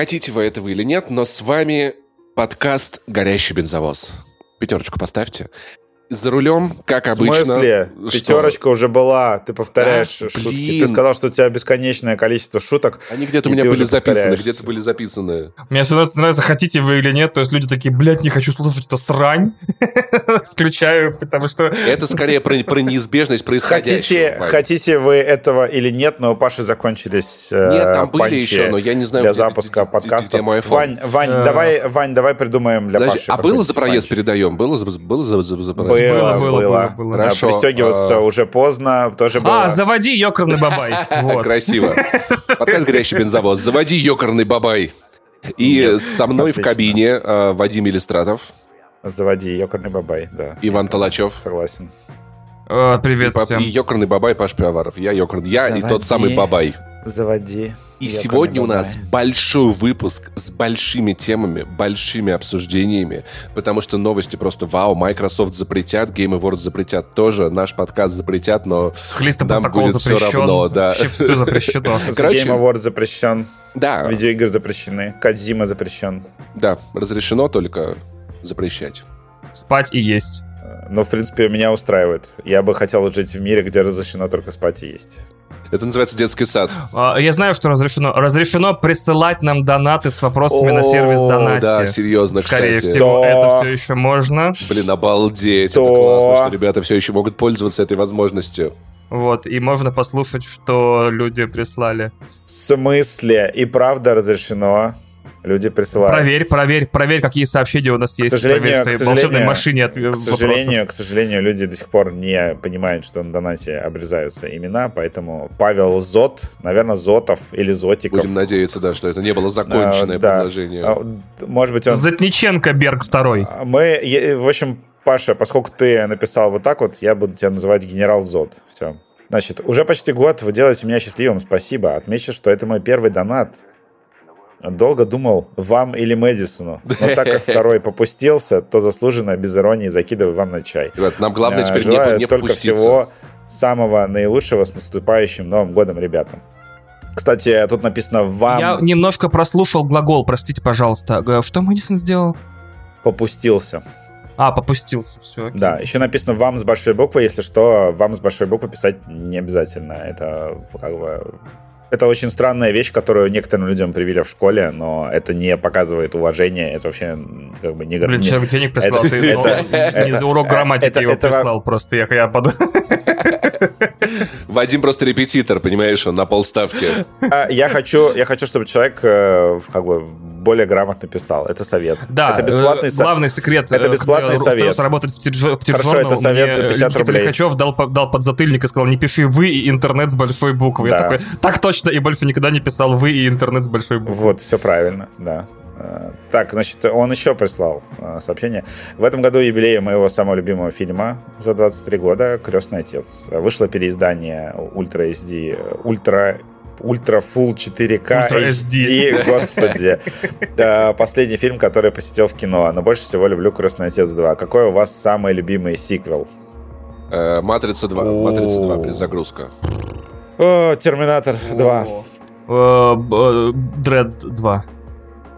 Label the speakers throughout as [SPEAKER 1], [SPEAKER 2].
[SPEAKER 1] хотите вы этого или нет, но с вами подкаст «Горящий бензовоз». Пятерочку поставьте. За рулем, как обычно.
[SPEAKER 2] В смысле?
[SPEAKER 1] Что?
[SPEAKER 2] Пятерочка уже была, ты повторяешь
[SPEAKER 1] Да?
[SPEAKER 2] шутки.
[SPEAKER 1] Блин.
[SPEAKER 2] Ты сказал, что у тебя бесконечное количество шуток.
[SPEAKER 1] Они где-то у меня были записаны, где-то были записаны.
[SPEAKER 3] Мне всегда нравится, хотите вы или нет. То есть люди такие, блядь, не хочу слушать эту срань. Включаю, потому что...
[SPEAKER 1] Это скорее про, про неизбежность происходящего.
[SPEAKER 2] Хотите, хотите вы этого или нет, но у Паши закончились э,
[SPEAKER 1] Нет, там были еще, но я не знаю,
[SPEAKER 2] для
[SPEAKER 1] где-
[SPEAKER 2] запуска
[SPEAKER 1] где- где-
[SPEAKER 2] подкаста.
[SPEAKER 1] где мой iPhone.
[SPEAKER 2] Вань, Вань,
[SPEAKER 3] Э.
[SPEAKER 2] давай, Вань, давай придумаем для Паши.
[SPEAKER 1] а было за проезд
[SPEAKER 2] панч.
[SPEAKER 1] передаем? Было за, было за, за- за проезд?
[SPEAKER 2] Было,
[SPEAKER 3] Было,
[SPEAKER 2] было,
[SPEAKER 3] было,
[SPEAKER 1] Хорошо,
[SPEAKER 2] Пристегиваться
[SPEAKER 1] а-
[SPEAKER 2] уже поздно, тоже было.
[SPEAKER 3] А, заводи ёкарный бабай. Вот.
[SPEAKER 1] Красиво. Подкаст «Горящий бензовоз». Заводи ёкарный бабай. И со мной в кабине э, Вадим Иллистратов,
[SPEAKER 2] Заводи, ёкарный бабай, да.
[SPEAKER 1] Иван Толачев.
[SPEAKER 2] Согласен.
[SPEAKER 3] Э, Привет
[SPEAKER 1] и
[SPEAKER 3] всем.
[SPEAKER 1] ёкарный бабай Паш Пивоваров. Я ёкарный. Я и тот самый бабай.
[SPEAKER 2] Заводи.
[SPEAKER 1] И сегодня у нас большой выпуск с большими темами, большими обсуждениями, потому что новости просто вау. Microsoft запретят, Game Awards запретят тоже, наш подкаст запретят, но
[SPEAKER 3] Хлиста
[SPEAKER 1] нам будет
[SPEAKER 3] запрещен.
[SPEAKER 1] равно, да.
[SPEAKER 3] Все запрещено.
[SPEAKER 1] Короче-
[SPEAKER 2] Game Award запрещен,
[SPEAKER 1] да,
[SPEAKER 2] видеоигры запрещены, Кадзима запрещен.
[SPEAKER 1] да, разрешено только запрещать.
[SPEAKER 3] Спать и есть.
[SPEAKER 2] Но, в принципе, меня устраивает. Я бы хотел жить в мире, где разрешено только спать и есть.
[SPEAKER 1] Это называется детский сад.
[SPEAKER 3] А, Я знаю, что разрешено. Разрешено присылать нам донаты с вопросами на сервис
[SPEAKER 1] О,
[SPEAKER 3] Донати.
[SPEAKER 1] Да, серьезно,
[SPEAKER 3] Скорее
[SPEAKER 1] кстати.
[SPEAKER 3] всего,
[SPEAKER 2] Да.
[SPEAKER 3] это все еще можно.
[SPEAKER 1] Блин, обалдеть.
[SPEAKER 2] Да.
[SPEAKER 1] Это классно, что ребята все еще могут пользоваться этой возможностью.
[SPEAKER 3] Вот, и можно послушать, что люди прислали.
[SPEAKER 2] В смысле? И правда разрешено. Люди присылают.
[SPEAKER 3] Проверь, проверь, проверь, какие сообщения у нас есть.
[SPEAKER 2] сожалению,
[SPEAKER 3] проверь в
[SPEAKER 2] к сожалению,
[SPEAKER 3] волшебной машине от
[SPEAKER 2] К сожалению, к сожалению, люди до сих пор не понимают, что на донате обрезаются имена, поэтому Павел Зот, наверное, Зотов или Зотиков.
[SPEAKER 1] Будем надеяться, да, что это не было законченное
[SPEAKER 2] А, да.
[SPEAKER 1] предложение.
[SPEAKER 2] А, Может быть, он...
[SPEAKER 3] Затниченко Берг второй.
[SPEAKER 2] А Мы, в общем, Паша, поскольку ты написал вот так вот, я буду тебя называть генерал Зод. Все. Значит, уже почти год вы делаете меня счастливым, спасибо. Отмечу, что это мой первый донат. Долго думал, вам или Мэдисону. Но так как второй попустился, то заслуженно, без иронии, закидываю вам на чай.
[SPEAKER 1] Нам главное
[SPEAKER 2] А,
[SPEAKER 1] теперь
[SPEAKER 2] желаю
[SPEAKER 1] не, не
[SPEAKER 2] только всего самого наилучшего с наступающим Новым годом, ребятам. Кстати, тут написано «вам
[SPEAKER 3] Я немножко прослушал глагол, простите, пожалуйста. Г- Что Мэдисон сделал?
[SPEAKER 2] попустился».
[SPEAKER 3] А, попустился, все.
[SPEAKER 2] Да, еще написано «вам» с большой буквы, если что, «вам» с большой буквы писать не обязательно. Это как бы... Это очень странная вещь, которую некоторым людям привили в школе, но это не показывает уважения, это вообще как бы не...
[SPEAKER 3] Блин, человек денег прислал,
[SPEAKER 2] это-
[SPEAKER 3] ты
[SPEAKER 2] это-
[SPEAKER 3] не за урок грамматики
[SPEAKER 2] это-
[SPEAKER 3] его
[SPEAKER 2] это
[SPEAKER 3] прислал просто. Я, я под...
[SPEAKER 1] Вадим просто репетитор, понимаешь, он на полставки.
[SPEAKER 2] А, Я хочу, я хочу, чтобы человек э, как бы более грамотно писал. Это совет.
[SPEAKER 3] Да,
[SPEAKER 2] это бесплатный
[SPEAKER 3] э,
[SPEAKER 2] со-
[SPEAKER 3] главный секрет.
[SPEAKER 2] это
[SPEAKER 3] э,
[SPEAKER 2] бесплатный совет.
[SPEAKER 3] работать в Тиджо- в
[SPEAKER 2] Хорошо, это совет
[SPEAKER 3] мне
[SPEAKER 2] за 50
[SPEAKER 3] Никита
[SPEAKER 2] рублей.
[SPEAKER 3] Лихачев дал, дал подзатыльник и сказал, не пиши «вы» и «интернет» с большой буквы. Я такой, так точно, и больше никогда не писал «вы» и «интернет» с большой буквы.
[SPEAKER 2] Вот, все правильно, да. Э, Так, значит, он еще прислал э, сообщение. В этом году юбилей моего самого любимого фильма за 23 года «Крестный отец». Вышло переиздание Ультра э, Ultra Ultra Full 4K
[SPEAKER 3] Ultra
[SPEAKER 2] HD, господи. Да, последний фильм, который посетил в кино. Но больше всего люблю «Крестный отец 2». Какой у вас самый любимый сиквел?
[SPEAKER 1] Э, Матрица 2. Матрица 2, перезагрузка.
[SPEAKER 2] О, Терминатор 2.
[SPEAKER 3] Э, б- э, Дред 2.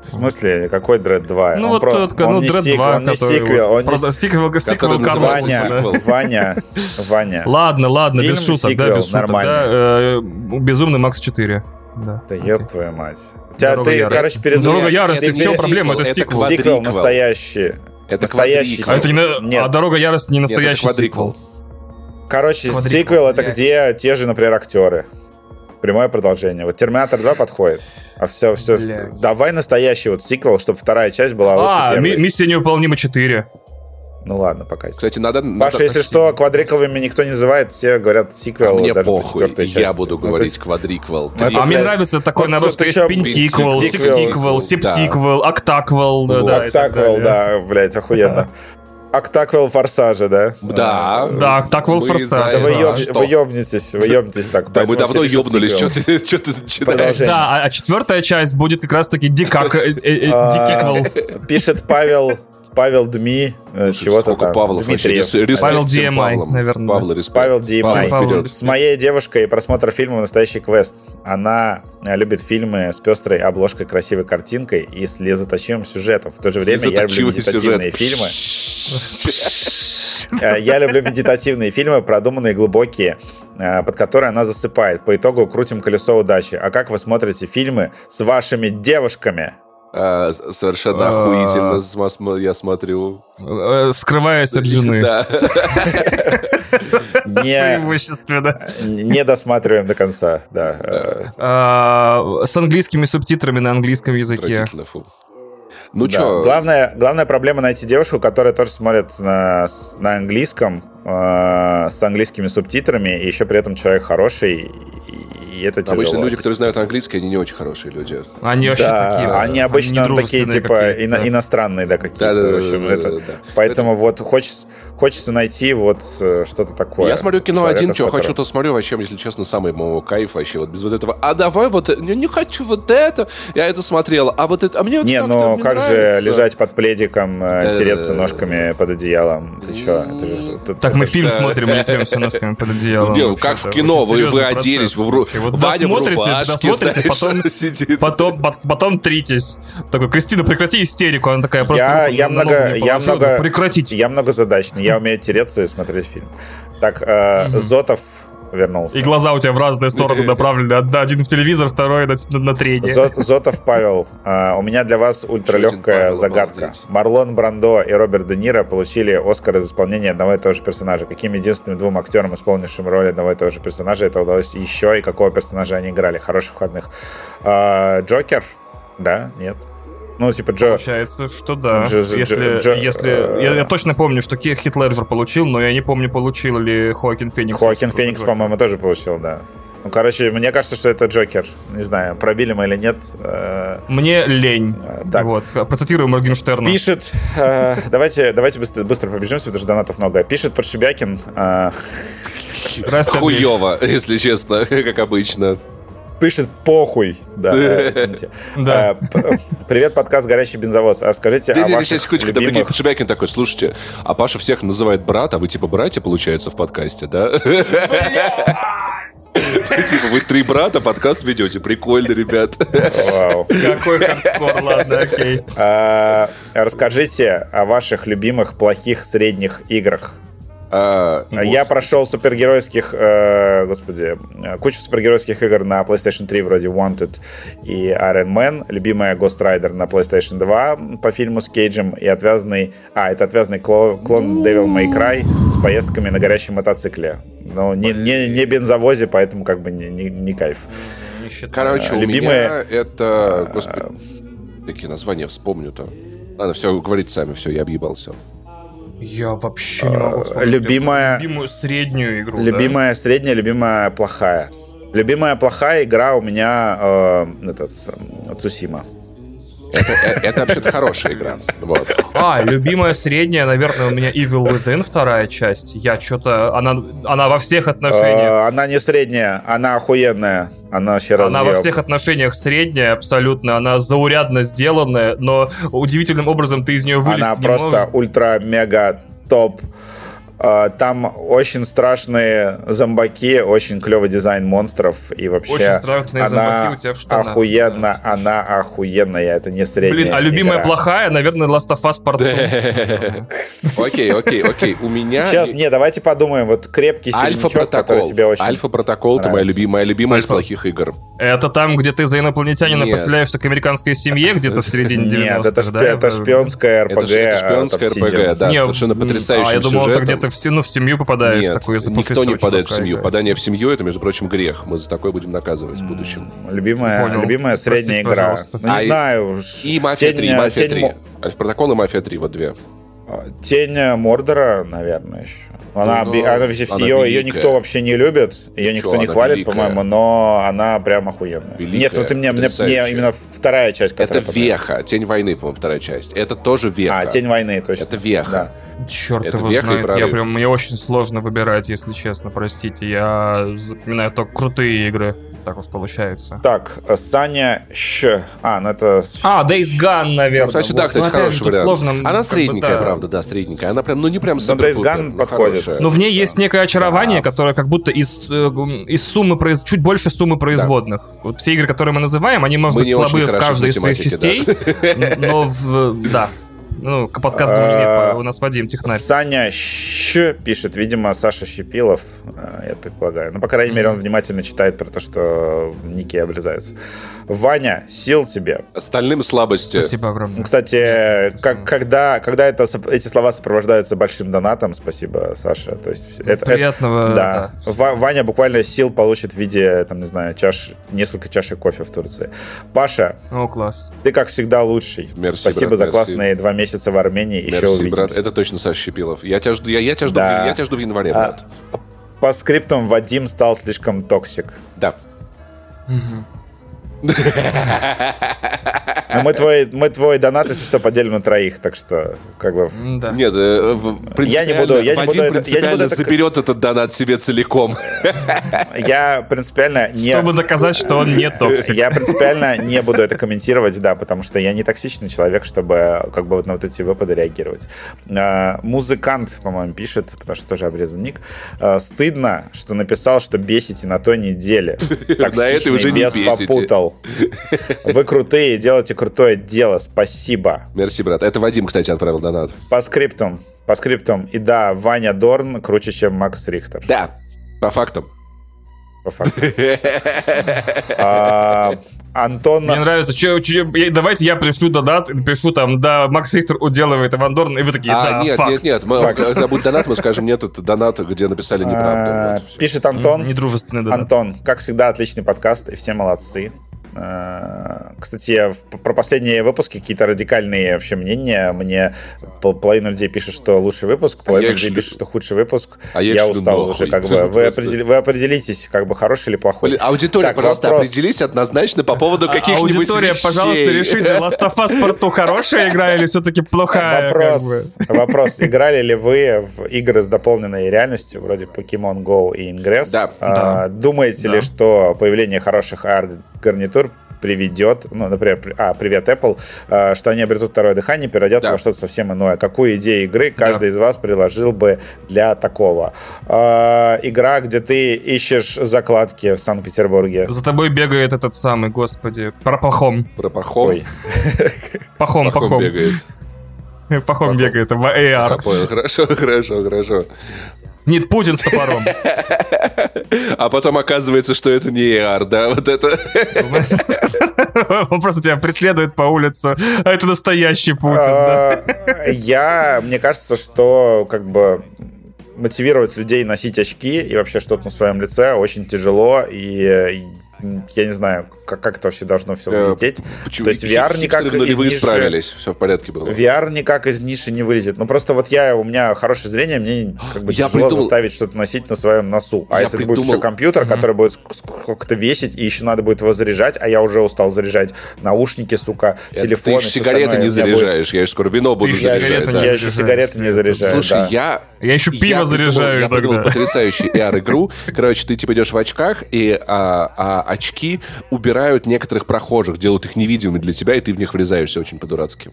[SPEAKER 2] В смысле, какой Дред 2?
[SPEAKER 3] Ну
[SPEAKER 2] Он
[SPEAKER 3] вот
[SPEAKER 2] про-
[SPEAKER 3] тот,
[SPEAKER 2] он
[SPEAKER 3] ну
[SPEAKER 2] не
[SPEAKER 3] Дред
[SPEAKER 2] сик-
[SPEAKER 3] 2,
[SPEAKER 2] он не
[SPEAKER 3] который
[SPEAKER 2] сиквел,
[SPEAKER 3] вот
[SPEAKER 2] он не
[SPEAKER 3] правда, сиквел,
[SPEAKER 1] Который
[SPEAKER 3] сиквел да.
[SPEAKER 2] Ваня,
[SPEAKER 1] сиквел.
[SPEAKER 2] Ваня, Ваня.
[SPEAKER 3] Ладно, ладно,
[SPEAKER 2] Фильм,
[SPEAKER 3] без шуток, да,
[SPEAKER 2] сиквел,
[SPEAKER 3] без шуток, да. э, Безумный Макс 4. Да.
[SPEAKER 2] Да ёб твою мать. У тебя,
[SPEAKER 3] Дорога
[SPEAKER 2] ты,
[SPEAKER 3] ярости.
[SPEAKER 2] короче, перезагрузил.
[SPEAKER 3] Дорога ярости, в чем проблема? Это сиквел.
[SPEAKER 2] Сиквел настоящий.
[SPEAKER 1] Это
[SPEAKER 2] Настоящий
[SPEAKER 3] А это не на-
[SPEAKER 2] Нет.
[SPEAKER 3] а Дорога ярости не
[SPEAKER 1] Нет, это
[SPEAKER 3] настоящий сиквел.
[SPEAKER 2] Короче,
[SPEAKER 3] Квадриквел,
[SPEAKER 2] сиквел это где те же, например, актеры. Прямое продолжение. Вот Терминатор 2 подходит. А все, все.
[SPEAKER 3] Блядь.
[SPEAKER 2] Давай настоящий вот сиквел, чтобы вторая часть была лучше
[SPEAKER 3] А,
[SPEAKER 2] первой.
[SPEAKER 3] ми- миссия невыполнима 4.
[SPEAKER 2] Ну ладно, пока.
[SPEAKER 1] Кстати, надо... надо
[SPEAKER 2] Паша, если
[SPEAKER 1] почти-
[SPEAKER 2] что, квадрикловыми никто не называет, все говорят сиквел.
[SPEAKER 1] А мне
[SPEAKER 2] даже по
[SPEAKER 1] похуй, я
[SPEAKER 2] части.
[SPEAKER 1] буду
[SPEAKER 2] Ну,
[SPEAKER 1] говорить
[SPEAKER 2] есть-
[SPEAKER 1] квадриквел.
[SPEAKER 2] Ну, это,
[SPEAKER 3] А мне нравится такой
[SPEAKER 2] вот
[SPEAKER 3] народ, что есть пентиквел, септиквел,
[SPEAKER 1] да.
[SPEAKER 3] септиквел, октаквел. да,
[SPEAKER 2] Октаквел,
[SPEAKER 3] далее.
[SPEAKER 2] да, блядь, охуенно. Октаквел форсажа, да?
[SPEAKER 1] Да.
[SPEAKER 3] Да, Октаквел
[SPEAKER 1] Мы
[SPEAKER 3] Форсаж.
[SPEAKER 1] за
[SPEAKER 2] Да вы, вы вы ёбнетесь так.
[SPEAKER 1] Да, мы давно ёбнулись, что ты, что ты начинаешь?
[SPEAKER 3] Да, а, а четвертая часть будет как раз-таки дикак, э, э, э,
[SPEAKER 2] А,
[SPEAKER 3] дикиквел.
[SPEAKER 2] Пишет Павел, Павел Дми, э, чего-то
[SPEAKER 1] Сколько
[SPEAKER 2] там.
[SPEAKER 1] Павлов вообще?
[SPEAKER 2] Дмитриев.
[SPEAKER 1] Респект
[SPEAKER 3] Павел DMI, наверное.
[SPEAKER 1] Павел, респект.
[SPEAKER 2] Павел DMI.
[SPEAKER 3] Павел.
[SPEAKER 2] С моей девушкой просмотр фильма «Настоящий квест». Она э, любит фильмы с пестрой обложкой, красивой картинкой и слезоточивым сюжетом. В то же время я люблю медитативные
[SPEAKER 1] сюжет.
[SPEAKER 2] фильмы. Э, Я люблю медитативные фильмы, продуманные, глубокие, под которые она засыпает. По итогу крутим колесо удачи. А как вы смотрите фильмы с вашими девушками?
[SPEAKER 1] А, Совершенно
[SPEAKER 3] А.
[SPEAKER 1] охуительно я смотрю.
[SPEAKER 3] Э, Скрываясь от жены.
[SPEAKER 1] Да.
[SPEAKER 2] Не,
[SPEAKER 3] Преимущественно.
[SPEAKER 2] не досматриваем до конца. Да.
[SPEAKER 3] А, С английскими субтитрами на английском языке.
[SPEAKER 1] Ну
[SPEAKER 2] Да.
[SPEAKER 1] чё,
[SPEAKER 2] Главная, главная проблема найти девушку, которая тоже смотрит на, на английском, э, с английскими субтитрами, и еще при этом человек хороший, и, и это тяжело.
[SPEAKER 1] обычно люди, которые знают английский, они не очень хорошие люди.
[SPEAKER 3] Они вообще
[SPEAKER 2] Да,
[SPEAKER 3] такие.
[SPEAKER 2] они обычно такие,
[SPEAKER 3] недружественные
[SPEAKER 2] типа, ино-
[SPEAKER 3] да.
[SPEAKER 2] иностранные, да, какие-то.
[SPEAKER 1] Да, да,
[SPEAKER 2] в
[SPEAKER 1] да,
[SPEAKER 2] общем,
[SPEAKER 1] да,
[SPEAKER 2] это-
[SPEAKER 1] да, да.
[SPEAKER 2] Поэтому вот хочется, хочется найти вот э, что-то такое.
[SPEAKER 1] Я смотрю кино
[SPEAKER 2] Человека,
[SPEAKER 1] один, что
[SPEAKER 2] которым-
[SPEAKER 1] хочу, то смотрю. Вообще, если честно, самый моего кайф вообще. Вот без вот этого. А давай вот... э, Не, не хочу вот это. Я это смотрел. А вот это... А мне вот
[SPEAKER 2] Не, ну
[SPEAKER 1] мне
[SPEAKER 2] как же
[SPEAKER 1] нравится.
[SPEAKER 2] лежать под пледиком, э,
[SPEAKER 1] Да,
[SPEAKER 2] тереться
[SPEAKER 1] да, да,
[SPEAKER 2] ножками под одеялом? Ты? Это же- это-
[SPEAKER 3] Так мы
[SPEAKER 2] это-
[SPEAKER 3] фильм
[SPEAKER 1] Да.
[SPEAKER 3] смотрим, мы не носками под одеялом.
[SPEAKER 1] Не, ну,
[SPEAKER 3] Вообще,
[SPEAKER 1] как в
[SPEAKER 3] это
[SPEAKER 1] кино, вы, оделись, вы в, ру-
[SPEAKER 3] вообще. Вот
[SPEAKER 1] Ваня в
[SPEAKER 3] досмотрите,
[SPEAKER 1] рубашке,
[SPEAKER 3] досмотрите,
[SPEAKER 1] знаешь,
[SPEAKER 3] потом,
[SPEAKER 1] сидит.
[SPEAKER 3] потом, пот- потом тритесь. Такой, Кристина, прекрати истерику. Она такая просто
[SPEAKER 2] Я, я много, я много,
[SPEAKER 3] Прекратите.
[SPEAKER 2] я многозадачный. Я умею тереться и смотреть фильм. Так, э, Зотов вернулся.
[SPEAKER 3] И глаза у тебя в разные стороны направлены. Од- Один в телевизор, второй на, на, на третье.
[SPEAKER 2] Зо- Зотов Павел, э, у меня для вас ультралегкая загадка.
[SPEAKER 1] обалдеть.
[SPEAKER 2] Марлон Брандо и Роберт Де Ниро получили Оскар за исполнение одного и того же персонажа. Каким единственным двум актерам, исполнившим роль одного и того же персонажа, это удалось еще, и какого персонажа они играли? Хороших выходных. Э, Джокер? Да? Нет? Ну, типа Джо...
[SPEAKER 3] Получается, что да.
[SPEAKER 2] Дж- дж-
[SPEAKER 3] если,
[SPEAKER 2] дж-
[SPEAKER 3] если
[SPEAKER 2] э,
[SPEAKER 3] я, я точно помню, что Хит Леджер получил, но я не помню, получил ли Хоакин Феникс.
[SPEAKER 2] Хоакин Феникс, по-моему, тоже получил, да. Ну, короче, мне кажется, что это Джокер. Не знаю, пробили мы или нет. Э,
[SPEAKER 3] Мне лень.
[SPEAKER 2] Э, так.
[SPEAKER 3] Вот, процитирую Моргенштерна.
[SPEAKER 2] Пишет, э, давайте, давайте быстро, быстро пробежимся, потому что донатов много. Пишет Подшибякин, э.
[SPEAKER 1] Хуево, если честно, как обычно.
[SPEAKER 2] Пишет похуй. Да, э.
[SPEAKER 3] Да.
[SPEAKER 2] Э, Привет, подкаст «Горящий бензовоз». А скажите о
[SPEAKER 1] Не-не-не,
[SPEAKER 2] ваших
[SPEAKER 1] сейчас секундочку, да
[SPEAKER 2] любимых...
[SPEAKER 1] Подшибякин такой, слушайте, а Паша всех называет брат, а вы типа братья, получается, в подкасте, да? Типа вы три брата, подкаст ведете, прикольно, ребят.
[SPEAKER 2] Вау.
[SPEAKER 3] Какой хардкор, ладно, окей.
[SPEAKER 2] А, Расскажите о ваших любимых плохих средних играх.
[SPEAKER 1] А,
[SPEAKER 2] Я прошел супергеройских, э, господи, э, кучу супергеройских игр на PlayStation 3, вроде Wanted и Iron Man. Любимая Ghost Rider на PlayStation 2 по фильму с Кейджем и отвязный... А, это отвязный кло- клон Devil May Cry с поездками на горящем мотоцикле. Но не, не, не бензовозе, поэтому как бы не, не, не кайф.
[SPEAKER 3] Не.
[SPEAKER 1] Короче, у
[SPEAKER 2] Любимые-
[SPEAKER 1] меня это... Господи, какие названия вспомню-то? Ладно, все, говорите сами, все, я объебался.
[SPEAKER 3] Я вообще не могу вспомнить
[SPEAKER 2] любимая-
[SPEAKER 3] любимую среднюю игру. да?
[SPEAKER 2] Любимая средняя, любимая плохая. Любимая плохая игра у меня э, этот э, Цусима.
[SPEAKER 1] Это, э, это вообще-то хорошая игра. Вот.
[SPEAKER 3] А, любимая средняя, наверное, у меня Evil Within вторая часть. Я что-то... Она, она во всех отношениях...
[SPEAKER 2] Э, она не средняя, она охуенная. Она вообще
[SPEAKER 3] Она во всех отношениях средняя абсолютно, она заурядно сделанная, но удивительным образом ты из нее вылезти
[SPEAKER 2] Она
[SPEAKER 3] не
[SPEAKER 2] просто ультра-мега топ. Э, Там очень страшные зомбаки, очень клевый дизайн монстров и вообще
[SPEAKER 3] Очень страшные
[SPEAKER 2] она
[SPEAKER 3] зомбаки у тебя в штанах.
[SPEAKER 2] охуенно,
[SPEAKER 3] Да.
[SPEAKER 2] она охуенная, это не средняя
[SPEAKER 3] Блин, а любимая
[SPEAKER 2] игра.
[SPEAKER 3] плохая, наверное, Last of Us Part.
[SPEAKER 1] Окей, окей, окей. У меня...
[SPEAKER 2] Сейчас, не, давайте подумаем, вот крепкий
[SPEAKER 1] Альфа
[SPEAKER 2] середнячок, который
[SPEAKER 1] протокол.
[SPEAKER 2] тебе очень...
[SPEAKER 1] Альфа протокол это моя любимая, любимая из плохих игр.
[SPEAKER 3] Это там, где ты за инопланетянина
[SPEAKER 1] Нет.
[SPEAKER 3] подселяешься к американской семье, где-то в середине 90-х,
[SPEAKER 2] Нет, это, шпионская РПГ.
[SPEAKER 1] Это, шпионская. РПГ, да,
[SPEAKER 3] Не,
[SPEAKER 1] совершенно
[SPEAKER 3] м,
[SPEAKER 1] потрясающим
[SPEAKER 3] А я думал, это где-то в, ну, в семью попадаешь.
[SPEAKER 1] Нет,
[SPEAKER 3] такой
[SPEAKER 1] никто не попадает в семью. Попадание в семью это, между прочим, грех. Мы за такое будем наказывать в будущем.
[SPEAKER 2] Любимая,
[SPEAKER 3] Понял.
[SPEAKER 2] любимая средняя
[SPEAKER 3] Простите,
[SPEAKER 2] игра.
[SPEAKER 3] пожалуйста.
[SPEAKER 2] Ну, не
[SPEAKER 1] А, и-
[SPEAKER 2] знаю. уж.
[SPEAKER 1] И Мафия
[SPEAKER 2] Тень,
[SPEAKER 1] 3,
[SPEAKER 2] э,
[SPEAKER 1] Мафия
[SPEAKER 2] Тень
[SPEAKER 1] 3.
[SPEAKER 2] Мо-
[SPEAKER 1] Альфа протокол и Мафия 3, вот две.
[SPEAKER 2] Тень Мордора, наверное, еще. Она,
[SPEAKER 1] Ну,
[SPEAKER 2] она,
[SPEAKER 1] она
[SPEAKER 2] ее, ее никто вообще не любит, ее
[SPEAKER 1] Ну
[SPEAKER 2] никто
[SPEAKER 1] чё,
[SPEAKER 2] не хвалит,
[SPEAKER 1] великая.
[SPEAKER 2] по-моему, но она прям охуенная.
[SPEAKER 1] Великая,
[SPEAKER 2] Нет, вот ты мне, мне, мне именно вторая часть,
[SPEAKER 1] Это
[SPEAKER 2] которая понравилась.
[SPEAKER 1] Веха, Тень войны, по-моему, вторая часть. Это тоже Веха.
[SPEAKER 2] А, Тень войны, точно.
[SPEAKER 1] Это Веха.
[SPEAKER 2] Да.
[SPEAKER 3] Черт
[SPEAKER 1] Это
[SPEAKER 3] его
[SPEAKER 1] веха и
[SPEAKER 3] знает. Я прям, мне очень сложно выбирать, если честно, простите. Я запоминаю только крутые игры. Так уж получается.
[SPEAKER 2] Так, э, Саня Щ. А, ну это...
[SPEAKER 3] А, Days Gone, наверное.
[SPEAKER 1] Ну, кстати,
[SPEAKER 3] Вот.
[SPEAKER 1] да,
[SPEAKER 3] Ну,
[SPEAKER 1] кстати,
[SPEAKER 3] же,
[SPEAKER 1] хороший вариант.
[SPEAKER 3] сложно,
[SPEAKER 1] Она
[SPEAKER 3] как бы,
[SPEAKER 1] средненькая,
[SPEAKER 3] да.
[SPEAKER 1] Правда, да, средненькая. Она прям, ну не прям супер
[SPEAKER 2] Days Gone подходит.
[SPEAKER 3] Но в ней есть некое очарование,
[SPEAKER 1] Да.
[SPEAKER 3] которое как будто из, э, из суммы, произ- чуть больше суммы производных. Вот все игры, которые мы называем, они, может
[SPEAKER 1] Мы
[SPEAKER 3] быть, слабые в каждой из своих частей,
[SPEAKER 1] математике,
[SPEAKER 3] но в... Да. Ну, к подкасту
[SPEAKER 2] А,
[SPEAKER 3] у нас Вадим Технарь.
[SPEAKER 2] Саня Щ пишет, видимо, Саша Щепилов, э, я предполагаю. Ну, по крайней мере, он внимательно читает про то, что ники обрезаются. Ваня, сил тебе.
[SPEAKER 1] Остальным слабости.
[SPEAKER 3] Спасибо
[SPEAKER 2] Ну,
[SPEAKER 3] огромное.
[SPEAKER 2] Кстати,
[SPEAKER 3] Спасибо.
[SPEAKER 2] как, когда, когда это, эти слова сопровождаются большим донатом, спасибо, Саша. То есть это, это-
[SPEAKER 3] Приятного...
[SPEAKER 2] да. Ва- Ваня буквально сил получит в виде, там, не знаю, чаш, несколько чашек кофе в Турции. Паша,
[SPEAKER 3] О, класс.
[SPEAKER 2] ты, как всегда, лучший.
[SPEAKER 1] Мерси,
[SPEAKER 2] Спасибо
[SPEAKER 1] брат,
[SPEAKER 2] за
[SPEAKER 1] мерси.
[SPEAKER 2] классные два месяца в Армении. Еще
[SPEAKER 1] Мерси,
[SPEAKER 2] увидимся.
[SPEAKER 1] брат. Это точно Саша Щепилов. Я тебя жду, я, я тебя жду,
[SPEAKER 2] Да.
[SPEAKER 1] в, я тебя жду в январе,
[SPEAKER 2] А,
[SPEAKER 1] брат.
[SPEAKER 2] Постскриптум Вадим стал слишком toxic.
[SPEAKER 1] Да.
[SPEAKER 3] Мгм.
[SPEAKER 2] Но мы твой, мы твой донат, если что, поделим на троих, так что, как бы...
[SPEAKER 3] Да.
[SPEAKER 1] Нет, э,
[SPEAKER 2] Я не буду- я не буду это- я не
[SPEAKER 1] принципиально
[SPEAKER 2] буду это-
[SPEAKER 1] заберет этот донат себе целиком.
[SPEAKER 2] Я принципиально не...
[SPEAKER 3] Чтобы доказать, что он не токсик.
[SPEAKER 2] Я принципиально не буду это комментировать, да, потому что я не токсичный человек, чтобы как бы вот на вот эти выпады реагировать. А, Музыкант, по-моему, пишет, потому что тоже обрезан ник. А, Стыдно, что написал, что бесите на той неделе.
[SPEAKER 1] На этой уже не бесите.
[SPEAKER 2] попутал. Вы крутые, делаете крутое дело. Спасибо.
[SPEAKER 1] Мерси, брат. Это Вадим, кстати, отправил донат.
[SPEAKER 2] По скриптам. По скриптам. И да, Ваня Дорн круче, чем Макс Рихтер.
[SPEAKER 1] Да, по фактам.
[SPEAKER 2] По факту. А, Антон...
[SPEAKER 3] Мне нравится. Че, че- давайте я пришлю донат, и напишу там, да, Макс Рихтер уделывает Иван Дорн, и вы такие,
[SPEAKER 1] А,
[SPEAKER 3] да,
[SPEAKER 1] нет,
[SPEAKER 3] факт.
[SPEAKER 1] нет, нет. Мы, когда будет донат, мы скажем, нет, это донат, где написали неправду.
[SPEAKER 2] а,
[SPEAKER 1] Вот.
[SPEAKER 2] Пишет Антон.
[SPEAKER 3] Недружественный донат.
[SPEAKER 2] Антон, как всегда, отличный подкаст, и все молодцы. Э, Кстати, про последние выпуски какие-то радикальные вообще мнения. Мне пол- половина людей пишет, что лучший выпуск, половина
[SPEAKER 1] я их
[SPEAKER 2] людей
[SPEAKER 1] шлю.
[SPEAKER 2] пишет, что худший выпуск.
[SPEAKER 1] А я
[SPEAKER 2] я устал уже, как бы. Вы, определи- вы определитесь, как бы хороший или плохой.
[SPEAKER 1] Блин, аудитория,
[SPEAKER 2] Так,
[SPEAKER 1] пожалуйста,
[SPEAKER 2] вопрос.
[SPEAKER 1] определись однозначно по поводу
[SPEAKER 3] А-
[SPEAKER 1] каких-нибудь
[SPEAKER 3] Аудитория,
[SPEAKER 1] вещей.
[SPEAKER 3] пожалуйста, решите, Last of Us 2 хорошая игра или все-таки плохая? как бы?
[SPEAKER 2] Вопрос, вопрос. Играли ли вы в игры с дополненной реальностью, вроде Pokemon Go и Ingress?
[SPEAKER 1] Да.
[SPEAKER 2] А, Думаете
[SPEAKER 3] Да.
[SPEAKER 2] ли, что появление хороших AR-гарнитур приведет, ну, например, при- а, привет, Apple, а, что они обретут второе дыхание, переродятся
[SPEAKER 1] Да.
[SPEAKER 2] во что-то совсем иное. Какую идею игры каждый из вас приложил бы для такого? А, игра, где ты ищешь закладки в Санкт-Петербурге.
[SPEAKER 3] За тобой бегает этот самый, господи, про Пахом.
[SPEAKER 1] Про Пахом.
[SPEAKER 2] Ой,
[SPEAKER 3] Пахом,
[SPEAKER 1] Пахом
[SPEAKER 3] Пахом.
[SPEAKER 1] бегает.
[SPEAKER 3] Пахом бегает, в AR.
[SPEAKER 1] понял, хорошо, хорошо, хорошо.
[SPEAKER 3] Нет, Путин с топором.
[SPEAKER 1] А потом оказывается, что это не AR, да, вот это.
[SPEAKER 3] Он просто тебя преследует по улице. А это настоящий Путин, да.
[SPEAKER 2] А, Я, мне кажется, что как бы мотивировать людей носить очки и вообще что-то на своем лице очень тяжело, и я не знаю, как, как это вообще должно все
[SPEAKER 1] Э,
[SPEAKER 2] взлететь.
[SPEAKER 1] Почему?
[SPEAKER 2] То есть VR никак из ниши-
[SPEAKER 1] справились, все в порядке было.
[SPEAKER 2] VR никак из ниши не вылезет. Ну просто вот я, у меня хорошее зрение, мне как бы
[SPEAKER 1] Я
[SPEAKER 2] тяжело
[SPEAKER 1] придумал-
[SPEAKER 2] заставить что-то носить на своем носу. А
[SPEAKER 1] Я
[SPEAKER 2] если это будет
[SPEAKER 1] придумал-
[SPEAKER 2] еще компьютер, который будет ск- сколько-то весить, и еще надо будет его заряжать, а я уже устал заряжать наушники, сука,
[SPEAKER 1] Это
[SPEAKER 2] телефон.
[SPEAKER 1] Ты сигареты не
[SPEAKER 2] будет-
[SPEAKER 1] заряжаешь, я же скоро вино буду заряжать.
[SPEAKER 3] сигареты
[SPEAKER 1] да.
[SPEAKER 3] не
[SPEAKER 2] я еще сигареты не заряжаю.
[SPEAKER 1] Слушай,
[SPEAKER 2] да.
[SPEAKER 1] я
[SPEAKER 3] Я еще пиво
[SPEAKER 1] я
[SPEAKER 3] заряжаю
[SPEAKER 1] придумал, Я придумал
[SPEAKER 3] иногда.
[SPEAKER 1] потрясающую AR-игру. Короче, ты типа идешь в очках, и а, а очки убирают некоторых прохожих, делают их невидимыми для тебя, и ты в них врезаешься очень по-дурацки.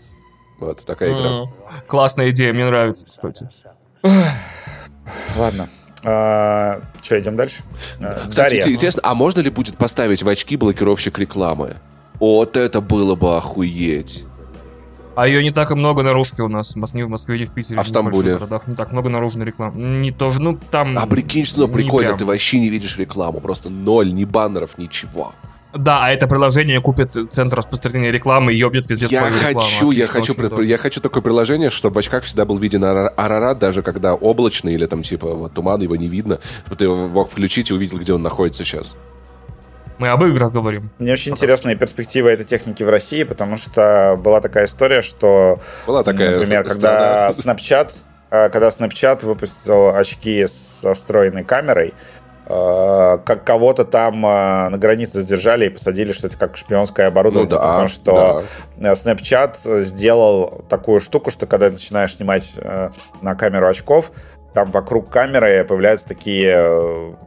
[SPEAKER 1] Вот, такая игра.
[SPEAKER 3] Классная идея, мне нравится, кстати.
[SPEAKER 2] Ладно. что, идем дальше? А,
[SPEAKER 1] Кстати,
[SPEAKER 2] Дарья.
[SPEAKER 1] интересно, а можно ли будет поставить в очки блокировщик рекламы? Вот это было бы охуеть.
[SPEAKER 3] А ее не так и много наружки у нас. В Москве, в Москве и в Питере.
[SPEAKER 1] А в Стамбуле?
[SPEAKER 3] городах не так много наружной рекламы. Не тоже, ну там...
[SPEAKER 1] А прикинь, что прикольно, ты вообще не видишь рекламу, просто ноль, ни баннеров, ничего.
[SPEAKER 3] Да, а это приложение купит центр распространения рекламы и ёбнет везде
[SPEAKER 1] Я
[SPEAKER 3] свою рекламу.
[SPEAKER 1] хочу, я
[SPEAKER 3] Отлично,
[SPEAKER 1] хочу,
[SPEAKER 3] очень
[SPEAKER 1] при- я хочу такое приложение, чтобы в очках всегда был виден ара- Арарат, даже когда облачно или там типа вот туман, его не видно, ты его мог включить и увидел, где он находится сейчас.
[SPEAKER 3] Мы об играх говорим.
[SPEAKER 2] Мне очень интересная перспектива этой техники в России, потому что была такая история, что,
[SPEAKER 1] Была такая
[SPEAKER 2] например, когда Snapchat э, когда Snapchat выпустил очки со встроенной камерой, э, как кого-то там на границе задержали и посадили, что это как шпионское оборудование, ну, да, потому что да. Snapchat сделал такую штуку, что когда начинаешь снимать на камеру очков, там вокруг камеры появляются такие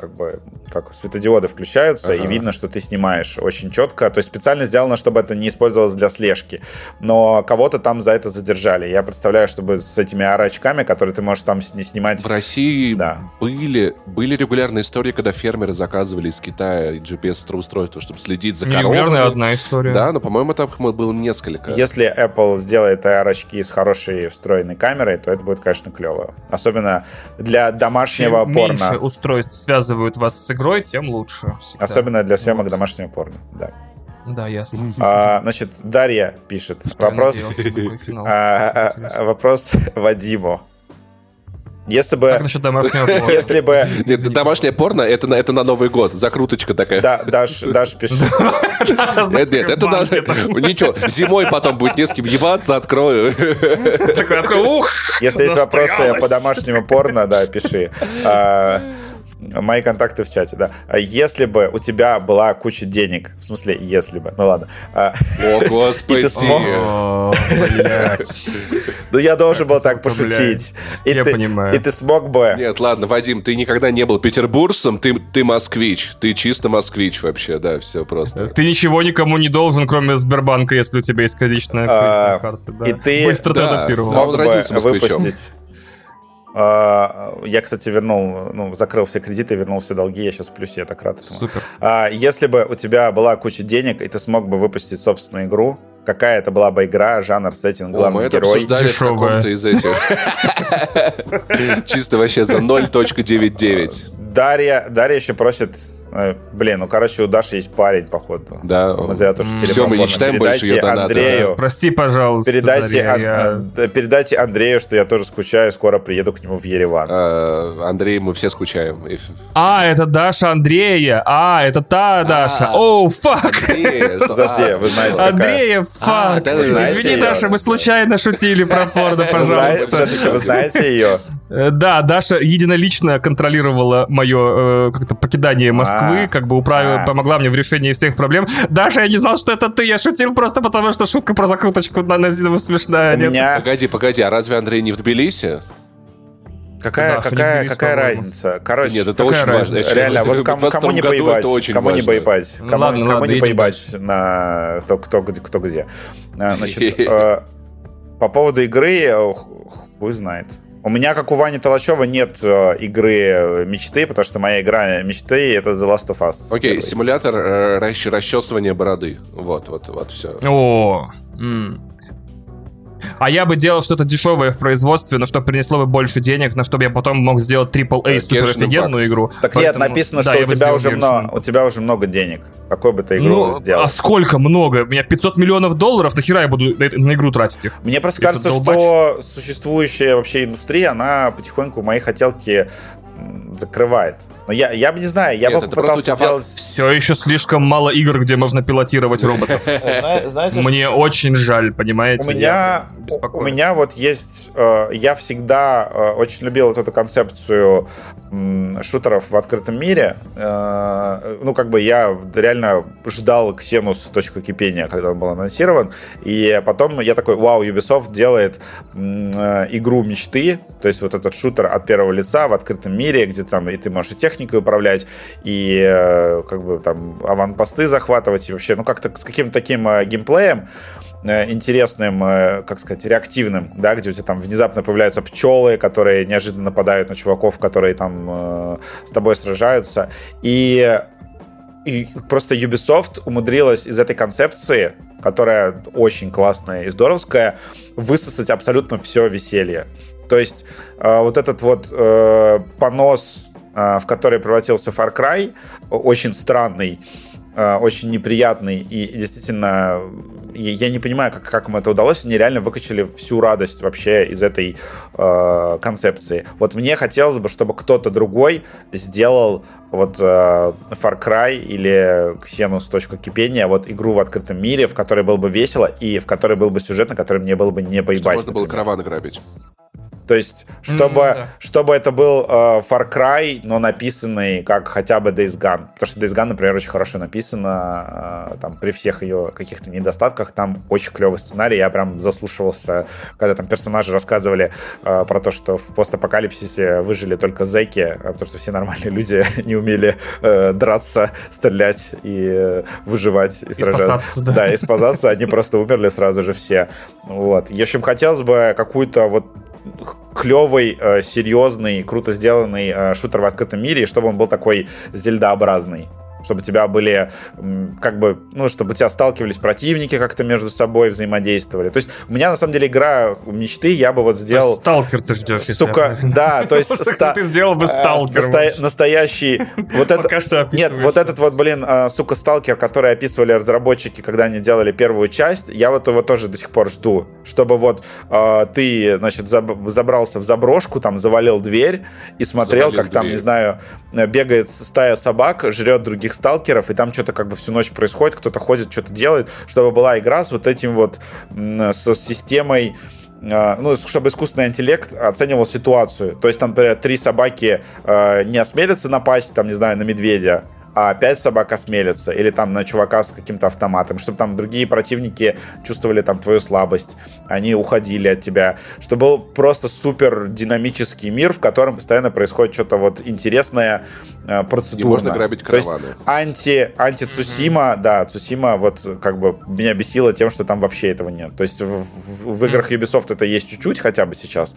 [SPEAKER 2] как бы как светодиоды включаются, ага. и видно, что ты снимаешь очень четко. То есть специально сделано, чтобы это не использовалось для слежки. Но кого-то там за это задержали. Я представляю, чтобы с этими AR-очками, которые ты можешь там не снимать...
[SPEAKER 1] В России да. были, были регулярные истории, когда фермеры заказывали из Китая GPS-устройство, чтобы следить за коровами.
[SPEAKER 3] Регулярная одна история.
[SPEAKER 1] Да, но, по-моему, там было несколько.
[SPEAKER 2] Если Apple сделает AR-очки с хорошей встроенной камерой, то это будет, конечно, клево. Особенно для домашнего
[SPEAKER 3] Чем
[SPEAKER 2] порно.
[SPEAKER 3] меньше устройств связывают вас с игрой, тем лучше.
[SPEAKER 2] Всегда. Особенно для съемок вот. домашнего порно, да.
[SPEAKER 3] Да, ясно.
[SPEAKER 2] А, значит, Дарья пишет. Что вопрос, а, а, вопрос Вадиму. Если бы...
[SPEAKER 3] Как насчет домашнего порно?
[SPEAKER 2] Если бы...
[SPEAKER 1] Нет, домашнее порно это, на, это на Новый год. Закруточка такая.
[SPEAKER 2] Да, Даш, Даш пишет.
[SPEAKER 1] Нет, нет, это надо... Ничего, зимой потом будет не с кем ебаться, открою.
[SPEAKER 3] Ух!
[SPEAKER 2] Если есть вопросы по домашнему порно, да, пиши. Мои контакты в чате, да. А если бы у тебя была куча денег, в смысле, если бы, ну ладно.
[SPEAKER 1] А, О, господи.
[SPEAKER 2] Ну, я должен был так пошутить.
[SPEAKER 3] Я понимаю.
[SPEAKER 2] И ты смог бы...
[SPEAKER 1] Нет, ладно, Вадим, ты никогда не был петербуржцем, ты, ты москвич. Ты чисто москвич вообще, да, все просто.
[SPEAKER 3] Ты ничего никому не должен, кроме Сбербанка, если у тебя есть кредитная а, карта.
[SPEAKER 2] И ты
[SPEAKER 3] Быстро ты адаптировал.
[SPEAKER 2] смог бы выпустить я, кстати, вернул, ну, закрыл все кредиты, вернул все долги, я сейчас в плюсе, я так рад этому.
[SPEAKER 3] Супер.
[SPEAKER 2] А, если бы у тебя была куча денег, и ты смог бы выпустить собственную игру, какая это была бы игра, жанр, сеттинг, главный О, мы герой.
[SPEAKER 1] это обсуждали Дешевая. в каком-то из этих. Чисто вообще за 0.99.
[SPEAKER 2] Дарья, Дарья еще просит блин, ну, короче, у Даши есть парень, походу.
[SPEAKER 1] Да.
[SPEAKER 2] Мы зря то, что
[SPEAKER 1] Все, мы не читаем больше ее донаты.
[SPEAKER 2] Андрею,
[SPEAKER 3] Прости, пожалуйста.
[SPEAKER 2] Передайте, Дарья, я... передайте Андрею, что я тоже скучаю, скоро приеду к нему в Ереван.
[SPEAKER 1] А, Андрей, мы все скучаем.
[SPEAKER 3] А, это Даша Андрея. А, это та Даша. Оу, фак.
[SPEAKER 2] Подожди, вы знаете, какая...
[SPEAKER 3] Андрея, фак. Извини, Даша, мы случайно шутили про порно, пожалуйста.
[SPEAKER 2] Вы знаете ее?
[SPEAKER 3] Э, да, Даша единолично контролировала мое э, как-то покидание Москвы, а, как бы управила, а. помогла мне в решении всех проблем. Даша, я не знал, что это ты, я шутил просто потому, что шутка про закруточку на Назидову смешная.
[SPEAKER 1] У меня... Погоди, погоди, а разве Андрей не в Тбилиси?
[SPEAKER 2] Какая, Даша, какая, какая разница? Короче,
[SPEAKER 1] нет, это очень
[SPEAKER 2] разница? важно. Реально, вот кому, кому не поебать?
[SPEAKER 1] очень
[SPEAKER 2] кому
[SPEAKER 1] важно.
[SPEAKER 2] не поебать?
[SPEAKER 3] Ну,
[SPEAKER 2] кому,
[SPEAKER 3] ладно,
[SPEAKER 2] кому
[SPEAKER 3] ладно,
[SPEAKER 2] не поебать дальше. на кто, кто, кто где? А, значит, э, по поводу игры, хуй знает. У меня, как у Вани Толачева, нет э, игры э, мечты, потому что моя игра мечты — это The Last of Us.
[SPEAKER 1] Окей, okay, симулятор э, расчесывания бороды. Вот, вот, вот, все.
[SPEAKER 3] О, м- а я бы делал что-то дешевое в производстве, но чтобы принесло бы больше денег, на чтобы я потом мог сделать AAA супер офигенную игру.
[SPEAKER 2] Так Поэтому, нет, написано, да, что у тебя, уже много, у тебя уже много денег. Какой бы ты игру ну, сделал?
[SPEAKER 3] А сколько много? У меня 500 миллионов долларов, нахера я буду на, на игру тратить их?
[SPEAKER 2] Мне просто Это кажется, долбач. что существующая вообще индустрия, она потихоньку мои хотелки закрывает. Но я, я бы не знаю, я Нет, бы попытался сделать...
[SPEAKER 3] Все еще слишком мало игр, где можно пилотировать роботов. Мне очень жаль, понимаете?
[SPEAKER 2] У меня, у меня вот есть... Э, я всегда э, очень любил вот эту концепцию шутеров в открытом мире. Э, ну, как бы я реально ждал Xenus точку кипения, когда он был анонсирован. И потом я такой, вау, Ubisoft делает игру мечты, то есть вот этот шутер от первого лица в открытом мире, где там и ты можешь и техникой управлять, и э, как бы там аванпосты захватывать, и вообще, ну как-то с каким-то таким э, геймплеем э, интересным, как сказать, реактивным, да, где у тебя там внезапно появляются пчелы, которые неожиданно нападают на чуваков, которые там с тобой сражаются. И, и просто Ubisoft умудрилась из этой концепции, которая очень классная и здоровская, высосать абсолютно все веселье. То есть э, вот этот вот э, понос, э, в который превратился Far Cry, очень странный, э, очень неприятный и действительно я не понимаю, как, как им это удалось. Они реально выкачали всю радость вообще из этой э, концепции. Вот мне хотелось бы, чтобы кто-то другой сделал вот э, Far Cry или Xenos точка кипения, вот игру в открытом мире, в которой было бы весело и в которой был бы сюжет, на который мне было бы не поебать.
[SPEAKER 1] Что можно было караваны грабить.
[SPEAKER 2] То есть, чтобы, mm, да. чтобы это был э, Far Cry, но написанный как хотя бы Days Gone. Потому что Days Gone, например, очень хорошо написано, э, там, при всех ее каких-то недостатках, там очень клевый сценарий. Я прям заслушивался, когда там персонажи рассказывали э, про то, что в постапокалипсисе выжили только зэки, э, потому что все нормальные люди не умели э, драться, стрелять и э, выживать и, и сражаться. Да. да, и спасаться. Они просто умерли сразу же все. Вот. В общем, хотелось бы какую-то вот клевый, э, серьезный, круто сделанный э, шутер в открытом мире, чтобы он был такой зельдообразный чтобы у тебя были, как бы, ну, чтобы у тебя сталкивались противники как-то между собой, взаимодействовали. То есть у меня, на самом деле, игра мечты, я бы вот сделал...
[SPEAKER 3] Сталкер ты ждешь,
[SPEAKER 2] Сука, да, то есть...
[SPEAKER 3] Ты сделал бы э, сталкер.
[SPEAKER 2] Настоящий... Вот это... что Нет, вот этот вот, блин, э, сука, сталкер, который описывали разработчики, когда они делали первую часть, я вот его тоже до сих пор жду, чтобы вот э, ты, значит, забрался в заброшку, там, завалил дверь и смотрел, как там, не знаю, бегает стая собак, жрет других этих сталкеров, и там что-то как бы всю ночь происходит, кто-то ходит, что-то делает, чтобы была игра с вот этим вот, с системой ну, чтобы искусственный интеллект оценивал ситуацию. То есть, там, например, три собаки э, не осмелятся напасть, там, не знаю, на медведя, а опять собака смелится, или там на чувака с каким-то автоматом, чтобы там другие противники чувствовали там твою слабость, они уходили от тебя, чтобы был просто супер динамический мир, в котором постоянно происходит что-то вот интересное, э, процедурно. И
[SPEAKER 1] можно грабить караваны.
[SPEAKER 2] То есть анти, анти Цусима, mm-hmm. да, Цусима вот как бы меня бесило тем, что там вообще этого нет. То есть в, в, в играх Ubisoft это есть чуть-чуть хотя бы сейчас.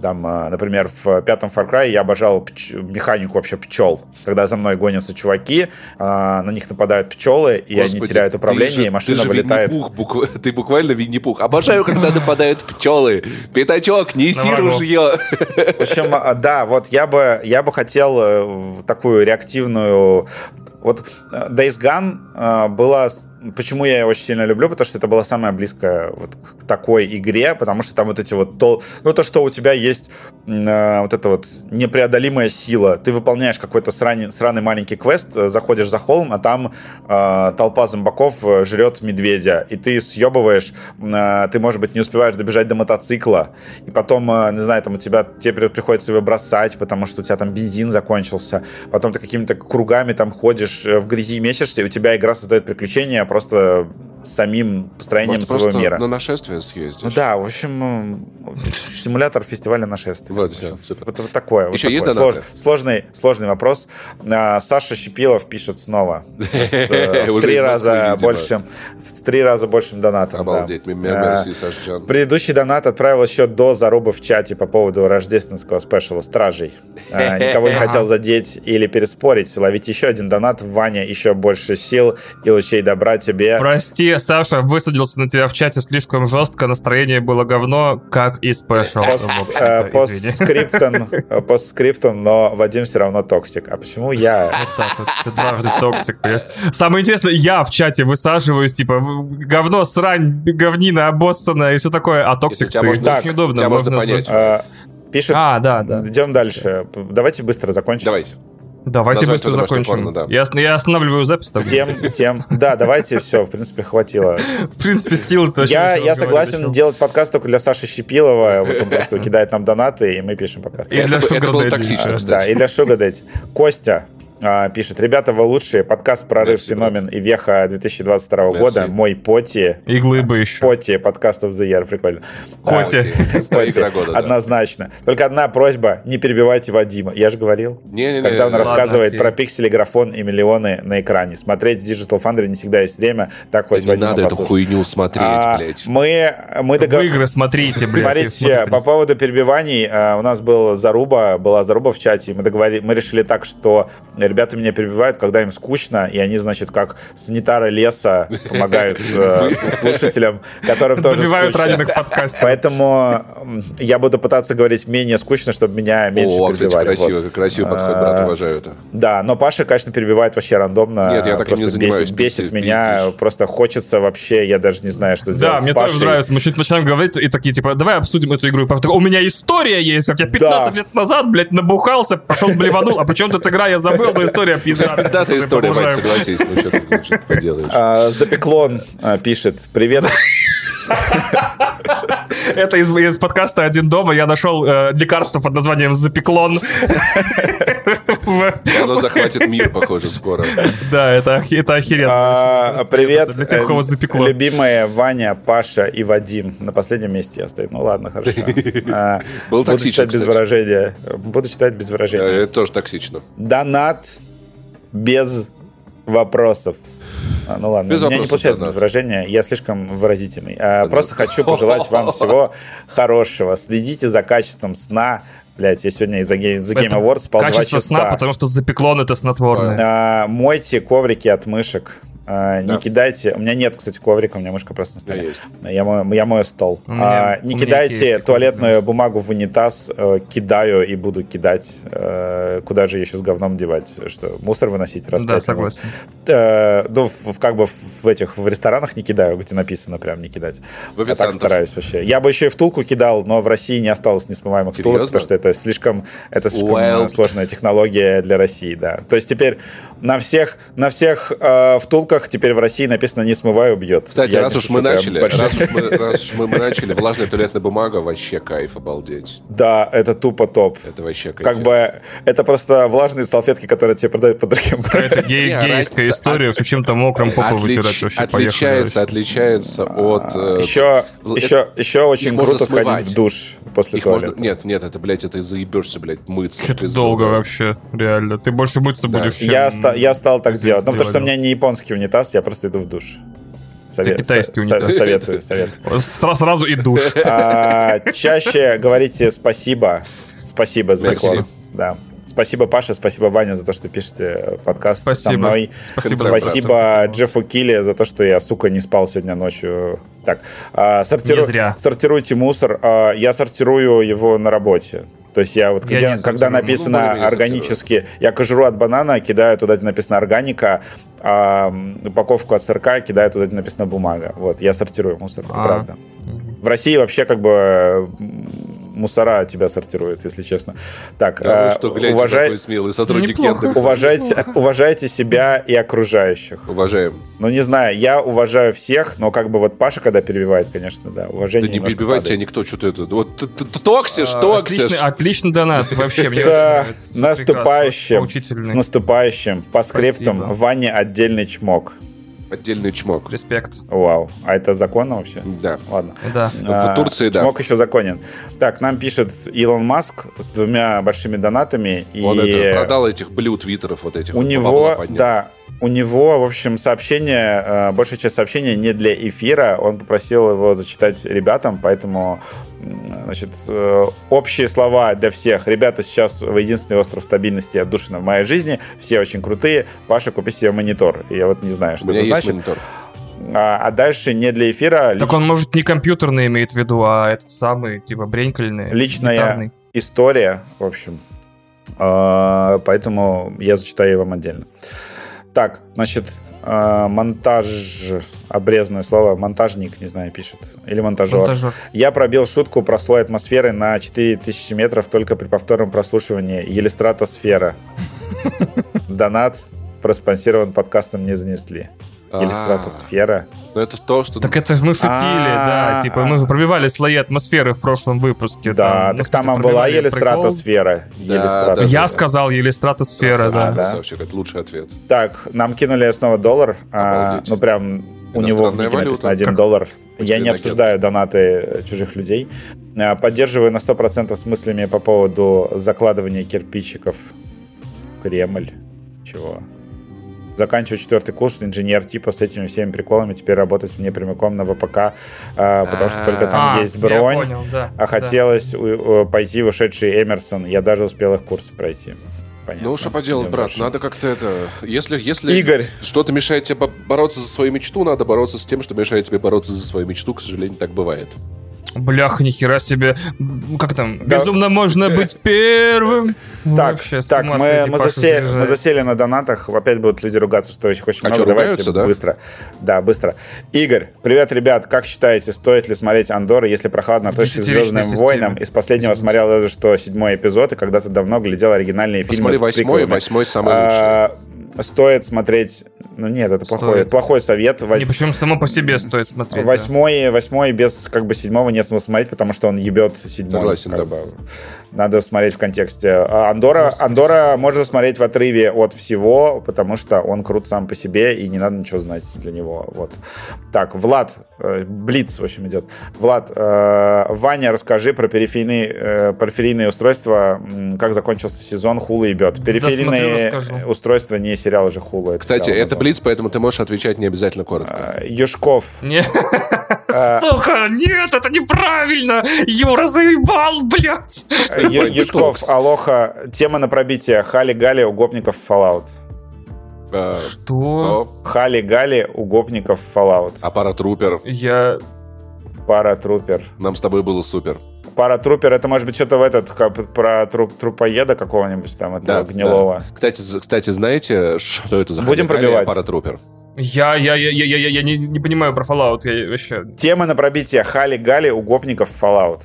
[SPEAKER 2] Там, э, например, в пятом Far Cry я обожал пч- механику вообще пчел, когда за мной гонятся чуваки, жуки, а, на них нападают пчелы, и Господи, они теряют управление, же, и машина ты вылетает.
[SPEAKER 1] Букв... Ты буквально Винни-Пух. Обожаю, когда нападают пчелы. Пятачок, неси ружье.
[SPEAKER 2] В общем, а, да, вот я бы, я бы хотел э, такую реактивную... Вот э, Days Gone э, была Почему я ее очень сильно люблю? Потому что это была самая близкая вот к такой игре, потому что там вот эти вот... То, ну, то, что у тебя есть э, вот эта вот непреодолимая сила. Ты выполняешь какой-то сраный, сраный маленький квест, э, заходишь за холм, а там э, толпа зомбаков э, жрет медведя, и ты съебываешь, э, ты, может быть, не успеваешь добежать до мотоцикла, и потом, э, не знаю, там у тебя, тебе приходится его бросать, потому что у тебя там бензин закончился, потом ты какими-то кругами там ходишь, в грязи месишься, и у тебя игра создает приключения, просто самим построением Может, своего мира.
[SPEAKER 1] на нашествие съездишь?
[SPEAKER 2] Ну, да, в общем, симулятор фестиваля нашествия.
[SPEAKER 1] Вот, все.
[SPEAKER 2] Вот, вот такое.
[SPEAKER 1] Еще
[SPEAKER 2] вот
[SPEAKER 1] есть
[SPEAKER 2] такое. Слож, сложный, сложный вопрос. А, Саша Щепилов пишет снова. Э, в три раза большим в три раза большим донатом.
[SPEAKER 1] Обалдеть. Мерси, Саша
[SPEAKER 2] Предыдущий донат отправил еще до зарубы в чате по поводу рождественского спешала «Стражей». А, никого не хотел задеть или переспорить. Ловить еще один донат. Ваня, еще больше сил и лучей добра тебе.
[SPEAKER 3] Прости, Саша, высадился на тебя в чате слишком жестко, настроение было говно, как и спешл.
[SPEAKER 2] Э, постскриптум, э, постскриптум, но Вадим все равно токсик. А почему я? Вот так
[SPEAKER 3] вот, ты дважды токсик, Самое интересное, я в чате высаживаюсь, типа, говно, срань, говнина, обоссанная и все такое, а токсик ты.
[SPEAKER 2] Очень удобно. Можно понять. Э, пишет.
[SPEAKER 3] А, да, да.
[SPEAKER 2] Идем дальше. Давайте быстро закончим.
[SPEAKER 1] Давайте.
[SPEAKER 3] Давайте Назвать быстро закончим. Порно, да. я, я останавливаю запись.
[SPEAKER 2] Тогда. Тем, тем. Да, давайте, все, в принципе, хватило.
[SPEAKER 3] В принципе, силы
[SPEAKER 2] точно. Я, я согласен делать подкаст только для Саши Щепилова. Вот он просто кидает нам донаты, и мы пишем подкаст.
[SPEAKER 1] И для это, это было токсично, кстати.
[SPEAKER 2] Да, и для Daddy. Костя, а, пишет, ребята, вы лучшие. Подкаст «Прорыв, Merci, феномен» брат. и «Веха» 2022 Merci. года. Мой поти.
[SPEAKER 3] И глыбы еще.
[SPEAKER 2] Поти, подкаст of the year. Прикольно.
[SPEAKER 3] Коти.
[SPEAKER 2] Да, Однозначно. Только одна просьба, не перебивайте Вадима. Я же говорил. Когда он рассказывает про пиксели, графон и миллионы на экране. Смотреть Digital Foundry не всегда есть время. Так хоть
[SPEAKER 1] Не надо эту хуйню смотреть, а, блядь.
[SPEAKER 2] Мы, мы
[SPEAKER 3] догов... В игры смотрите,
[SPEAKER 2] блядь. Смотрите, по поводу перебиваний. А, у нас был заруба, была заруба в чате. Мы, договорились, мы решили так, что ребята меня перебивают, когда им скучно, и они, значит, как санитары леса помогают э, слушателям, которым тоже
[SPEAKER 3] Добивают раненых подкастов.
[SPEAKER 2] Поэтому я буду пытаться говорить менее скучно, чтобы меня меньше перебивали.
[SPEAKER 1] красиво, красивый подход, брат, а, уважаю это.
[SPEAKER 2] Да, но Паша, конечно, перебивает вообще рандомно.
[SPEAKER 1] Нет, я так не занимаюсь.
[SPEAKER 2] Бесит, меня, просто хочется вообще, я даже не знаю, что сделать
[SPEAKER 3] Да, мне тоже нравится. Мы чуть начинаем говорить и такие, типа, давай обсудим эту игру. У меня история есть, как я 15 лет назад, блядь, набухался, пошел блеванул, а причем тут игра, я забыл, но история пиздатая.
[SPEAKER 1] Пиздатая история, Вань, согласись. Ну, что ты поделаешь.
[SPEAKER 2] А, Запеклон а, пишет. Привет.
[SPEAKER 3] Это из, из подкаста «Один дома» я нашел э, лекарство под названием «Запеклон».
[SPEAKER 1] Оно захватит мир, похоже, скоро.
[SPEAKER 3] Да, это, это охеренно.
[SPEAKER 2] А, привет,
[SPEAKER 3] Для тех, кого
[SPEAKER 2] э,
[SPEAKER 3] запекло.
[SPEAKER 2] любимые Ваня, Паша и Вадим. На последнем месте я стою. Ну ладно, хорошо. А,
[SPEAKER 1] Был
[SPEAKER 2] Буду читать без выражения. Буду читать без выражения.
[SPEAKER 1] Это тоже токсично.
[SPEAKER 2] Донат без вопросов. А, ну ладно,
[SPEAKER 1] Без
[SPEAKER 2] у меня не получается без выражения, я слишком выразительный. А, просто хочу пожелать вам всего хорошего. Следите за качеством сна. Блять, я сегодня из-за Game, за Game Awards спал два
[SPEAKER 3] Качество
[SPEAKER 2] часа.
[SPEAKER 3] сна, потому что запеклон это снотворное.
[SPEAKER 2] А, мойте коврики от мышек. А, не
[SPEAKER 1] Да.
[SPEAKER 2] кидайте. У меня нет, кстати, коврика, у меня мышка просто на
[SPEAKER 1] Да,
[SPEAKER 2] столе.
[SPEAKER 1] есть.
[SPEAKER 2] Я мою, я мою стол.
[SPEAKER 3] У меня-
[SPEAKER 2] А, не кидайте
[SPEAKER 3] есть
[SPEAKER 2] туалетную бумагу в унитаз. э, кидаю и буду кидать. Э, куда же еще с говном девать? Что, мусор выносить? Раз
[SPEAKER 3] Да, согласен.
[SPEAKER 2] Э, ну, в, в- как бы в этих в ресторанах не кидаю, где написано прям не кидать.
[SPEAKER 1] В
[SPEAKER 2] Я так стараюсь вообще. Я бы еще и втулку кидал, но в России не осталось несмываемых втулок,
[SPEAKER 1] Серьезно?
[SPEAKER 2] потому что это слишком, это слишком
[SPEAKER 1] Well.
[SPEAKER 2] э, сложная технология для России, да. То есть теперь на всех, на всех э, втулках теперь в России написано «не смывай, убьет».
[SPEAKER 1] Кстати,
[SPEAKER 2] Я
[SPEAKER 1] раз уж мы начали,
[SPEAKER 2] большой-
[SPEAKER 1] раз уж мы, раз уж мы, мы начали, влажная туалетная бумага, вообще кайф, обалдеть.
[SPEAKER 2] Да, это тупо топ.
[SPEAKER 1] Это вообще кайф.
[SPEAKER 2] Как бы это просто влажные салфетки, которые тебе продают по другим
[SPEAKER 3] Это гей-
[SPEAKER 1] Не,
[SPEAKER 3] гейская
[SPEAKER 1] разница-
[SPEAKER 3] история, что чем-то мокрым попу
[SPEAKER 1] Отлич-
[SPEAKER 3] вытирать вообще.
[SPEAKER 1] отличается,
[SPEAKER 3] поехали.
[SPEAKER 1] отличается от... э,
[SPEAKER 2] Еще,
[SPEAKER 1] в-
[SPEAKER 2] еще, еще очень круто сходить в душ после
[SPEAKER 1] Их можно...
[SPEAKER 2] туалета.
[SPEAKER 1] Нет, нет, это, блядь, это заебешься, блядь, мыться.
[SPEAKER 3] Что-то долго вообще, реально. Ты больше мыться
[SPEAKER 1] Да.
[SPEAKER 3] будешь, чем...
[SPEAKER 2] Я, ста- я стал так делать. Ну, потому что у меня не японский унитаз, я просто иду в душ. Совет-
[SPEAKER 3] китайский
[SPEAKER 2] со- со-
[SPEAKER 3] унитаз.
[SPEAKER 2] Советую, советую.
[SPEAKER 3] Сра- Сразу и душ.
[SPEAKER 2] А, чаще говорите спасибо. Спасибо за
[SPEAKER 1] Merci.
[SPEAKER 2] реклам. Да. Спасибо, Паша, спасибо, Ваня, за то, что пишете подкаст со
[SPEAKER 3] Спасибо.
[SPEAKER 2] мной.
[SPEAKER 3] Спасибо,
[SPEAKER 2] Спасибо
[SPEAKER 3] брат.
[SPEAKER 2] Джеффу Килли за то, что я, сука, не спал сегодня ночью. Так, а, сортиру-
[SPEAKER 3] Не зря.
[SPEAKER 2] сортируйте мусор. А, Я сортирую его на работе. То есть я вот,
[SPEAKER 3] Я
[SPEAKER 2] где- когда.
[SPEAKER 1] Ну,
[SPEAKER 2] написано
[SPEAKER 1] более-менее
[SPEAKER 2] органически, я кожуру от банана кидаю туда, где написано органика, а упаковку от сырка кидаю туда, где написано бумага. Вот, я сортирую мусор,
[SPEAKER 3] А.
[SPEAKER 2] правда. В России вообще как бы мусора тебя сортируют, если честно. Так,
[SPEAKER 1] Да вы
[SPEAKER 2] э,
[SPEAKER 1] что, гляньте,
[SPEAKER 2] уважай-
[SPEAKER 1] какой смелый сотрудник
[SPEAKER 3] Неплохо.
[SPEAKER 1] Яндекса.
[SPEAKER 2] уважайте, уважайте себя и окружающих.
[SPEAKER 1] Уважаем.
[SPEAKER 2] Ну, не знаю, я уважаю всех, но как бы вот Паша, когда перебивает, конечно, да,
[SPEAKER 1] Да
[SPEAKER 2] уважение
[SPEAKER 1] не
[SPEAKER 2] немножко
[SPEAKER 1] перебивай
[SPEAKER 2] падает.
[SPEAKER 1] тебя никто, что-то это... Вот ты, ты- ты токсишь,
[SPEAKER 3] А,
[SPEAKER 1] токсишь.
[SPEAKER 3] Отличный, отличный донат. Вообще,
[SPEAKER 2] С
[SPEAKER 3] нравится.
[SPEAKER 2] наступающим, с наступающим, по скриптам. Ване отдельный чмок.
[SPEAKER 1] Отдельный чмок.
[SPEAKER 3] Респект.
[SPEAKER 2] Вау, а это законно вообще?
[SPEAKER 1] Да.
[SPEAKER 2] Ладно.
[SPEAKER 3] Да.
[SPEAKER 1] В Турции, да.
[SPEAKER 2] Чмок еще законен. Так, нам пишет Илон Маск с двумя большими донатами. И
[SPEAKER 1] Он это продал этих блю твиттеров вот этих.
[SPEAKER 2] у
[SPEAKER 1] вот,
[SPEAKER 2] него,
[SPEAKER 1] поднял.
[SPEAKER 2] да, у него, в общем, сообщение, э, большая часть сообщения не для эфира. Он попросил его зачитать ребятам, поэтому, значит, э, общие слова для всех. Ребята, сейчас вы единственный остров стабильности и отдушина в моей жизни. Все очень крутые. Паша, купи себе монитор. Я вот не знаю,
[SPEAKER 1] У
[SPEAKER 2] что
[SPEAKER 1] меня
[SPEAKER 2] это
[SPEAKER 1] есть
[SPEAKER 2] значит.
[SPEAKER 1] монитор.
[SPEAKER 2] А, а дальше не для эфира.
[SPEAKER 3] Так
[SPEAKER 2] лич-
[SPEAKER 3] он, может, не компьютерный имеет в виду, а этот самый, типа, бренькальный.
[SPEAKER 2] Личная
[SPEAKER 3] гитарный.
[SPEAKER 2] история, в общем. А, Поэтому я зачитаю вам отдельно. Так, значит, а, монтаж, обрезанное слово, монтажник, не знаю, пишет, или монтажер.
[SPEAKER 3] Монтажер.
[SPEAKER 2] Я пробил шутку про слой атмосферы на 4000 метров только при повторном прослушивании. Елистратосфера. Донат проспонсирован подкастом «Не занесли».
[SPEAKER 1] А,
[SPEAKER 2] Елистратосфера.
[SPEAKER 1] Ну это то, что...
[SPEAKER 3] Так это же мы шутили, да.
[SPEAKER 2] А,
[SPEAKER 3] Типа,
[SPEAKER 2] а.
[SPEAKER 3] мы пробивали слои атмосферы в прошлом выпуске.
[SPEAKER 2] Да,
[SPEAKER 3] ну,
[SPEAKER 2] так
[SPEAKER 3] в
[SPEAKER 2] там
[SPEAKER 3] смысле,
[SPEAKER 2] была.
[SPEAKER 1] Да,
[SPEAKER 2] Елистратосфера.
[SPEAKER 1] да.
[SPEAKER 3] Я сказал елистратосфера,
[SPEAKER 1] Красавчик,
[SPEAKER 3] да.
[SPEAKER 2] да.
[SPEAKER 1] красавчик, это лучший ответ.
[SPEAKER 2] Так, нам кинули снова доллар. а, ну, прям у него в нике написано 1
[SPEAKER 3] Как-
[SPEAKER 2] доллар. Я не обсуждаю донаты чужих людей. Поддерживаю на 100% с мыслями по поводу закладывания кирпичиков. Кремль. Чего? Заканчиваю четвертый курс, инженер типа с этими всеми приколами. Теперь работать мне прямиком на ВПК, а, потому что только там
[SPEAKER 3] А,
[SPEAKER 2] есть бронь.
[SPEAKER 3] понял, да,
[SPEAKER 2] А
[SPEAKER 3] да.
[SPEAKER 2] хотелось у- у- пойти в ушедший Эмерсон. Я даже успел их курсы пройти. Понятно.
[SPEAKER 1] Ну, что поделать, брат,
[SPEAKER 2] дальше.
[SPEAKER 1] надо как-то это... Если, если
[SPEAKER 2] Игорь.
[SPEAKER 1] что-то мешает тебе бо- бороться за свою мечту, надо бороться с тем, что мешает тебе бороться за свою мечту. К сожалению, так бывает.
[SPEAKER 3] Бляха, нихера себе. Как там?
[SPEAKER 2] Да.
[SPEAKER 3] Безумно можно быть первым.
[SPEAKER 2] Так,
[SPEAKER 3] Вообще,
[SPEAKER 2] так мы,
[SPEAKER 3] сойти,
[SPEAKER 2] мы,
[SPEAKER 3] Паша
[SPEAKER 2] засе-
[SPEAKER 3] заряжает.
[SPEAKER 2] мы засели на донатах. Опять будут люди ругаться, что очень, очень
[SPEAKER 1] А
[SPEAKER 2] много.
[SPEAKER 1] что,
[SPEAKER 2] Давайте
[SPEAKER 1] ругаются, да?
[SPEAKER 2] быстро. Да, быстро. Игорь, привет, ребят. Как считаете, стоит ли смотреть Андор, если прохладно относится к
[SPEAKER 3] Десятилетней
[SPEAKER 2] Звездным
[SPEAKER 3] системе.
[SPEAKER 2] войнам? Из последнего смотрел даже что седьмой эпизод, и когда-то давно глядел оригинальные фильмы.
[SPEAKER 1] Посмотри восьмой, восьмой самый
[SPEAKER 2] А, стоит смотреть... Ну нет, это плохой, плохой совет.
[SPEAKER 3] Вось... Не, причем само по себе стоит смотреть.
[SPEAKER 2] Восьмой, да. восьмой без как бы седьмого нет смысла смотреть, потому что он ебет седьмой.
[SPEAKER 1] Согласен,
[SPEAKER 2] да. Бы. Надо смотреть в контексте. А Андора, Андора можно смотреть в отрыве от всего, потому что он крут сам по себе, и не надо ничего знать для него. Вот. Так, Влад, э, Блиц, в общем, идет. Влад, э, Ваня, расскажи про периферийные, э, периферийные устройства, как закончился сезон, хула ебет. Периферийные да, устройства не сериалы же хула.
[SPEAKER 1] Это Кстати, это Блиц, поэтому ты можешь отвечать не обязательно коротко.
[SPEAKER 2] А, Юшков.
[SPEAKER 3] Не. А, Сука, нет, это неправильно! Юра заебал, блядь!
[SPEAKER 2] Юшков, Алоха, тема на пробитие. Хали-гали у гопников Fallout.
[SPEAKER 3] А, Что?
[SPEAKER 2] Хали-гали у гопников Fallout.
[SPEAKER 1] А паратрупер?
[SPEAKER 3] Я...
[SPEAKER 2] Паратрупер.
[SPEAKER 1] Нам с тобой было супер.
[SPEAKER 2] Паратрупер, это может быть что-то в этот, как, про труп, трупоеда какого-нибудь там, этого да, гнилого.
[SPEAKER 1] Да. Кстати, кстати, знаете, что это за
[SPEAKER 2] Будем пробивать.
[SPEAKER 1] Паратрупер?
[SPEAKER 3] Я, я, я, я, я, я не, не понимаю про Fallout, я вообще...
[SPEAKER 2] Тема на пробитие Хали-Гали у гопников Fallout.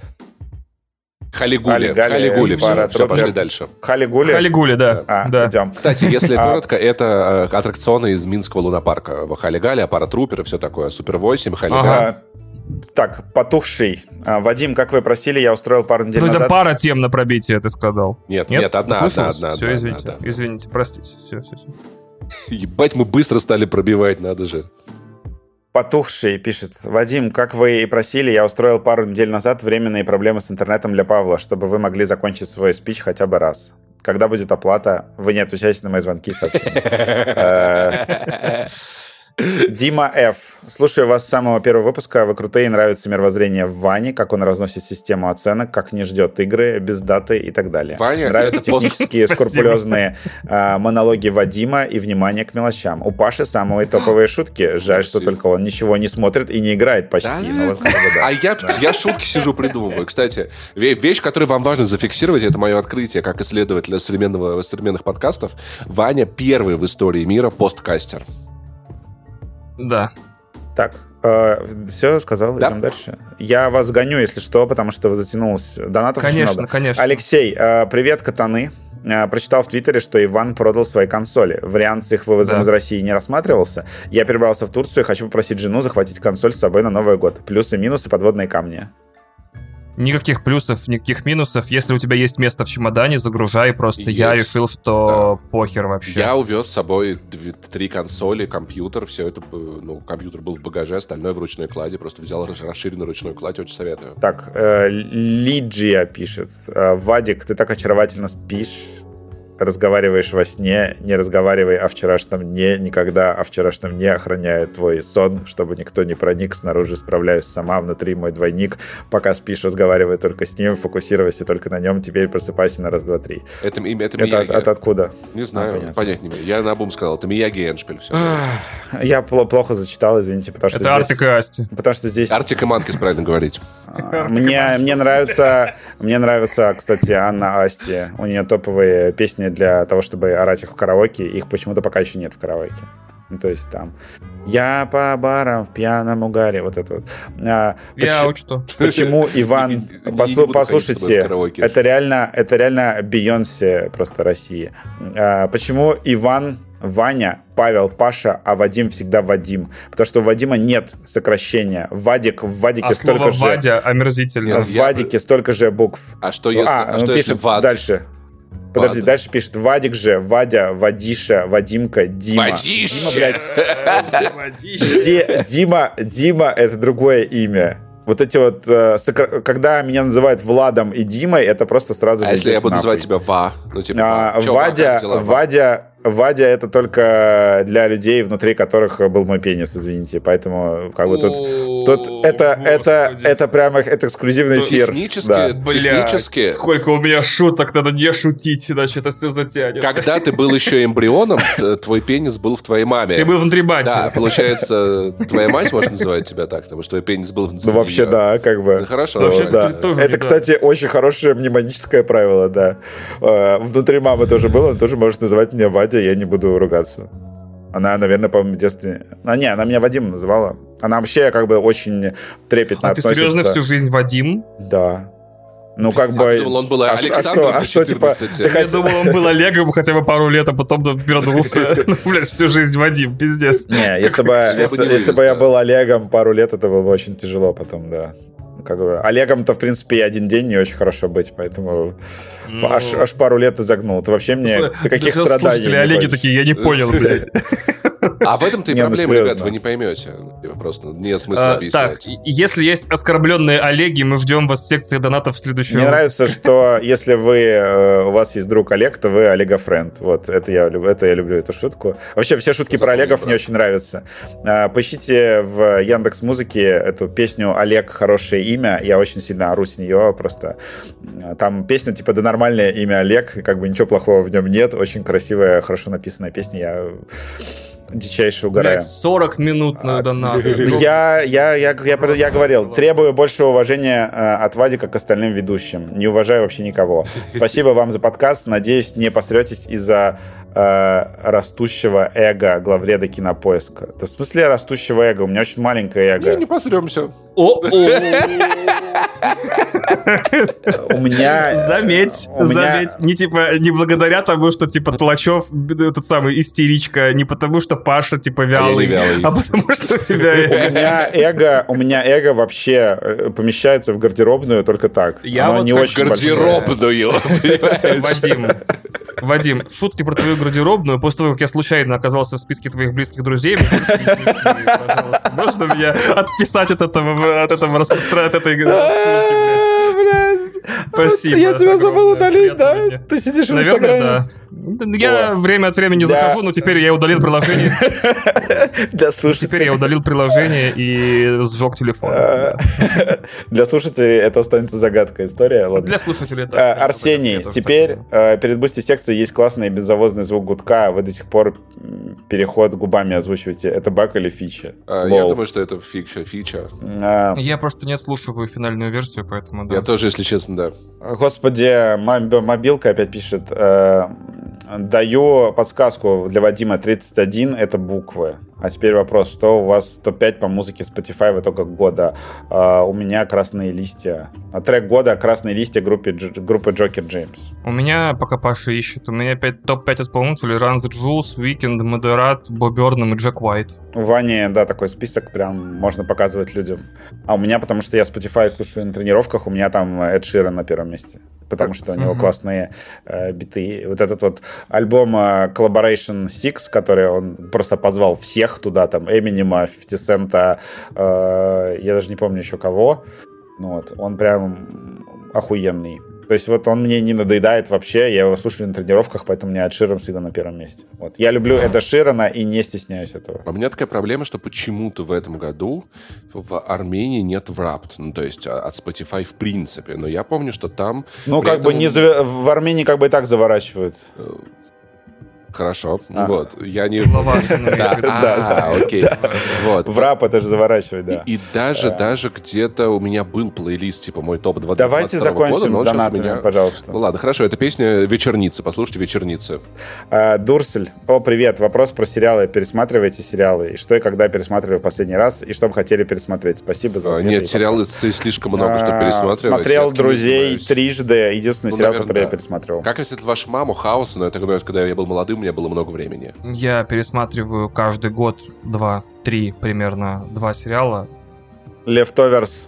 [SPEAKER 1] Халигули. Халигули, все, все, пошли дальше.
[SPEAKER 2] Халигули?
[SPEAKER 3] Халигули, да.
[SPEAKER 2] А, да. Идем.
[SPEAKER 1] Кстати, если а. коротко, это э, аттракционы из Минского лунопарка. В Халигале, аппаратрупер и все такое. Супер 8, Халигали. Ага.
[SPEAKER 2] Так, потухший. А, Вадим, как вы просили, я устроил пару недель ну, назад...
[SPEAKER 3] Ну, это пара тем на пробитие, ты сказал.
[SPEAKER 1] Нет, нет, нет одна, одна, одна.
[SPEAKER 3] Все, извините, одна, извините, простите. Все, все, все.
[SPEAKER 1] Ебать, мы быстро стали пробивать, надо же.
[SPEAKER 2] Потухший пишет. Вадим, как вы и просили, я устроил пару недель назад временные проблемы с интернетом для Павла, чтобы вы могли закончить свой спич хотя бы раз. Когда будет оплата? Вы не отвечаете на мои звонки, сообщения. Дима Ф. Слушаю вас с самого первого выпуска. Вы крутые, нравится мировоззрение в Ване, как он разносит систему оценок, как не ждет игры без даты и так далее.
[SPEAKER 1] Ваня,
[SPEAKER 2] нравятся технические скрупулезные э, монологи Вадима и внимание к мелочам. У Паши самые топовые шутки. Жаль, что только он ничего не смотрит и не играет почти. Да.
[SPEAKER 1] А я, шутки сижу придумываю. Кстати, вещь, которую вам важно зафиксировать, это мое открытие как исследователя современных подкастов. Ваня первый в истории мира посткастер.
[SPEAKER 3] Да.
[SPEAKER 2] Так, э, все, сказал, да. идем дальше. Я вас гоню, если что, потому что вы затянулось. Донатов
[SPEAKER 3] конечно,
[SPEAKER 2] много.
[SPEAKER 3] Конечно,
[SPEAKER 2] Алексей, э, привет, катаны. Э, прочитал в Твиттере, что Иван продал свои консоли. Вариант с их вывозом да. из России не рассматривался. Я перебрался в Турцию и хочу попросить жену захватить консоль с собой на Новый год. Плюсы, минусы, подводные камни.
[SPEAKER 3] Никаких плюсов, никаких минусов. Если у тебя есть место в чемодане, загружай. Просто есть. я решил, что да. похер вообще.
[SPEAKER 1] Я увез с собой три консоли, компьютер. Все это, ну, компьютер был в багаже, остальное в ручной кладе. Просто взял расширенную ручную кладь, очень советую.
[SPEAKER 2] Так, э, Лиджия пишет. Э, Вадик, ты так очаровательно спишь разговариваешь во сне, не разговаривай о вчерашнем дне, никогда о вчерашнем дне охраняю твой сон, чтобы никто не проник, снаружи справляюсь сама, внутри мой двойник, пока спишь, разговаривай только с ним, фокусируйся только на нем, теперь просыпайся на раз, два, три.
[SPEAKER 1] Это, это,
[SPEAKER 2] это, это от, от откуда?
[SPEAKER 1] Не знаю, а, понять не Я на бум сказал, это Мияги Эншпиль. Все.
[SPEAKER 2] Я плохо зачитал, извините, потому что
[SPEAKER 3] Это здесь... Артик и Асти.
[SPEAKER 2] Потому что здесь...
[SPEAKER 1] Артик и Манкис, правильно говорить.
[SPEAKER 2] А, мне, мне нравится, мне нравится, кстати, Анна Асти. У нее топовые песни для того, чтобы орать их в караоке. Их почему-то пока еще нет в караоке. Ну, то есть там «Я по барам в пьяном угаре». Вот это вот.
[SPEAKER 3] А, Я поч- учту.
[SPEAKER 2] Почему Иван... Послу- послушайте, это реально, это реально Бейонсе просто России. А, почему Иван Ваня, Павел, Паша, а Вадим всегда Вадим. Потому что у Вадима нет сокращения. Вадик, в Вадике а столько
[SPEAKER 3] же... Вадя омерзительно.
[SPEAKER 2] в Вадике я... столько же букв.
[SPEAKER 1] А что если, а, а что
[SPEAKER 2] пишет
[SPEAKER 1] если Вад?
[SPEAKER 2] дальше. Подожди, дальше пишет Вадик же, Вадя, Вадиша, Вадимка, Дима.
[SPEAKER 1] Вадиша!
[SPEAKER 2] Дима, блядь. Дима, Дима — это другое имя вот эти вот, э, когда меня называют Владом и Димой, это просто сразу
[SPEAKER 1] а
[SPEAKER 2] же... А
[SPEAKER 1] если я буду называть тебя Ва?
[SPEAKER 2] Ну, типа, а, Вадя, Вадя, Вадя это только для людей, внутри которых был мой пенис, извините. Поэтому как бы тут, тут это, это, это прямо это эксклюзивный эфир.
[SPEAKER 1] Технически, да.
[SPEAKER 3] технически. Сколько у меня шуток, надо не шутить, иначе это все затянет.
[SPEAKER 1] Когда ты был еще эмбрионом, твой пенис был в твоей маме.
[SPEAKER 3] Ты был внутри бати.
[SPEAKER 1] Да, получается, твоя мать может называть тебя так, потому что твой пенис был внутри
[SPEAKER 2] Ну вообще да, как бы.
[SPEAKER 1] Ну, хорошо.
[SPEAKER 2] Вообще, да. Это, кстати, очень хорошее мнемоническое правило, да. Э, внутри мамы тоже было, он тоже может называть меня Вадя Надя, я не буду ругаться. Она, наверное, по-моему, в детстве... А, не, она меня Вадим называла. Она вообще как бы очень трепетно
[SPEAKER 3] а
[SPEAKER 2] относится.
[SPEAKER 3] ты серьезно всю жизнь Вадим?
[SPEAKER 2] Да. Ну, как бы...
[SPEAKER 1] Я думал, он был
[SPEAKER 2] а
[SPEAKER 1] Александром
[SPEAKER 2] а что, а что, типа,
[SPEAKER 3] ты Я думал, он был Олегом хотя бы пару лет, а потом вернулся. Ну, блядь, всю жизнь Вадим, пиздец.
[SPEAKER 2] Не, бы, если бы я был Олегом пару лет, это было бы очень тяжело потом, да. Как бы, Олегом-то, в принципе, и один день не очень хорошо быть, поэтому ну... аж, аж пару лет и загнул. Ты вообще мне... Слушай, ты каких страданий
[SPEAKER 3] Олеги такие, я не понял, блядь.
[SPEAKER 1] А в этом-то и ну проблема, ребят, вы не поймете. Типа, просто нет смысла а, объяснять.
[SPEAKER 3] Так, если есть оскорбленные Олеги, мы ждем вас в секции донатов в следующем
[SPEAKER 2] Мне нравится, что если вы, э, у вас есть друг Олег, то вы Олега френд. Вот, это я, это я люблю эту шутку. Вообще, все шутки про Олегов мне очень нравятся. А, поищите в Яндекс Музыке эту песню «Олег. Хорошее имя». Я очень сильно ору с нее просто. Там песня, типа, да нормальное имя Олег, как бы ничего плохого в нем нет. Очень красивая, хорошо написанная песня. Я дичайше угораю. Блядь,
[SPEAKER 3] 40 минут на донат.
[SPEAKER 2] Я, я, я, я, я говорил, требую больше уважения э, от Вадика к остальным ведущим. Не уважаю вообще никого. Спасибо вам за подкаст. Надеюсь, не посретесь из-за э, растущего эго главреда кинопоиска. Это в смысле растущего эго? У меня очень маленькое эго.
[SPEAKER 1] Не, не посремся.
[SPEAKER 3] О,
[SPEAKER 2] У меня...
[SPEAKER 3] Заметь, заметь. Не типа, не благодаря тому, что типа Тлачев, этот самый истеричка, не потому что Паша типа вялый, а потому что у тебя
[SPEAKER 2] У меня эго, у меня эго вообще э, помещается в гардеробную только так.
[SPEAKER 1] Я вот не очень гардеробную,
[SPEAKER 3] Вадим, Вадим, шутки про твою гардеробную, после того, как я случайно оказался в списке твоих близких друзей, можно меня отписать от этого, от этого распространения, от этой Спасибо.
[SPEAKER 2] Я тебя забыл удалить, да? Ты сидишь в Инстаграме. да.
[SPEAKER 3] Я время от времени захожу, но теперь я удалил приложение.
[SPEAKER 2] Для слушателей.
[SPEAKER 3] Теперь я удалил приложение и сжег телефон. А,
[SPEAKER 2] для слушателей это останется загадкой история.
[SPEAKER 3] Для слушателей, да.
[SPEAKER 2] А, Арсений, теперь а, перед Boosty секцией есть классный беззавозный звук гудка. Вы до сих пор переход губами озвучиваете. Это баг или фича?
[SPEAKER 1] Я думаю, что это фича. фича.
[SPEAKER 3] Я просто не отслушиваю финальную версию, поэтому
[SPEAKER 1] Я тоже, если честно, да.
[SPEAKER 2] Господи, мобилка опять пишет. Э, даю подсказку для Вадима 31 это буквы. А теперь вопрос, что у вас топ-5 по музыке Spotify в итогах года? Uh, у меня «Красные листья». А трек года «Красные листья» группы, группы Джокер Джеймс.
[SPEAKER 3] У меня, пока Паша ищет, у меня топ-5 исполнителей. Ранз Джулс, Weekend, Модерат, Боб Бёрнам и Джек Уайт.
[SPEAKER 2] У Вани, да, такой список прям можно показывать людям. А у меня, потому что я Spotify слушаю на тренировках, у меня там Эд Ширен на первом месте потому что у него uh-huh. классные э, биты. Вот этот вот альбом э, Collaboration 6, который он просто позвал всех туда, там, Эминема, 50 Цента, э, я даже не помню еще кого. Ну, вот, он прям охуенный. То есть вот он мне не надоедает вообще, я его слушаю на тренировках, поэтому у меня Ширан всегда на первом месте. Вот. Я люблю это Ширана и не стесняюсь этого.
[SPEAKER 1] А у меня такая проблема, что почему-то в этом году в Армении нет Wrapped, ну то есть а, от Spotify в принципе, но я помню, что там...
[SPEAKER 2] Ну как этом... бы не зав... в Армении как бы и так заворачивают.
[SPEAKER 1] Хорошо. А. Вот. Я не...
[SPEAKER 3] Да,
[SPEAKER 1] да, окей.
[SPEAKER 2] Вот. В рап это же заворачивать, да.
[SPEAKER 1] И даже, даже где-то у меня был плейлист, типа мой топ-20
[SPEAKER 2] Давайте закончим с донатами, пожалуйста.
[SPEAKER 1] Ну ладно, хорошо, это песня «Вечерницы». Послушайте «Вечерницы».
[SPEAKER 2] А, Дурсель. О, привет. Вопрос про сериалы. Пересматриваете сериалы? И что и когда пересматривали в последний раз? И что бы хотели пересмотреть? Спасибо за ответ.
[SPEAKER 1] Нет, сериалы слишком много, чтобы пересматривать.
[SPEAKER 2] Смотрел «Друзей» трижды. Единственный ну, сериал, который я пересматривал.
[SPEAKER 1] Как если это ваша мама, «Хаос», но это когда я был молодым, меня было много времени.
[SPEAKER 3] Я пересматриваю каждый год два, три примерно, два сериала.
[SPEAKER 2] Leftovers.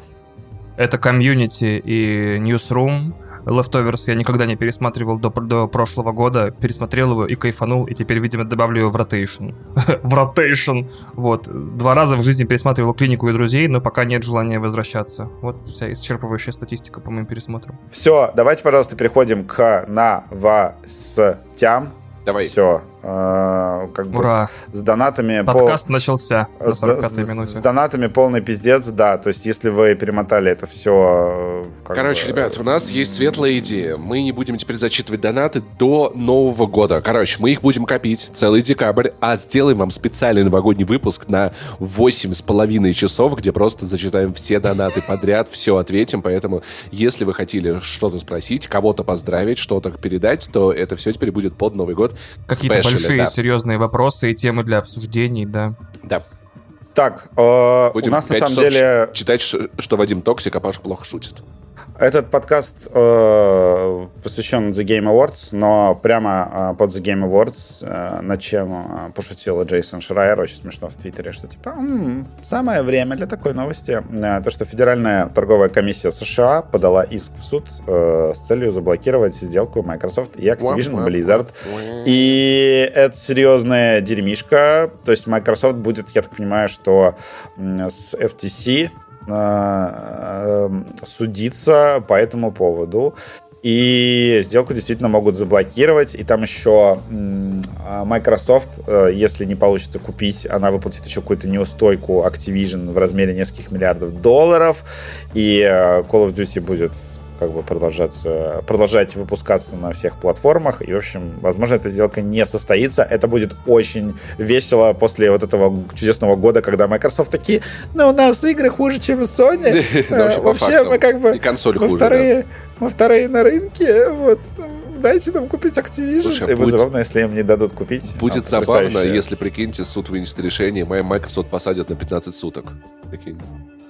[SPEAKER 3] Это комьюнити и Newsroom. Leftovers я никогда не пересматривал до, до прошлого года, пересмотрел его и кайфанул, и теперь, видимо, добавлю его в Rotation. в Rotation! Вот. Два раза в жизни пересматривал клинику и друзей, но пока нет желания возвращаться. Вот вся исчерпывающая статистика по моим пересмотрам.
[SPEAKER 2] Все, давайте, пожалуйста, переходим к новостям.
[SPEAKER 1] Давай.
[SPEAKER 2] Все. Э, как
[SPEAKER 3] Ура.
[SPEAKER 2] бы с, с донатами...
[SPEAKER 3] Подкаст пол... начался на 45
[SPEAKER 2] с, минуте. С донатами полный пиздец, да. То есть, если вы перемотали это все...
[SPEAKER 1] Короче, бы... ребят, у нас есть светлая идея. Мы не будем теперь зачитывать донаты до Нового года. Короче, мы их будем копить целый декабрь, а сделаем вам специальный новогодний выпуск на 8 с половиной часов, где просто зачитаем все донаты подряд, все ответим. Поэтому, если вы хотели что-то спросить, кого-то поздравить, что-то передать, то это все теперь будет под Новый год.
[SPEAKER 3] Какие-то большие да. серьезные вопросы и темы для обсуждений, да.
[SPEAKER 1] Да.
[SPEAKER 2] Так, э, у нас на самом деле...
[SPEAKER 1] Читать, что Вадим токсик, а Паша плохо шутит.
[SPEAKER 2] Этот подкаст э, посвящен The Game Awards, но прямо э, под The Game Awards, э, над чем э, пошутил Джейсон Шрайер, очень смешно в Твиттере, что типа м-м, самое время для такой новости. Э, то, что Федеральная торговая комиссия США подала иск в суд э, с целью заблокировать сделку Microsoft и Activision Blizzard. И это серьезная дерьмишка. То есть Microsoft будет, я так понимаю, что с FTC Э, судиться по этому поводу. И сделку действительно могут заблокировать. И там еще Microsoft, э, если не получится купить, она выплатит еще какую-то неустойку Activision в размере нескольких миллиардов долларов. И э, Call of Duty будет как бы продолжать, продолжать выпускаться на всех платформах. И, в общем, возможно, эта сделка не состоится. Это будет очень весело после вот этого чудесного года, когда Microsoft такие, ну, у нас игры хуже, чем Sony. Э, вообще, мы как бы...
[SPEAKER 1] И консоль
[SPEAKER 2] хуже, Мы вторые на рынке, вот дайте нам купить Activision. Слушай, и будет забавно, если им не дадут купить.
[SPEAKER 1] Будет забавно, если, прикиньте, суд вынесет решение, моя Microsoft посадят на 15 суток. Прикинь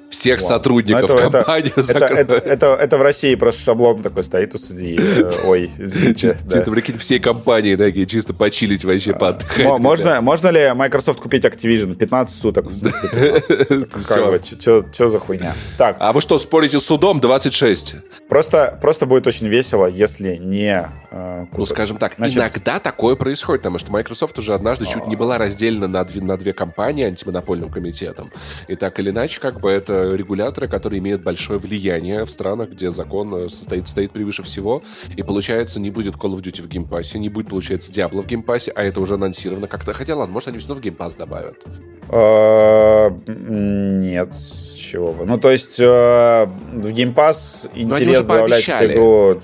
[SPEAKER 1] всех Вау. сотрудников это, компании
[SPEAKER 2] это, это, это, это, это в России просто шаблон такой стоит у судьи. Э, ой, извините.
[SPEAKER 1] Чисто, прикинь, всей компании такие, чисто почилить вообще,
[SPEAKER 2] поотдыхать. Можно, можно ли Microsoft купить Activision? 15 суток. Что за хуйня?
[SPEAKER 1] Так. А вы что, спорите с судом? 26.
[SPEAKER 2] Просто, просто будет очень весело, если не...
[SPEAKER 1] Э, ну, скажем так, иногда такое происходит, потому что Microsoft уже однажды чуть не была разделена на две компании антимонопольным комитетом. И так или иначе, как бы это регуляторы, которые имеют большое влияние в странах, где закон э, стоит, стоит превыше всего. И получается, не будет Call of Duty в Game Pass е, не будет, получается, Diablo в Game Pass е, а это уже анонсировано как-то. Хотя, ладно, может, они весну в Game Pass добавят.
[SPEAKER 2] А, нет, с чего бы. Ну, то есть, э, в геймпасс интерес добавлять в игру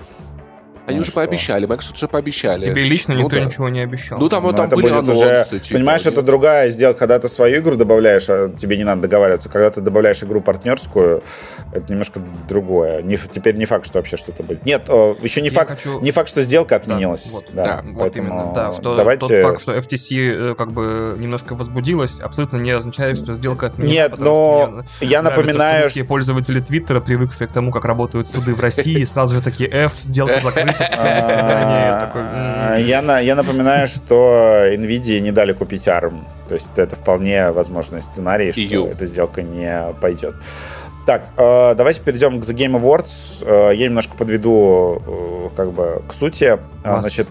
[SPEAKER 1] они ну, уже что? пообещали, Microsoft уже пообещали.
[SPEAKER 3] Тебе лично ну, никто да. ничего не обещал.
[SPEAKER 1] Ну там, вот, там были анонсы. Уже,
[SPEAKER 2] типа, понимаешь, это другая сделка, когда ты свою игру добавляешь, а тебе не надо договариваться. Когда ты добавляешь игру партнерскую, это немножко другое. Не, теперь не факт, что вообще что-то будет. Нет, еще не, факт, хочу... не факт, что сделка отменилась. Да, вот, да, да
[SPEAKER 3] вот поэтому именно, да, что давайте... тот факт, что FTC э, как бы немножко возбудилась, абсолютно не означает, что сделка отменилась.
[SPEAKER 2] Нет, но я напоминаю,
[SPEAKER 3] что... пользователи Твиттера, привыкшие к тому, как работают суды в России, сразу же такие F, сделка закрыта,
[SPEAKER 2] я, я напоминаю, что NVIDIA не дали купить ARM. То есть это вполне возможный сценарий, что эта сделка не пойдет. Так, э, давайте перейдем к The Game Awards. Э, я немножко подведу э, как бы к сути. Значит,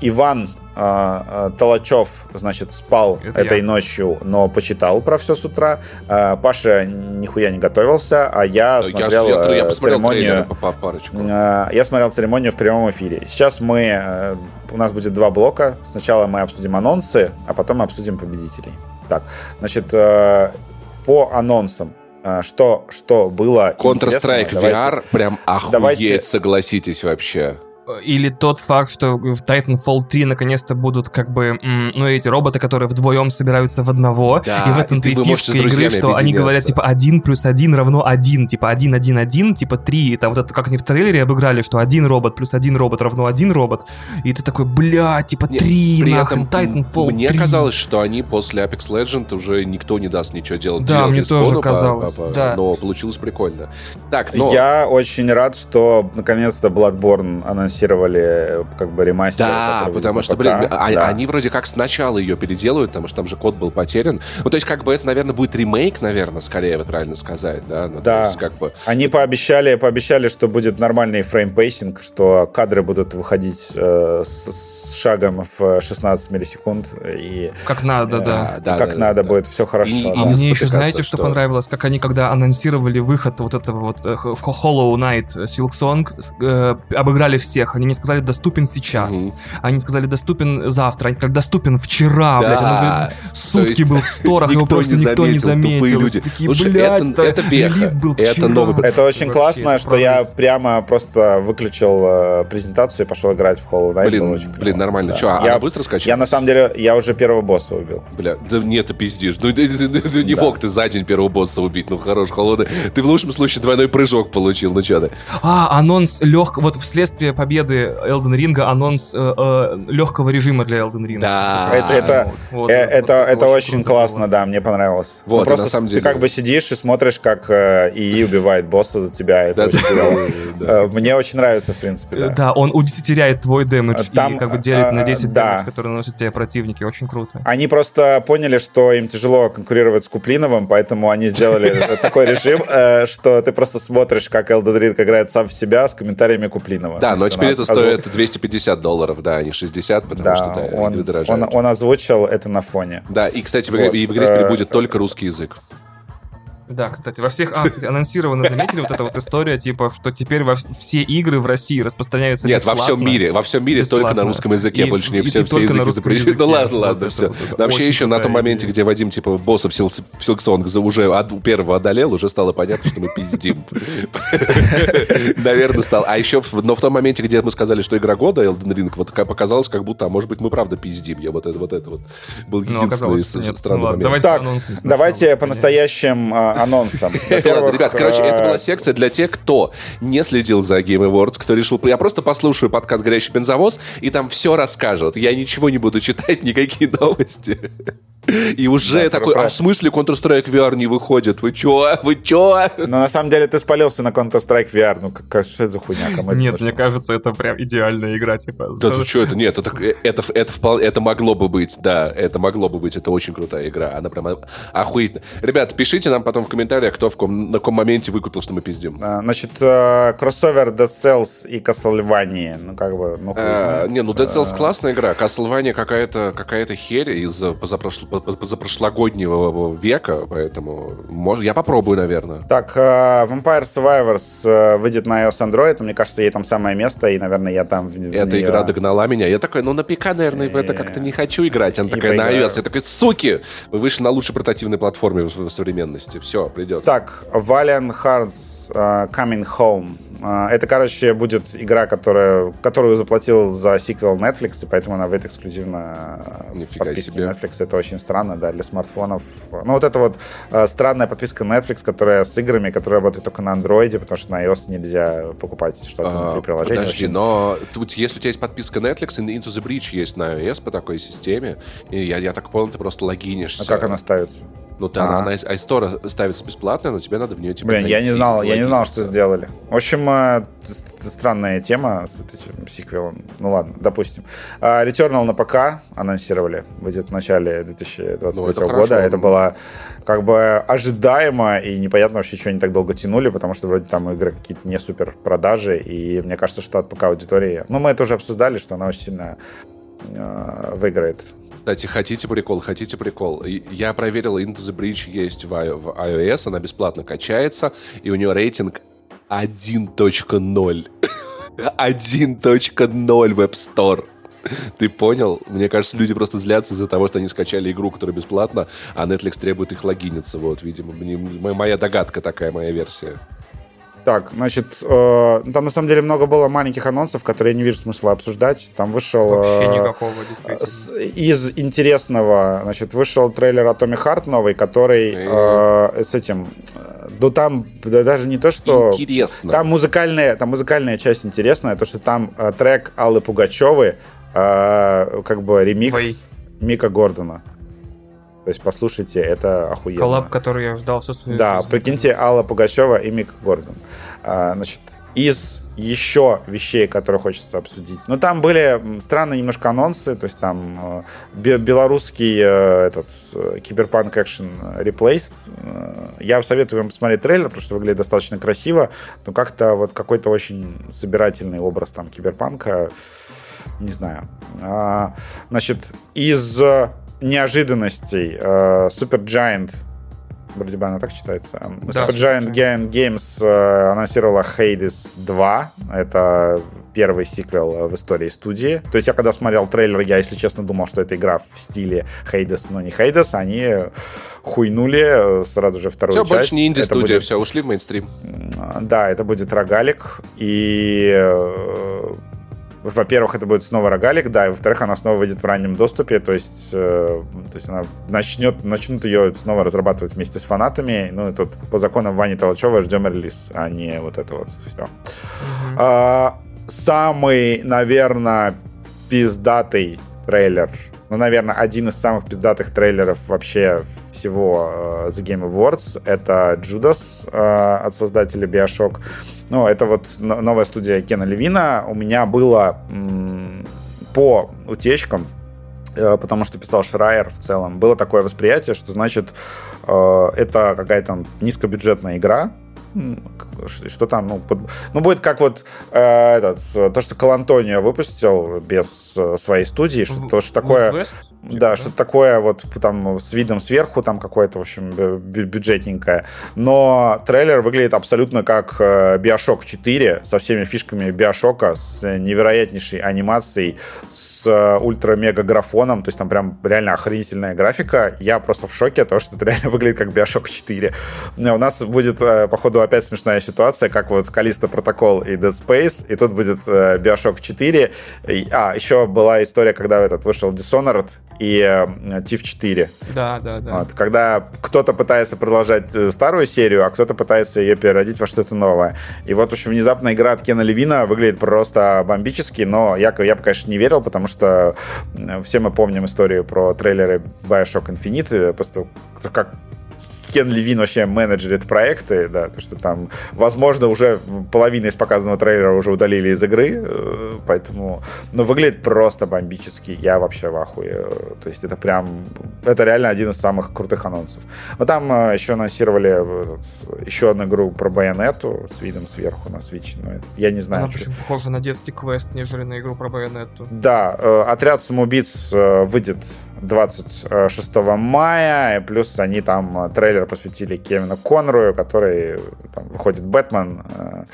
[SPEAKER 2] Иван а, а, Толочев, значит, спал Это этой я. ночью, но почитал про все с утра. А, Паша нихуя не готовился, а я смотрел я, я, я церемонию. Парочку. Я смотрел церемонию в прямом эфире. Сейчас мы э, у нас будет два блока. Сначала мы обсудим анонсы, а потом мы обсудим победителей. Так, значит, э, по анонсам что, что было
[SPEAKER 1] Counter-Strike VR прям охуеть, давайте, согласитесь вообще
[SPEAKER 3] или тот факт, что в Titanfall 3 наконец-то будут как бы, ну, эти роботы, которые вдвоем собираются в одного, да, и в этом-то и, и фишка игры, что они говорят, типа, 1 плюс 1 равно 1, типа, 1, 1, 1, типа, 3, и там вот это, как они в трейлере обыграли, что один робот плюс один робот равно один робот, и ты такой, бля, типа, 3, Нет, нахрен, Titanfall
[SPEAKER 1] Мне 3. казалось, что они после Apex Legend уже никто не даст ничего делать.
[SPEAKER 3] Да, мне тоже казалось, по, по, да.
[SPEAKER 1] Но получилось прикольно.
[SPEAKER 2] Так, но... Я очень рад, что наконец-то Bloodborne анонсировали анонсировали как бы ремастер.
[SPEAKER 1] Да, потому что, блин, а, да. они вроде как сначала ее переделывают, потому что там же код был потерян. Ну, то есть, как бы это, наверное, будет ремейк, наверное, скорее, вот правильно сказать, да? Ну,
[SPEAKER 2] да.
[SPEAKER 1] Есть, как бы...
[SPEAKER 2] Они пообещали, пообещали, что будет нормальный frame pacing, что кадры будут выходить э, с, с шагом в 16 миллисекунд. И,
[SPEAKER 3] как надо,
[SPEAKER 2] э,
[SPEAKER 3] да.
[SPEAKER 2] да. Как да, надо да. будет, все хорошо. И,
[SPEAKER 3] да. и мне еще, знаете, что, что понравилось? Как они, когда анонсировали выход вот этого вот э, Hollow Knight Silk Song, э, обыграли всех всех. Они не сказали доступен сейчас. Угу. Они сказали доступен завтра. Они сказали доступен вчера, да. блядь. Он уже сутки был в сторах, его просто не никто не заметил.
[SPEAKER 1] люди.
[SPEAKER 3] Такие, Слушай, блядь, это, это веха. был это вчера. новый.
[SPEAKER 2] Это очень классно, что я прямо просто выключил э, презентацию и пошел играть в Hollow Knight.
[SPEAKER 1] Блин, блин, нормально. Да. Че, а я, быстро скачал?
[SPEAKER 2] Я на самом деле, я уже первого босса убил.
[SPEAKER 1] Бля, да нет, ты пиздишь. Ну, не да. мог ты за день первого босса убить. Ну, хорош, холодный. Ты в лучшем случае двойной прыжок получил. Ну, что ты?
[SPEAKER 3] А, анонс лег, вот вследствие победы победы Elden Ring анонс э, э, легкого режима для Elden Ring.
[SPEAKER 2] Да. Это, это, вот, э, вот, это, вот, это, очень, очень классно, было. да, мне понравилось. Вот, ну, просто на самом деле... ты как бы сидишь и смотришь, как э, ИИ убивает босса за тебя. Это очень Мне очень нравится, в принципе.
[SPEAKER 3] Да, он удесятеряет твой дэмэдж и как бы делит на 10 дэмэдж, который наносят тебе противники. Очень круто.
[SPEAKER 2] Они просто поняли, что им тяжело конкурировать с Куплиновым, поэтому они сделали такой режим, что ты просто смотришь, как Elden Ring играет сам в себя с комментариями Куплинова.
[SPEAKER 1] Да, но теперь это стоит 250 долларов, да, а не 60, потому да, что да,
[SPEAKER 2] он, он, он озвучил это на фоне.
[SPEAKER 1] Да, и, кстати, вот. в игре теперь э, будет только русский язык.
[SPEAKER 3] Да, кстати, во всех... А, кстати, анонсировано, заметили вот эта вот история, типа, что теперь во все игры в России распространяются
[SPEAKER 1] Нет, во всем мире, во всем мире только на русском языке, и, больше не все, все языки запрещены. Ну ладно, ладно, все. Вообще еще на том моменте, где Вадим, типа, боссов Силксонг уже от первого одолел, уже стало понятно, что мы пиздим. Наверное, стал. А еще, но в том моменте, где мы сказали, что игра года, Elden Ring, вот показалось, как будто, а может быть, мы правда пиздим. Я вот это вот это вот был ну, единственный странный момент.
[SPEAKER 2] Так, давайте по а, анонсам.
[SPEAKER 1] Ладно, ребят, короче, это была секция для тех, кто не следил за Game Awards, кто решил... Я просто послушаю подкаст «Горящий бензовоз», и там все расскажут. Я ничего не буду читать, никакие новости. И уже да, такой, а в смысле Counter-Strike VR не выходит? Вы чё? Вы чё?
[SPEAKER 2] Ну, на самом деле, ты спалился на Counter-Strike VR. Ну, как, что это за хуйня?
[SPEAKER 3] Кому Нет, мне кажется, это прям идеальная игра, типа.
[SPEAKER 1] Да ты что, это нет, это, это, это, это, это могло бы быть, да, это могло бы быть, это очень крутая игра, она прям охуительная. Ребят, пишите нам потом в комментариях, кто в ком, на каком моменте выкупил, что мы пиздим.
[SPEAKER 2] А, значит, э, кроссовер Dead Cells и Castlevania, ну, как бы, ну, хуй а,
[SPEAKER 1] Не, ну, Dead Cells а... классная игра, Castlevania какая-то какая херь из позапрошлого позапрошлогоднего века, поэтому может, я попробую, наверное.
[SPEAKER 2] Так, uh, Vampire Survivors uh, выйдет на iOS Android, мне кажется, ей там самое место, и, наверное, я там... В,
[SPEAKER 1] Эта нее... игра догнала меня. Я такой, ну на ПК, наверное, в это как-то не хочу играть. Она такая на iOS. Я такой, суки! Вы вышли на лучшей портативной платформе в современности. Все, придется.
[SPEAKER 2] Так, Valiant Hearts uh, Coming Home. Uh, это, короче, будет игра, которая, которую заплатил за сиквел Netflix, и поэтому она выйдет эксклюзивно Нифига в подписке себе. Netflix. Это очень странно, да, для смартфонов. Ну, вот это вот uh, странная подписка Netflix, которая с играми, которая работает только на андроиде, потому что на iOS нельзя покупать что-то а, внутри приложения.
[SPEAKER 1] Подожди, очень... но тут, если у тебя есть подписка Netflix, Into the Breach есть на iOS по такой системе, и я, я так понял, ты просто логинишься.
[SPEAKER 2] А как она ставится?
[SPEAKER 1] Ну, ты, она, она iStore ставится бесплатно, но тебе надо в нее типа
[SPEAKER 2] Блин, я не знал, я не знал, что сделали. В общем, э, странная тема с этим сиквелом. Ну ладно, допустим. А, Returnal на ПК анонсировали. Выйдет в начале 2023 ну, это года. Хорошо. Это было как бы ожидаемо, и непонятно вообще, что они так долго тянули, потому что вроде там игры какие-то не супер продажи, и мне кажется, что от ПК аудитории... Ну, мы это уже обсуждали, что она очень сильно э, выиграет
[SPEAKER 1] кстати, хотите прикол, хотите прикол. Я проверил, Into the Breach есть в iOS, она бесплатно качается, и у нее рейтинг 1.0. 1.0 в App Store. Ты понял? Мне кажется, люди просто злятся из-за того, что они скачали игру, которая бесплатна, а Netflix требует их логиниться. Вот, видимо, моя догадка такая, моя версия.
[SPEAKER 2] Так, значит, э, там на самом деле много было маленьких анонсов, которые я не вижу смысла обсуждать. Там вышел...
[SPEAKER 3] Вообще э, никакого, действительно.
[SPEAKER 2] С, из интересного, значит, вышел трейлер Atomic Heart новый, который э, с этим... Да там да, даже не то, что...
[SPEAKER 1] Интересно.
[SPEAKER 2] Там музыкальная, там музыкальная часть интересная, то, что там э, трек Аллы Пугачевой, э, как бы ремикс Вой. Мика Гордона. То есть послушайте, это охуенно.
[SPEAKER 3] Коллаб, который я ждал все свое.
[SPEAKER 2] Да, жизнь. прикиньте, Алла Пугачева и Мик Гордон. А, значит, из еще вещей, которые хочется обсудить. Но там были странные немножко анонсы, то есть там э, белорусский э, этот э, киберпанк экшен Replaced. Э, я советую вам посмотреть трейлер, потому что выглядит достаточно красиво, но как-то вот какой-то очень собирательный образ там киберпанка, не знаю. А, значит, из неожиданностей. Uh, Super Giant вроде бы она так читается. Да, Super Giant Game Games uh, анонсировала Hades 2. Это первый сиквел в истории студии. То есть я когда смотрел трейлер, я, если честно, думал, что это игра в стиле Hades, но не Hades. Они хуйнули сразу же вторую
[SPEAKER 1] все,
[SPEAKER 2] часть. Все,
[SPEAKER 1] больше не инди-студия, будет... все, ушли в мейнстрим.
[SPEAKER 2] Да, это будет рогалик. И во-первых, это будет снова рогалик, да, и во-вторых, она снова выйдет в раннем доступе, то есть, э, то есть она начнет, начнут ее снова разрабатывать вместе с фанатами, ну и тут по законам Вани Толчева ждем релиз, а не вот это вот все. Mm-hmm. А, самый, наверное, пиздатый трейлер. Ну, наверное, один из самых пиздатых трейлеров вообще всего э, The Game Awards. Это Judas э, от создателя Bioshock. Ну, это вот новая студия Кена Левина. У меня было по утечкам, э, потому что писал Шрайер в целом, было такое восприятие, что значит э, это какая-то низкобюджетная игра, что там, ну, под... ну будет как вот э, этот, то, что Калантонио выпустил без э, своей студии, что, то, что такое... West? Типа, да, что такое вот там с видом сверху, там какое-то, в общем, бюджетненькое. Но трейлер выглядит абсолютно как э, Bioshock 4 со всеми фишками Биошока, с невероятнейшей анимацией, с э, ультра-мега-графоном. То есть там прям реально охренительная графика. Я просто в шоке от того, что это реально выглядит как Bioshock 4. У нас будет, э, походу, опять смешная ситуация, как вот Калиста Протокол и Dead Space, и тут будет Bioshock 4. А, еще была история, когда этот вышел Dishonored, и э, TIF 4.
[SPEAKER 3] Да, да, да.
[SPEAKER 2] Вот, когда кто-то пытается продолжать э, старую серию, а кто-то пытается ее переродить во что-то новое. И вот очень внезапно игра от Кена Левина выглядит просто бомбически, но я, я бы, конечно, не верил, потому что все мы помним историю про трейлеры Bioshock Infinite, просто как Кен Левин вообще менеджерит проекты, да, то, что там, возможно, уже половина из показанного трейлера уже удалили из игры, э, поэтому, ну, выглядит просто бомбически, я вообще в ахуе, то есть это прям, это реально один из самых крутых анонсов. Но там э, еще анонсировали э, еще одну игру про байонету с видом сверху на Switch, но я не знаю.
[SPEAKER 3] Она что... очень похожа на детский квест, нежели на игру про байонету.
[SPEAKER 2] Да, отряд самоубийц выйдет 26 мая, плюс они там трейлер посвятили Кевину Конрою, который там, выходит Бэтмен, э,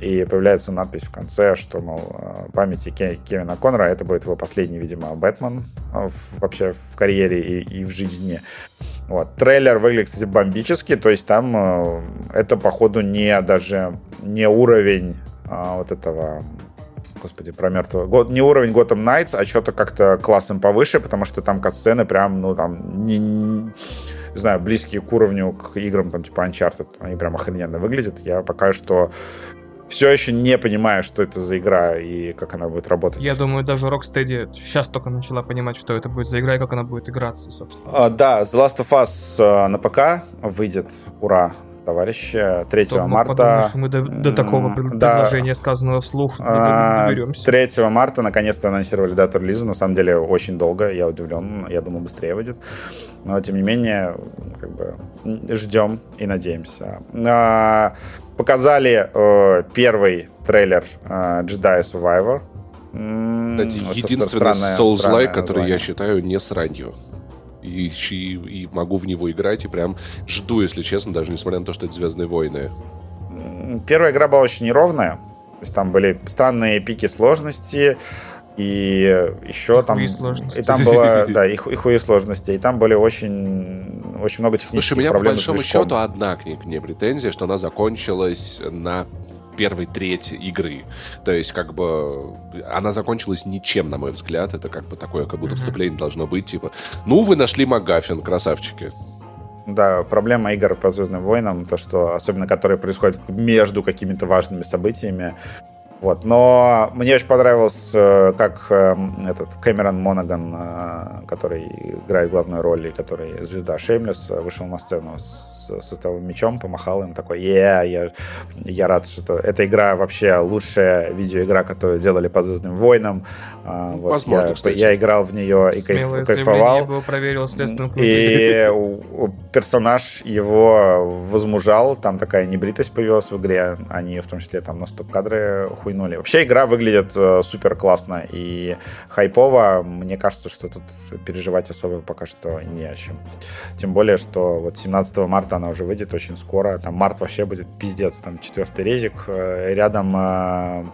[SPEAKER 2] и появляется надпись в конце, что, мол, э, памяти Кевина Коннора, это будет его последний, видимо, Бэтмен э, вообще в карьере и, и в жизни. Вот. Трейлер выглядит, кстати, бомбически, то есть там это, походу, не даже не уровень а, вот этого господи, про мертвого. Не уровень Gotham Knights, а что-то как-то классом повыше, потому что там катсцены прям, ну, там, не, не, знаю, близкие к уровню, к играм, там, типа Uncharted. Они прям охрененно выглядят. Я пока что все еще не понимаю, что это за игра и как она будет работать.
[SPEAKER 3] Я думаю, даже Rocksteady сейчас только начала понимать, что это будет за игра и как она будет играться, собственно.
[SPEAKER 2] А, да, The Last of Us а, на ПК выйдет, ура, товарища 3 Кто марта. Подумал,
[SPEAKER 3] мы до, до такого предложения, да, сказанного вслух, не а, доберемся.
[SPEAKER 2] 3 марта наконец-то анонсировали дату релиза. На самом деле очень долго, я удивлен. Я думал, быстрее выйдет. Но, тем не менее, как бы ждем и надеемся. А, показали э, первый трейлер э, Jedi Survivor.
[SPEAKER 1] Кстати, единственный Souls-like, который я считаю не сранью и, и, и могу в него играть, и прям жду, если честно, даже несмотря на то, что это Звездные войны.
[SPEAKER 2] Первая игра была очень неровная. То есть там были странные пики сложности, и еще и там... И там было, да, и, и хуи сложности. И там были очень, очень много технических
[SPEAKER 1] Слушай, у меня
[SPEAKER 2] по
[SPEAKER 1] большому счету одна к ней, к ней претензия, что она закончилась на первой трети игры. То есть, как бы, она закончилась ничем, на мой взгляд. Это как бы такое, как будто вступление должно быть, типа, ну, вы нашли Магафин, красавчики.
[SPEAKER 2] Да, проблема игр по Звездным войнам, то, что особенно которые происходят между какими-то важными событиями, вот. Но мне очень понравилось, э, как э, этот Кэмерон Монаган, э, который играет главную роль и который звезда Шеймлес, вышел на сцену с с этого мечом, помахал им такой, yeah, я, я рад, что эта игра вообще лучшая видеоигра, которую делали по Звездным войнам. А, вот Возможно, я, кстати. я играл в нее и кайф, кайфовал.
[SPEAKER 3] Было, проверил
[SPEAKER 2] и персонаж его возмужал, там такая небритость появилась в игре, они в том числе там на стоп-кадры хуйнули. Вообще игра выглядит э, супер классно и хайпово. Мне кажется, что тут переживать особо пока что не о чем. Тем более, что вот 17 марта она уже выйдет очень скоро. Там март вообще будет пиздец, там четвертый резик. Э, рядом э,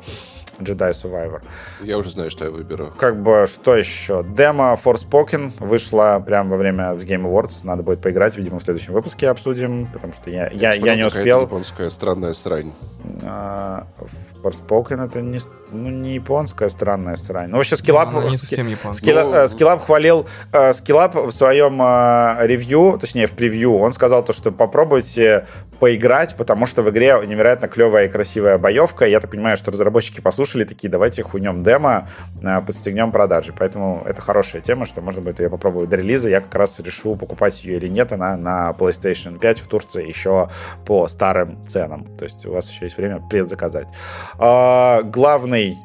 [SPEAKER 2] Jedi Survivor.
[SPEAKER 1] Я уже знаю, что я выберу.
[SPEAKER 2] Как бы, что еще? Демо Forspoken вышла прямо во время Game Awards. Надо будет поиграть, видимо, в следующем выпуске обсудим, потому что я, я, я, я не успел.
[SPEAKER 1] японская странная срань.
[SPEAKER 2] А, Forspoken это не, ну, не японская странная срань. Ну, вообще, SkillUp,
[SPEAKER 3] ну, не совсем
[SPEAKER 2] SkillUp. SkillUp хвалил Скиллап в своем ревью, точнее, в превью, он сказал то, что попробуйте поиграть, потому что в игре невероятно клевая и красивая боевка. Я так понимаю, что разработчики послушали такие, давайте хуйнем демо, э, подстегнем продажи. Поэтому это хорошая тема, что можно будет ее попробовать до релиза. Я как раз решу, покупать ее или нет. Она на PlayStation 5 в Турции еще по старым ценам. То есть у вас еще есть время предзаказать. А, главный,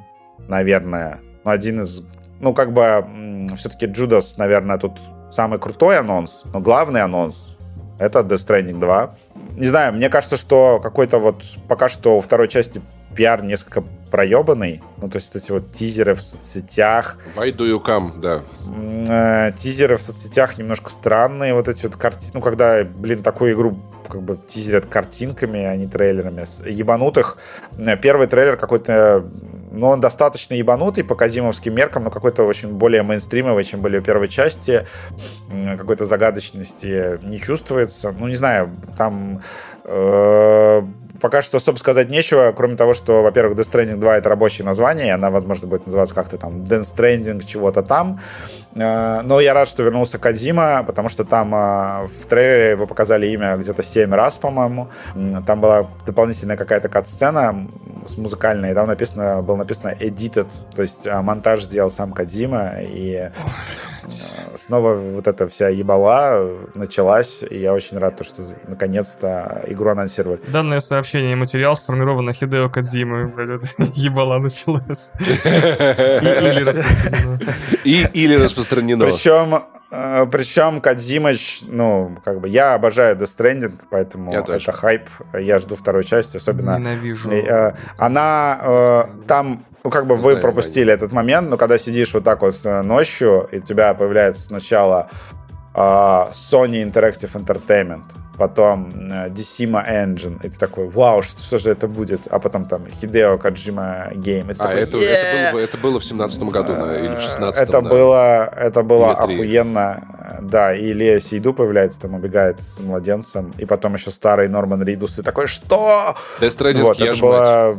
[SPEAKER 2] наверное, один из... Ну, как бы, все-таки Judas, наверное, тут самый крутой анонс, но главный анонс — это Death Stranding 2 не знаю, мне кажется, что какой-то вот пока что у второй части пиар несколько проебанный. Ну, то есть вот эти вот тизеры в соцсетях.
[SPEAKER 1] Why do you come, да.
[SPEAKER 2] Э, тизеры в соцсетях немножко странные. Вот эти вот картины. Ну, когда, блин, такую игру как бы тизерят картинками, а не трейлерами. Ебанутых. Э, первый трейлер какой-то ну, он достаточно ебанутый по казимовским меркам, но какой-то очень более мейнстримовый, чем были в первой части. Какой-то загадочности не чувствуется. Ну, не знаю, там э, пока что особо сказать нечего, кроме того, что, во-первых, Death Stranding 2 это рабочее название, и она, возможно, будет называться как-то там Death Stranding чего-то там. Э, но я рад, что вернулся Кадзима, потому что там э, в трейлере вы показали имя где-то 7 раз, по-моему. Там была дополнительная какая-то кат-сцена с музыкальной, и там написано, было написано edited, то есть э, монтаж сделал сам Кадзима, и снова вот эта вся ебала началась, и я очень рад, что наконец-то игру анонсировали.
[SPEAKER 3] Данное сообщение и материал сформировано Хидео Кадзимой, ебала началась.
[SPEAKER 1] Или распространено.
[SPEAKER 2] Причем причем Кадзимыч, ну, как бы, я обожаю Death Stranding, поэтому это хайп. Я жду второй части, особенно...
[SPEAKER 3] Ненавижу.
[SPEAKER 2] Э, она э, там ну, как бы вы пропустили этот момент, но когда сидишь вот так вот э, ночью, и у тебя появляется сначала э, Sony Interactive Entertainment, потом э, Decima Engine, и ты такой, вау, что, что же это будет? А потом там Hideo Kojima Game.
[SPEAKER 1] а, такой, это, это, было, это было в семнадцатом году, на, или в шестнадцатом,
[SPEAKER 2] Это да. было, это было охуенно. Да, и Лея Сейду появляется, там убегает с младенцем, и потом еще старый Норман Ридус, и такой, что?
[SPEAKER 1] Stranding, вот, это было,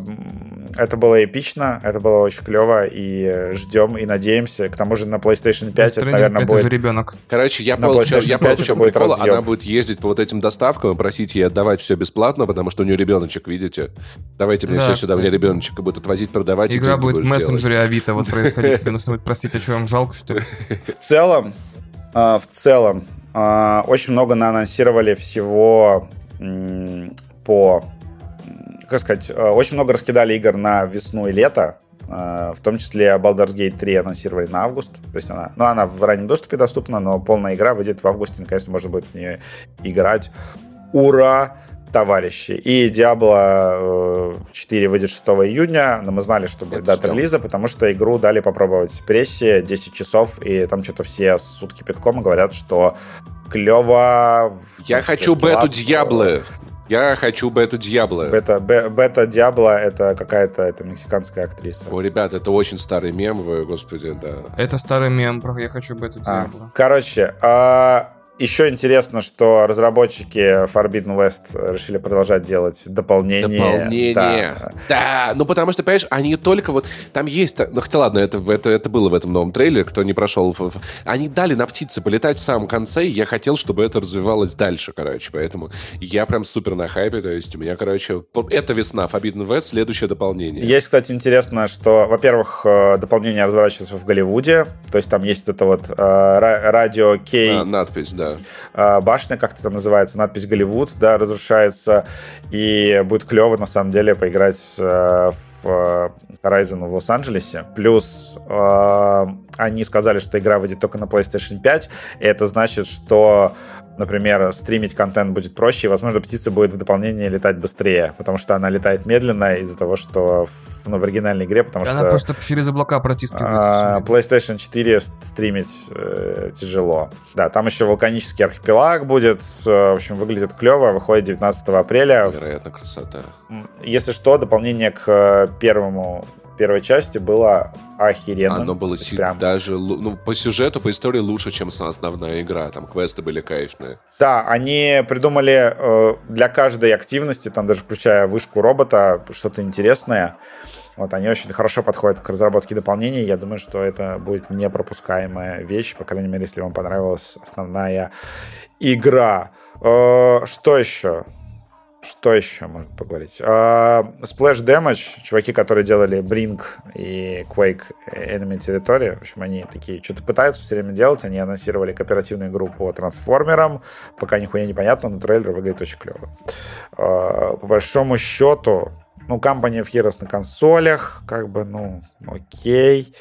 [SPEAKER 2] это было эпично, это было очень клево, и ждем, и надеемся. К тому же на PlayStation 5 это, наверное, будет...
[SPEAKER 3] ребенок.
[SPEAKER 1] Короче, я понял, я понял, в чем прикол. Она будет ездить по вот этим доставкам и просить ей отдавать все бесплатно, потому что у нее ребеночек, видите? Давайте мне да, все сюда, мне ребеночек будет отвозить, продавать.
[SPEAKER 3] Игра будет в мессенджере делать. Авито вот происходить. Тебе нужно будет простить, а что вам жалко, что ли?
[SPEAKER 2] В целом, а, в целом, а, очень много наанонсировали всего по как сказать, э, очень много раскидали игр на весну и лето. Э, в том числе Baldur's Gate 3 анонсировали на август. То есть она, ну, она в раннем доступе доступна, но полная игра выйдет в августе. Наконец-то можно будет в нее играть. Ура! товарищи. И Diablo 4 э, выйдет 6 июня, но мы знали, что будет дата релиза, потому что игру дали попробовать в прессе 10 часов, и там что-то все сутки питком говорят, что клево.
[SPEAKER 1] Я хочу бету Диаблы. Я хочу Бета Диабло.
[SPEAKER 2] Бета, Бета Диабло это какая-то это мексиканская актриса.
[SPEAKER 1] О, ребят, это очень старый мем, вы, господи, да.
[SPEAKER 3] Это старый мем, про я хочу Бету Диабло.
[SPEAKER 2] А, короче, а, еще интересно, что разработчики Forbidden West решили продолжать делать дополнение.
[SPEAKER 1] Дополнение. Да. да, ну потому что, понимаешь, они только вот... Там есть... Ну хотя ладно, это, это, это было в этом новом трейлере, кто не прошел. Они дали на птице полетать в самом конце, и я хотел, чтобы это развивалось дальше, короче. Поэтому я прям супер на хайпе. То есть у меня, короче, это весна, Forbidden West, следующее дополнение.
[SPEAKER 2] Есть, кстати, интересно, что, во-первых, э, дополнение разворачивается в Голливуде. То есть там есть это вот э, радио Кей.
[SPEAKER 1] А, надпись, да
[SPEAKER 2] да. Башня, как это там называется, надпись Голливуд, да, разрушается. И будет клево, на самом деле, поиграть э, в э, Horizon в Лос-Анджелесе. Плюс э, они сказали, что игра выйдет только на PlayStation 5. И это значит, что например, стримить контент будет проще, и, возможно, птица будет в дополнение летать быстрее, потому что она летает медленно из-за того, что в, ну, в оригинальной игре, потому
[SPEAKER 3] она
[SPEAKER 2] что...
[SPEAKER 3] Она просто через облака протискивается.
[SPEAKER 2] А, PlayStation 4 стримить э, тяжело. Да, там еще вулканический архипелаг будет, в общем, выглядит клево, выходит 19 апреля.
[SPEAKER 1] Вероятно, красота.
[SPEAKER 2] Если что, дополнение к э, первому первой части было охеренно.
[SPEAKER 1] Оно было си- прям... даже ну, по сюжету, по истории лучше, чем основная игра. Там квесты были кайфные.
[SPEAKER 2] Да, они придумали э, для каждой активности, там даже включая вышку робота, что-то интересное. Вот, они очень хорошо подходят к разработке дополнений. Я думаю, что это будет непропускаемая вещь, по крайней мере, если вам понравилась основная игра. Э, что еще? Что еще можно поговорить? Uh, Splash Damage, чуваки, которые делали Blink и Quake Enemy Territory, в общем, они такие что-то пытаются все время делать, они анонсировали кооперативную игру по трансформерам, пока нихуя не понятно, но трейлер выглядит очень клево. Uh, по большому счету, ну, Company of Heroes на консолях, как бы, ну, окей.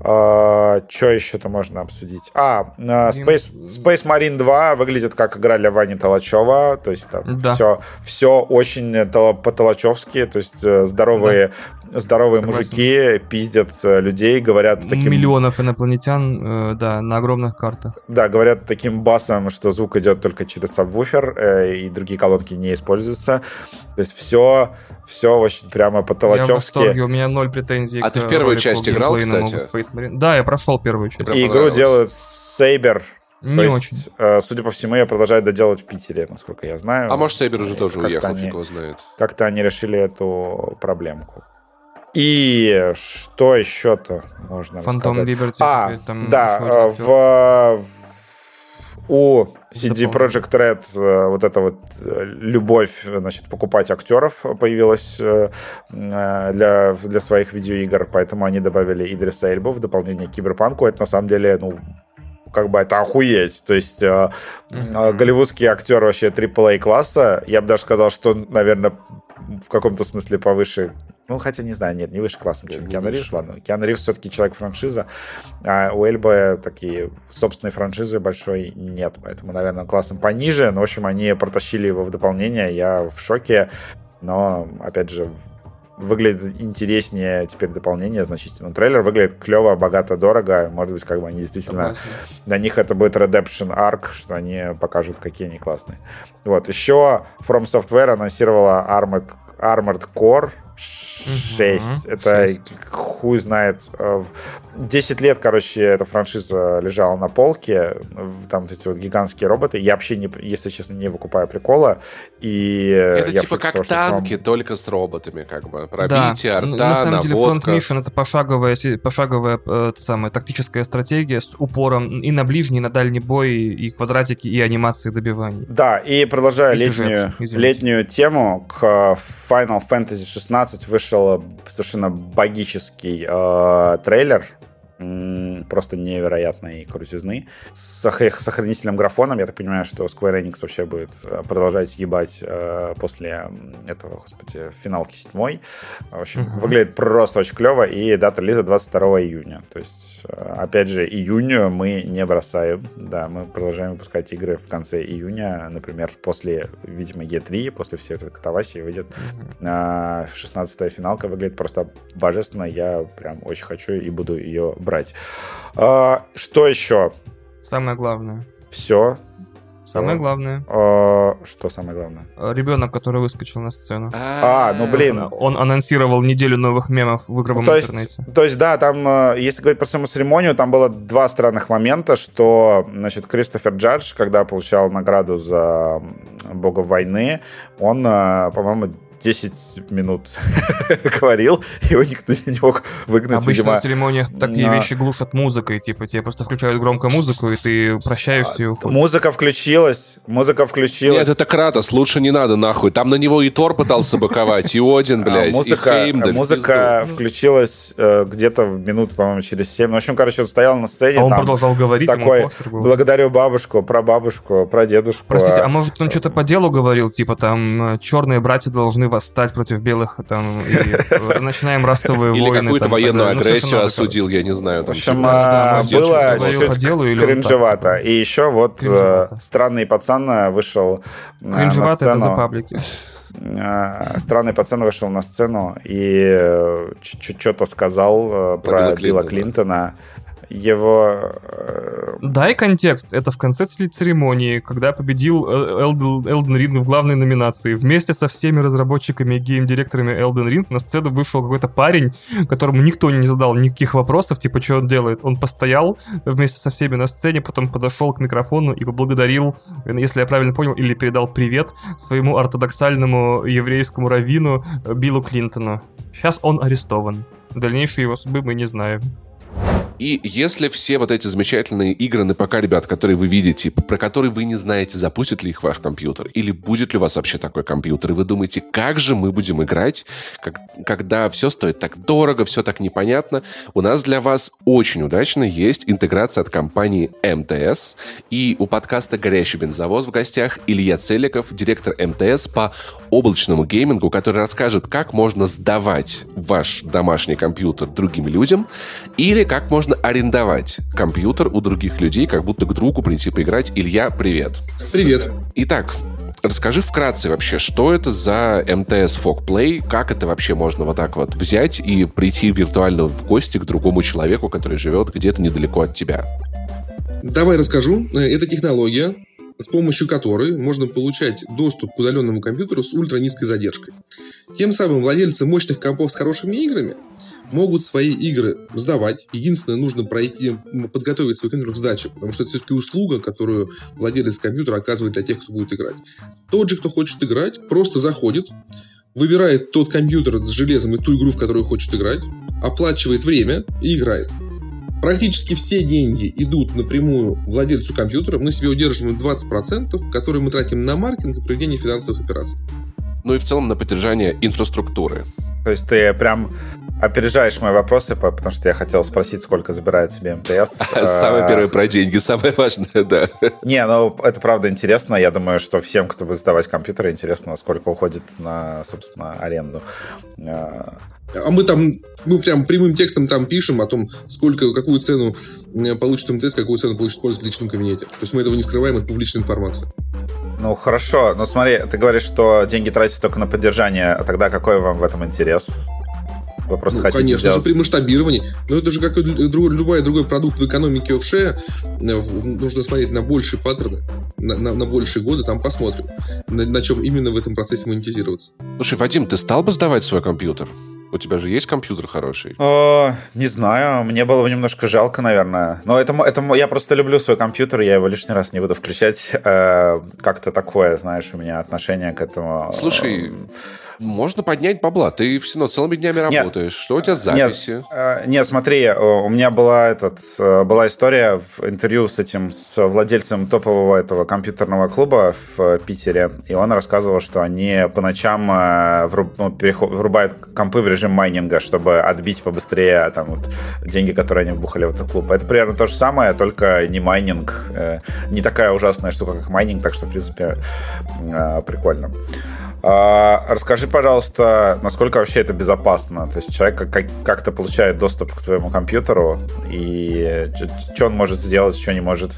[SPEAKER 2] Uh, что еще-то можно обсудить? А, uh, Space, Space Marine 2 выглядит как игра для Вани Толачева. То есть там да. все, все очень по-толачевски. То есть э, здоровые, да. Здоровые мужики пиздят э, людей, говорят
[SPEAKER 3] таким... Миллионов инопланетян, э, да, на огромных картах.
[SPEAKER 2] Да, говорят таким басом, что звук идет только через сабвуфер, э, и другие колонки не используются. То есть все, все очень прямо по-толачевски.
[SPEAKER 3] Я в у меня ноль претензий.
[SPEAKER 1] А ты в первую часть играл, кстати?
[SPEAKER 3] Да, я прошел первую часть.
[SPEAKER 2] И игру делают Сейбер. Не То очень. Есть, э, судя по всему, я продолжаю доделать в Питере, насколько я знаю.
[SPEAKER 1] А может, Сейбер уже тоже уехал, они, фиг его знает.
[SPEAKER 2] Как-то они решили эту проблемку. И что еще-то можно Phantom рассказать? Liberty. А, там да, э, в, в у CD Project Red э, вот эта вот э, любовь, значит, покупать актеров появилась э, для, для своих видеоигр, поэтому они добавили Идриса Эльбу в дополнение к Киберпанку. Это на самом деле, ну, как бы это охуеть. То есть mm-hmm. голливудский актер вообще AAA класса, я бы даже сказал, что, наверное, в каком-то смысле повыше ну, хотя не знаю, нет, не выше классом, чем Киану Ривз, ладно. Киану Ривз все-таки человек-франшиза, а у Эльбы такие собственной франшизы большой нет, поэтому, наверное, классом пониже, но, в общем, они протащили его в дополнение, я в шоке, но, опять же, выглядит интереснее теперь дополнение значительно. Трейлер выглядит клево, богато, дорого. Может быть, как бы они действительно... Согласен. Для них это будет Redemption Arc, что они покажут, какие они классные. Вот. Еще From Software анонсировала Armored, Armored Core, 6. Угу, это 6. хуй знает. 10 э, лет, короче, эта франшиза лежала на полке. Там эти вот гигантские роботы. Я вообще, не, если честно, не выкупаю прикола. И
[SPEAKER 1] это типа как того, танки, самом... только с роботами, как бы. Пробитие, да. арта, На самом деле, Front
[SPEAKER 3] Mission это пошаговая, пошаговая э, самая, тактическая стратегия с упором и на ближний, и на дальний бой, и квадратики, и анимации добиваний.
[SPEAKER 2] Да, и продолжая и летнюю, летнюю тему к Final Fantasy 16 20 вышел совершенно богический э, трейлер просто невероятной крутизны. С сохранителем графоном, я так понимаю, что Square Enix вообще будет э, продолжать ебать э, после этого, господи, финалки седьмой. В общем, mm-hmm. выглядит просто очень клево, и дата релиза 22 июня. То есть, опять же, июню мы не бросаем. Да, мы продолжаем выпускать игры в конце июня, например, после, видимо, E3, после всей этой катавасии выйдет mm-hmm. 16 финалка, выглядит просто божественно. Я прям очень хочу и буду ее брать. А, что еще?
[SPEAKER 3] Самое главное.
[SPEAKER 2] Все.
[SPEAKER 3] Самое главное.
[SPEAKER 2] А, что самое главное?
[SPEAKER 3] Ребенок, который выскочил на сцену.
[SPEAKER 2] А, ну блин.
[SPEAKER 3] Он анонсировал неделю новых мемов в игровом
[SPEAKER 2] то
[SPEAKER 3] интернете.
[SPEAKER 2] Есть, то есть, да, там, э, если говорить про саму церемонию, там было два странных момента, что, значит, Кристофер Джадж, когда получал награду за Бога войны, он, э, по-моему, 10 минут говорил, его никто не мог выгнать,
[SPEAKER 3] Обычно
[SPEAKER 2] видимо.
[SPEAKER 3] в церемониях такие вещи глушат музыкой, типа тебе просто включают громкую музыку, и ты прощаешься и уходишь.
[SPEAKER 2] Музыка включилась, музыка включилась.
[SPEAKER 1] Нет, это Кратос, лучше не надо нахуй. Там на него и Тор пытался быковать, и Один, а блядь,
[SPEAKER 2] музыка,
[SPEAKER 1] и Хеймдаль.
[SPEAKER 2] Музыка включилась э, где-то в минут, по-моему, через 7. Ну, в общем, короче, он стоял на сцене.
[SPEAKER 3] А он продолжал говорить,
[SPEAKER 2] такой, благодарю бабушку, про бабушку, про дедушку.
[SPEAKER 3] Простите, а может он что-то по делу говорил, типа там черные братья должны восстать против белых, там, и начинаем расовые
[SPEAKER 1] войны.
[SPEAKER 3] Или
[SPEAKER 1] какую-то военную ну, агрессию осудил, я не знаю.
[SPEAKER 2] В общем, а, было чуть-чуть кринжевато. И еще вот э, странный пацан э, вышел
[SPEAKER 3] э, Кринжевато это за паблики.
[SPEAKER 2] Странный пацан вышел на сцену и что-то сказал про Билла Клинтона его...
[SPEAKER 3] Э, Дай контекст. Это в конце церемонии, когда победил Элден, Элден Ринг в главной номинации. Вместе со всеми разработчиками и гейм-директорами Элден Ринг на сцену вышел какой-то парень, которому никто не задал никаких вопросов, типа, что он делает. Он постоял вместе со всеми на сцене, потом подошел к микрофону и поблагодарил, если я правильно понял, или передал привет своему ортодоксальному еврейскому раввину Биллу Клинтону. Сейчас он арестован. Дальнейшие его судьбы мы не знаем.
[SPEAKER 1] И если все вот эти замечательные игры на ПК, ребят, которые вы видите, про которые вы не знаете, запустит ли их ваш компьютер, или будет ли у вас вообще такой компьютер, и вы думаете, как же мы будем играть, как, когда все стоит так дорого, все так непонятно, у нас для вас очень удачно есть интеграция от компании МТС, и у подкаста «Горящий бензовоз» в гостях Илья Целиков, директор МТС по облачному геймингу, который расскажет, как можно сдавать ваш домашний компьютер другим людям, или как можно можно арендовать компьютер у других людей, как будто к другу прийти поиграть. Илья, привет.
[SPEAKER 4] Привет.
[SPEAKER 1] Итак, Расскажи вкратце вообще, что это за МТС Fog Play, как это вообще можно вот так вот взять и прийти виртуально в гости к другому человеку, который живет где-то недалеко от тебя?
[SPEAKER 4] Давай расскажу. Это технология, с помощью которой можно получать доступ к удаленному компьютеру с ультранизкой задержкой. Тем самым владельцы мощных компов с хорошими играми могут свои игры сдавать. Единственное, нужно пройти, подготовить свой компьютер к сдаче, потому что это все-таки услуга, которую владелец компьютера оказывает для тех, кто будет играть. Тот же, кто хочет играть, просто заходит, выбирает тот компьютер с железом и ту игру, в которую хочет играть, оплачивает время и играет. Практически все деньги идут напрямую владельцу компьютера. Мы себе удерживаем 20%, которые мы тратим на маркетинг и проведение финансовых операций.
[SPEAKER 1] Ну и в целом на поддержание инфраструктуры.
[SPEAKER 2] То есть ты прям опережаешь мои вопросы, потому что я хотел спросить, сколько забирает себе МТС.
[SPEAKER 1] Самое а, первое про деньги, самое важное, да.
[SPEAKER 2] Не, ну это правда интересно. Я думаю, что всем, кто будет сдавать компьютеры, интересно, сколько уходит на, собственно, аренду.
[SPEAKER 4] А, мы там, мы прям прямым текстом там пишем о том, сколько, какую цену э, получит МТС, какую цену получит пользователь в личном кабинете. То есть мы этого не скрываем, это публичная информация.
[SPEAKER 2] Ну, хорошо. Но смотри, ты говоришь, что деньги тратите только на поддержание, а тогда какой вам в этом интерес?
[SPEAKER 4] Вы просто ну, хотите конечно сделать... же, при масштабировании. Но это же как и любой другой продукт в экономике офше. Э, нужно смотреть на большие паттерны, на, на, на большие годы, там посмотрим, на, на чем именно в этом процессе монетизироваться.
[SPEAKER 1] Слушай, Вадим, ты стал бы сдавать свой компьютер? У тебя же есть компьютер хороший?
[SPEAKER 2] О, не знаю, мне было бы немножко жалко, наверное. Но это, это я просто люблю свой компьютер, я его лишний раз не буду включать. Э, как-то такое, знаешь, у меня отношение к этому.
[SPEAKER 1] Слушай, можно поднять бабла. Ты все равно целыми днями работаешь. Нет, Что у тебя с записи?
[SPEAKER 2] Нет, э, нет, смотри, у меня была, этот, э, была история в интервью с этим, с владельцем топового этого компьютерного клуба в Питере. И он рассказывал, что они по ночам э, вруб, ну, врубают компы в режим майнинга, чтобы отбить побыстрее там, вот, деньги, которые они вбухали в этот клуб. Это примерно то же самое, только не майнинг. Не такая ужасная штука, как майнинг, так что, в принципе, прикольно. А, расскажи, пожалуйста, насколько вообще это безопасно? То есть человек как- как-то получает доступ к твоему компьютеру, и что он может сделать, что не может?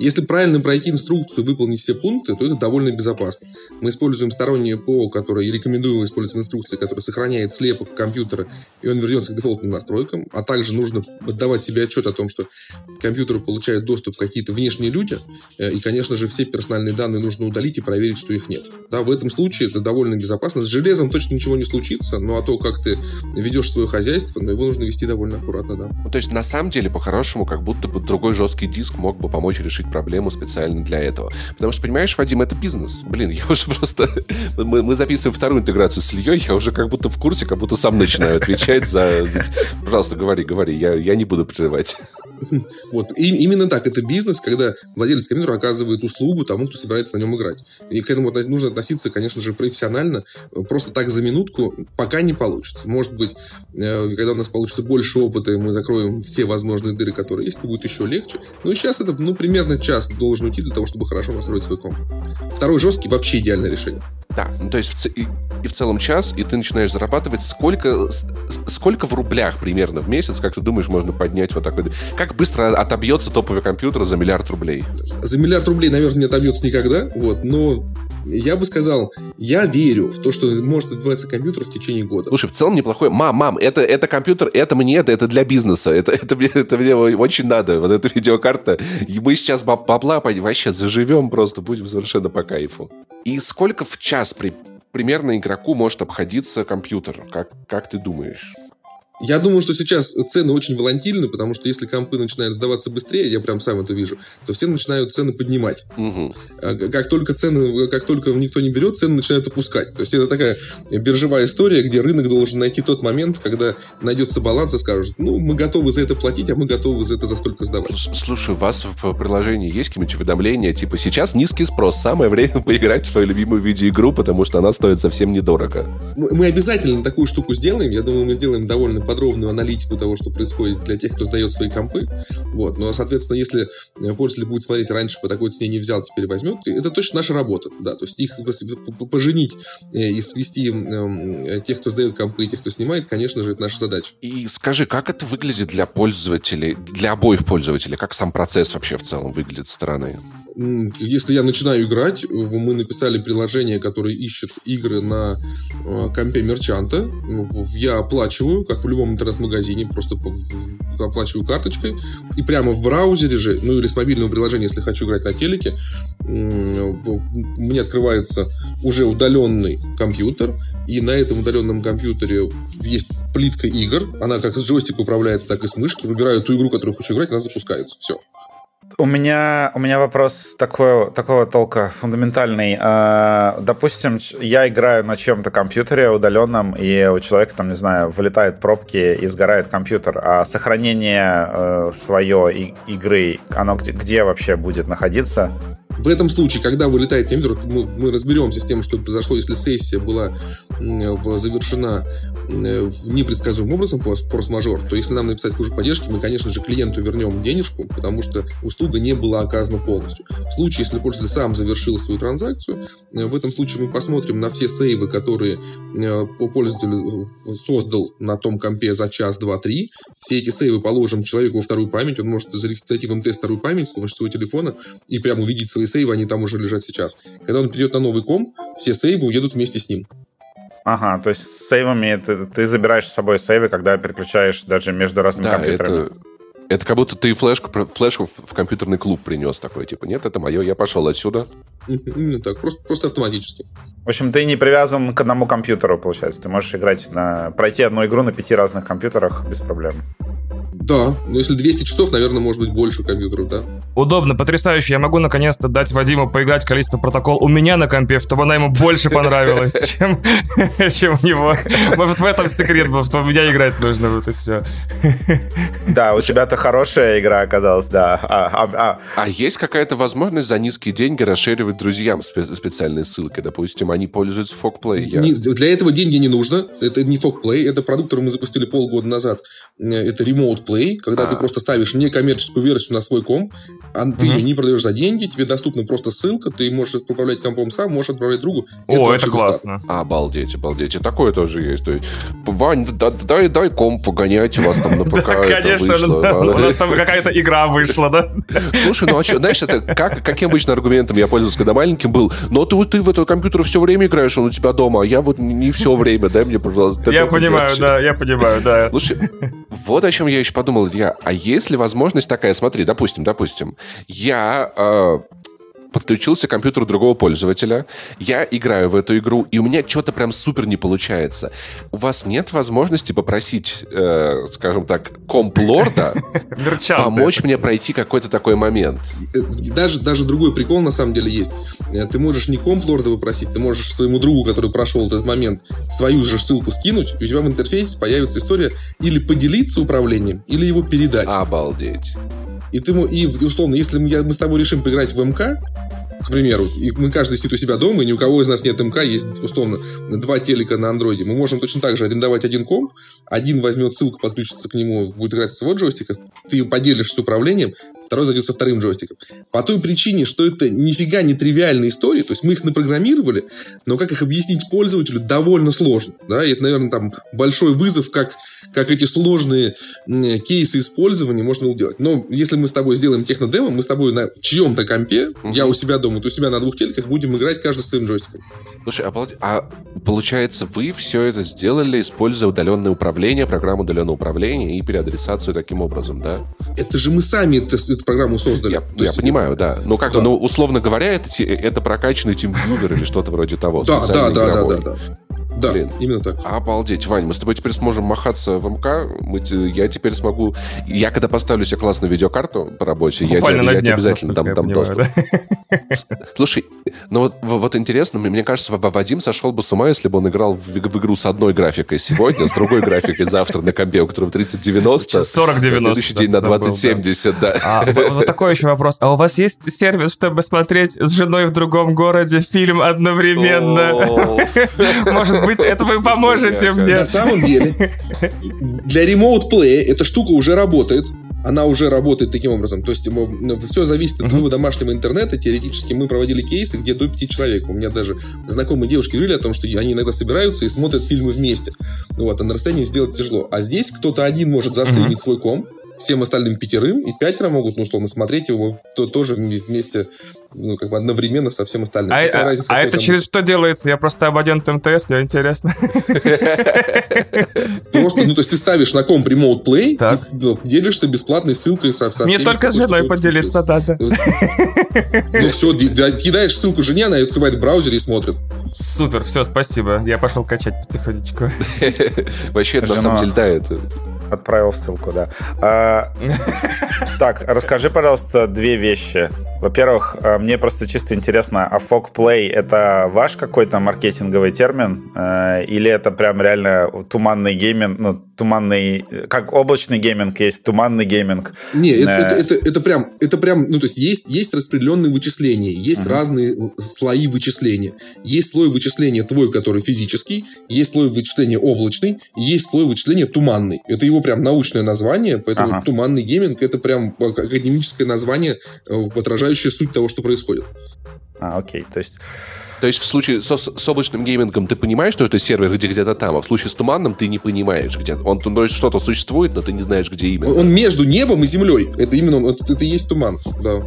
[SPEAKER 4] Если правильно пройти инструкцию выполнить все пункты, то это довольно безопасно. Мы используем стороннее ПО, которое и рекомендуем использовать инструкции, которое сохраняет слепок компьютера, и он вернется к дефолтным настройкам. А также нужно отдавать себе отчет о том, что компьютеру получают доступ какие-то внешние люди, э, и, конечно же, все персональные данные нужно удалить и проверить, что их нет. Да, в этом случае это довольно безопасно. С железом точно ничего не случится, но а то, как ты ведешь свое хозяйство, но его нужно вести довольно аккуратно, да.
[SPEAKER 1] Ну, то есть, на самом деле, по-хорошему, как будто бы другой жесткий диск мог бы помочь решить проблему специально для этого. Потому что, понимаешь, Вадим, это бизнес. Блин, я уже просто... Мы, мы записываем вторую интеграцию с Ильей, я уже как будто в курсе, как будто сам начинаю отвечать за... Пожалуйста, говори, говори, я, я не буду прерывать.
[SPEAKER 4] Вот. И именно так. Это бизнес, когда владелец компьютера оказывает услугу тому, кто собирается на нем играть. И к этому нужно относиться, конечно же, профессионально. Просто так за минутку пока не получится. Может быть, э, когда у нас получится больше опыта, и мы закроем все возможные дыры, которые есть, то будет еще легче. Но сейчас это, ну, примерно час должен уйти для того, чтобы хорошо настроить свой комп. Второй жесткий вообще идеальное решение.
[SPEAKER 1] Да, ну, то есть в, и, и в целом час, и ты начинаешь зарабатывать сколько, сколько в рублях примерно в месяц, как ты думаешь, можно поднять вот такой... Как быстро отобьется топовый компьютер за миллиард рублей?
[SPEAKER 4] За миллиард рублей, наверное, не отобьется никогда, вот, но я бы сказал, я верю в то, что может отбиваться компьютер в течение года.
[SPEAKER 1] Слушай, в целом неплохой. Мам, мам, это, это компьютер, это мне, это, это для бизнеса. Это, это, мне, это мне очень надо. Вот эта видеокарта. И мы сейчас бабла вообще заживем просто, будем совершенно по кайфу. И сколько в час при, примерно игроку может обходиться компьютер? Как, как ты думаешь?
[SPEAKER 4] Я думаю, что сейчас цены очень волатильны, потому что если компы начинают сдаваться быстрее, я прям сам это вижу, то все начинают цены поднимать. Угу. Как только цены, как только никто не берет, цены начинают опускать. То есть это такая биржевая история, где рынок должен найти тот момент, когда найдется баланс и скажет, ну, мы готовы за это платить, а мы готовы за это за столько сдавать.
[SPEAKER 1] Слушай, у вас в приложении есть какие-нибудь уведомления, типа сейчас низкий спрос, самое время поиграть в свою любимую видеоигру, потому что она стоит совсем недорого.
[SPEAKER 4] Мы обязательно такую штуку сделаем. Я думаю, мы сделаем довольно подробную аналитику того, что происходит для тех, кто сдает свои компы. Вот. Но, соответственно, если э, пользователь будет смотреть раньше по такой цене не взял, теперь возьмет, это точно наша работа. Да, то есть их поженить э, и свести э, тех, кто сдает компы, и тех, кто снимает, конечно же, это наша задача.
[SPEAKER 1] И скажи, как это выглядит для пользователей, для обоих пользователей? Как сам процесс вообще в целом выглядит со стороны?
[SPEAKER 4] Если я начинаю играть, мы написали приложение, которое ищет игры на э, компе мерчанта. Я оплачиваю, как в любом интернет-магазине, просто оплачиваю карточкой. И прямо в браузере же, ну или с мобильного приложения, если хочу играть на телеке, мне открывается уже удаленный компьютер. И на этом удаленном компьютере есть плитка игр. Она как с джойстика управляется, так и с мышки. Выбираю ту игру, которую хочу играть, она запускается. Все.
[SPEAKER 2] У меня, у меня вопрос такой, такого толка фундаментальный. А, допустим, я играю на чем-то компьютере удаленном, и у человека, там, не знаю, вылетают пробки и сгорает компьютер. А сохранение э, свое игры, оно где, где вообще будет находиться?
[SPEAKER 4] В этом случае, когда вылетает компьютер, мы, мы разберемся с тем, что произошло, если сессия была завершена непредсказуемым образом, форс-мажор, то если нам написать службу поддержки, мы, конечно же, клиенту вернем денежку, потому что услуга не была оказана полностью. В случае, если пользователь сам завершил свою транзакцию, э, в этом случае мы посмотрим на все сейвы, которые э, пользователь э, создал на том компе за час, два, три. Все эти сейвы положим человеку во вторую память, он может зайти в МТ вторую память с помощью своего телефона и прямо увидеть свои сейвы, они там уже лежат сейчас. Когда он придет на новый комп, все сейвы уедут вместе с ним.
[SPEAKER 2] Ага, то есть с сейвами ты, ты забираешь с собой сейвы, когда переключаешь даже между разными да, компьютерами.
[SPEAKER 1] Это, это как будто ты флешку, флешку в компьютерный клуб принес такой, типа, нет, это мое, я пошел отсюда.
[SPEAKER 4] Именно так, просто, просто автоматически.
[SPEAKER 2] В общем, ты не привязан к одному компьютеру, получается. Ты можешь играть на... пройти одну игру на пяти разных компьютерах без проблем.
[SPEAKER 4] Да, но если 200 часов, наверное, может быть больше компьютеров, да.
[SPEAKER 3] Удобно, потрясающе. Я могу наконец-то дать Вадиму поиграть количество протокол у меня на компе, чтобы она ему больше понравилась, чем, чем у него. Может, в этом секрет был, что у меня играть нужно, вот и все.
[SPEAKER 2] Да, у тебя-то хорошая игра оказалась, да. А,
[SPEAKER 1] а, а. а есть какая-то возможность за низкие деньги расширивать друзьям специальные ссылки? Допустим, они пользуются Fogplay. Я...
[SPEAKER 4] Для этого деньги не нужно. Это не Fogplay, это продукт, который мы запустили полгода назад. Это Remote Play когда а. ты просто ставишь некоммерческую версию на свой комп, а ты угу. ее не продаешь за деньги, тебе доступна просто ссылка, ты можешь управлять компом сам, можешь отправлять другу.
[SPEAKER 3] О, это, это классно.
[SPEAKER 1] Обалдеть, обалдеть. И такое тоже есть. То есть Вань, дай, дай комп погонять, у вас там на ПК
[SPEAKER 3] Конечно, у нас там какая-то игра вышла, да?
[SPEAKER 1] Слушай, ну а что, знаешь, это как, каким обычно аргументом я пользовался, когда маленьким был, но ты, ты в этот компьютер все время играешь, он у тебя дома, а я вот не все время, дай мне, пожалуйста.
[SPEAKER 3] Я понимаю, да, я понимаю, да.
[SPEAKER 1] Слушай, вот о чем я еще подумал я, а есть ли возможность такая, смотри, допустим, допустим, я э, подключился к компьютеру другого пользователя, я играю в эту игру, и у меня что-то прям супер не получается. У вас нет возможности попросить, э, скажем так, комплорда помочь мне пройти какой-то такой момент?
[SPEAKER 4] Э, даже, даже другой прикол на самом деле есть. Э, ты можешь не комплорда попросить, ты можешь своему другу, который прошел этот момент, свою же ссылку скинуть, и у тебя в интерфейсе появится история или поделиться управлением, или его передать.
[SPEAKER 1] Обалдеть.
[SPEAKER 4] И ты, и условно, если мы, мы с тобой решим поиграть в МК, к примеру, и мы каждый сидит у себя дома, и ни у кого из нас нет МК, есть, условно, два телека на андроиде. Мы можем точно так же арендовать один комп, один возьмет ссылку, подключится к нему, будет играть со своего джойстика, ты поделишься с управлением, второй зайдет со вторым джойстиком. По той причине, что это нифига не тривиальная история, то есть мы их напрограммировали, но как их объяснить пользователю довольно сложно. Да? И это, наверное, там большой вызов, как, как эти сложные кейсы использования можно было делать. Но если мы с тобой сделаем технодемо, мы с тобой на чьем-то компе, угу. я у себя дома, ты у себя на двух телеках, будем играть каждый своим джойстиком.
[SPEAKER 1] Слушай, а, а получается, вы все это сделали, используя удаленное управление, программу удаленного управления и переадресацию таким образом, да?
[SPEAKER 4] Это же мы сами это, эту программу создали.
[SPEAKER 1] Я, я есть... понимаю, да. Но как-то, да. ну, условно говоря, это, это прокачанный TeamViewer или что-то вроде того.
[SPEAKER 4] Да, да, да, да, да, да. Да, Блин. именно так.
[SPEAKER 1] Обалдеть. Вань, мы с тобой теперь сможем махаться в МК. Мы, я теперь смогу... Я когда поставлю себе классную видеокарту по работе, я тебе, я тебе обязательно дам, дам понимаю, доступ. Да? Слушай, ну вот, вот интересно, мне кажется, Вадим сошел бы с ума, если бы он играл в, в игру с одной графикой сегодня, с другой графикой завтра на компе, у которого 3090,
[SPEAKER 3] 4090.
[SPEAKER 1] следующий день на 2070, да.
[SPEAKER 3] А, вот такой еще вопрос. А у вас есть сервис, чтобы смотреть с женой в другом городе фильм одновременно? Может быть, это вы поможете мне.
[SPEAKER 4] На самом деле, для Remote Play эта штука уже работает она уже работает таким образом. То есть все зависит от твоего домашнего интернета. Теоретически мы проводили кейсы, где до пяти человек. У меня даже знакомые девушки говорили о том, что они иногда собираются и смотрят фильмы вместе. Вот, а на расстоянии сделать тяжело. А здесь кто-то один может застримить свой комп, всем остальным пятерым, и пятеро могут, ну, условно, смотреть его то, тоже вместе, ну, как бы одновременно со всем остальным.
[SPEAKER 3] А, а, а это через что делается? Я просто абонент МТС, мне интересно.
[SPEAKER 4] Просто, ну, то есть ты ставишь на комп Remote Play, и делишься бесплатной ссылкой со, со
[SPEAKER 3] Мне только с женой поделиться, да, да.
[SPEAKER 4] Ну все, кидаешь ссылку жене, она открывает в браузере и смотрит.
[SPEAKER 3] Супер, все, спасибо. Я пошел качать потихонечку.
[SPEAKER 1] Вообще, на самом деле, да, это
[SPEAKER 2] Отправил ссылку, да. А, так, расскажи, пожалуйста, две вещи. Во-первых, а, мне просто чисто интересно, а Fog Play это ваш какой-то маркетинговый термин? А, или это прям реально туманный гейминг, ну, туманный, как облачный гейминг есть, туманный гейминг?
[SPEAKER 4] Не, это, это, это, это прям, это прям, ну, то есть есть, есть распределенные вычисления, есть uh-huh. разные слои вычисления. Есть слой вычисления твой, который физический, есть слой вычисления облачный, есть слой вычисления туманный. Это его прям научное название, поэтому ага. туманный гейминг это прям академическое название, э, отражающее суть того, что происходит.
[SPEAKER 2] А, окей, то есть...
[SPEAKER 1] То есть в случае со, с облачным геймингом ты понимаешь, что это сервер где где-то там, а в случае с туманным ты не понимаешь, где он то что-то существует, но ты не знаешь, где именно.
[SPEAKER 4] Он между небом и землей. Это именно это, это и есть туман, да.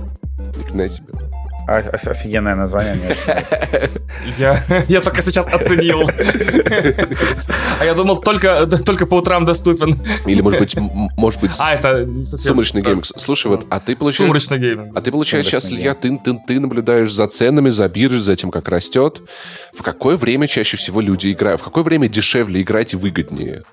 [SPEAKER 1] На себе.
[SPEAKER 2] Офигенное название, мне
[SPEAKER 3] я, я только сейчас оценил. А я думал, только, только по утрам доступен.
[SPEAKER 1] Или, может быть, может быть,
[SPEAKER 3] а, это
[SPEAKER 1] сумрачный гейминг. Слушай, вот, а ты получаешь...
[SPEAKER 3] Сумрачный гейминг.
[SPEAKER 1] А ты получаешь сейчас, Илья, ты, ты, ты наблюдаешь за ценами, за биржей, за тем, как растет. В какое время чаще всего люди играют? В какое время дешевле играть и выгоднее?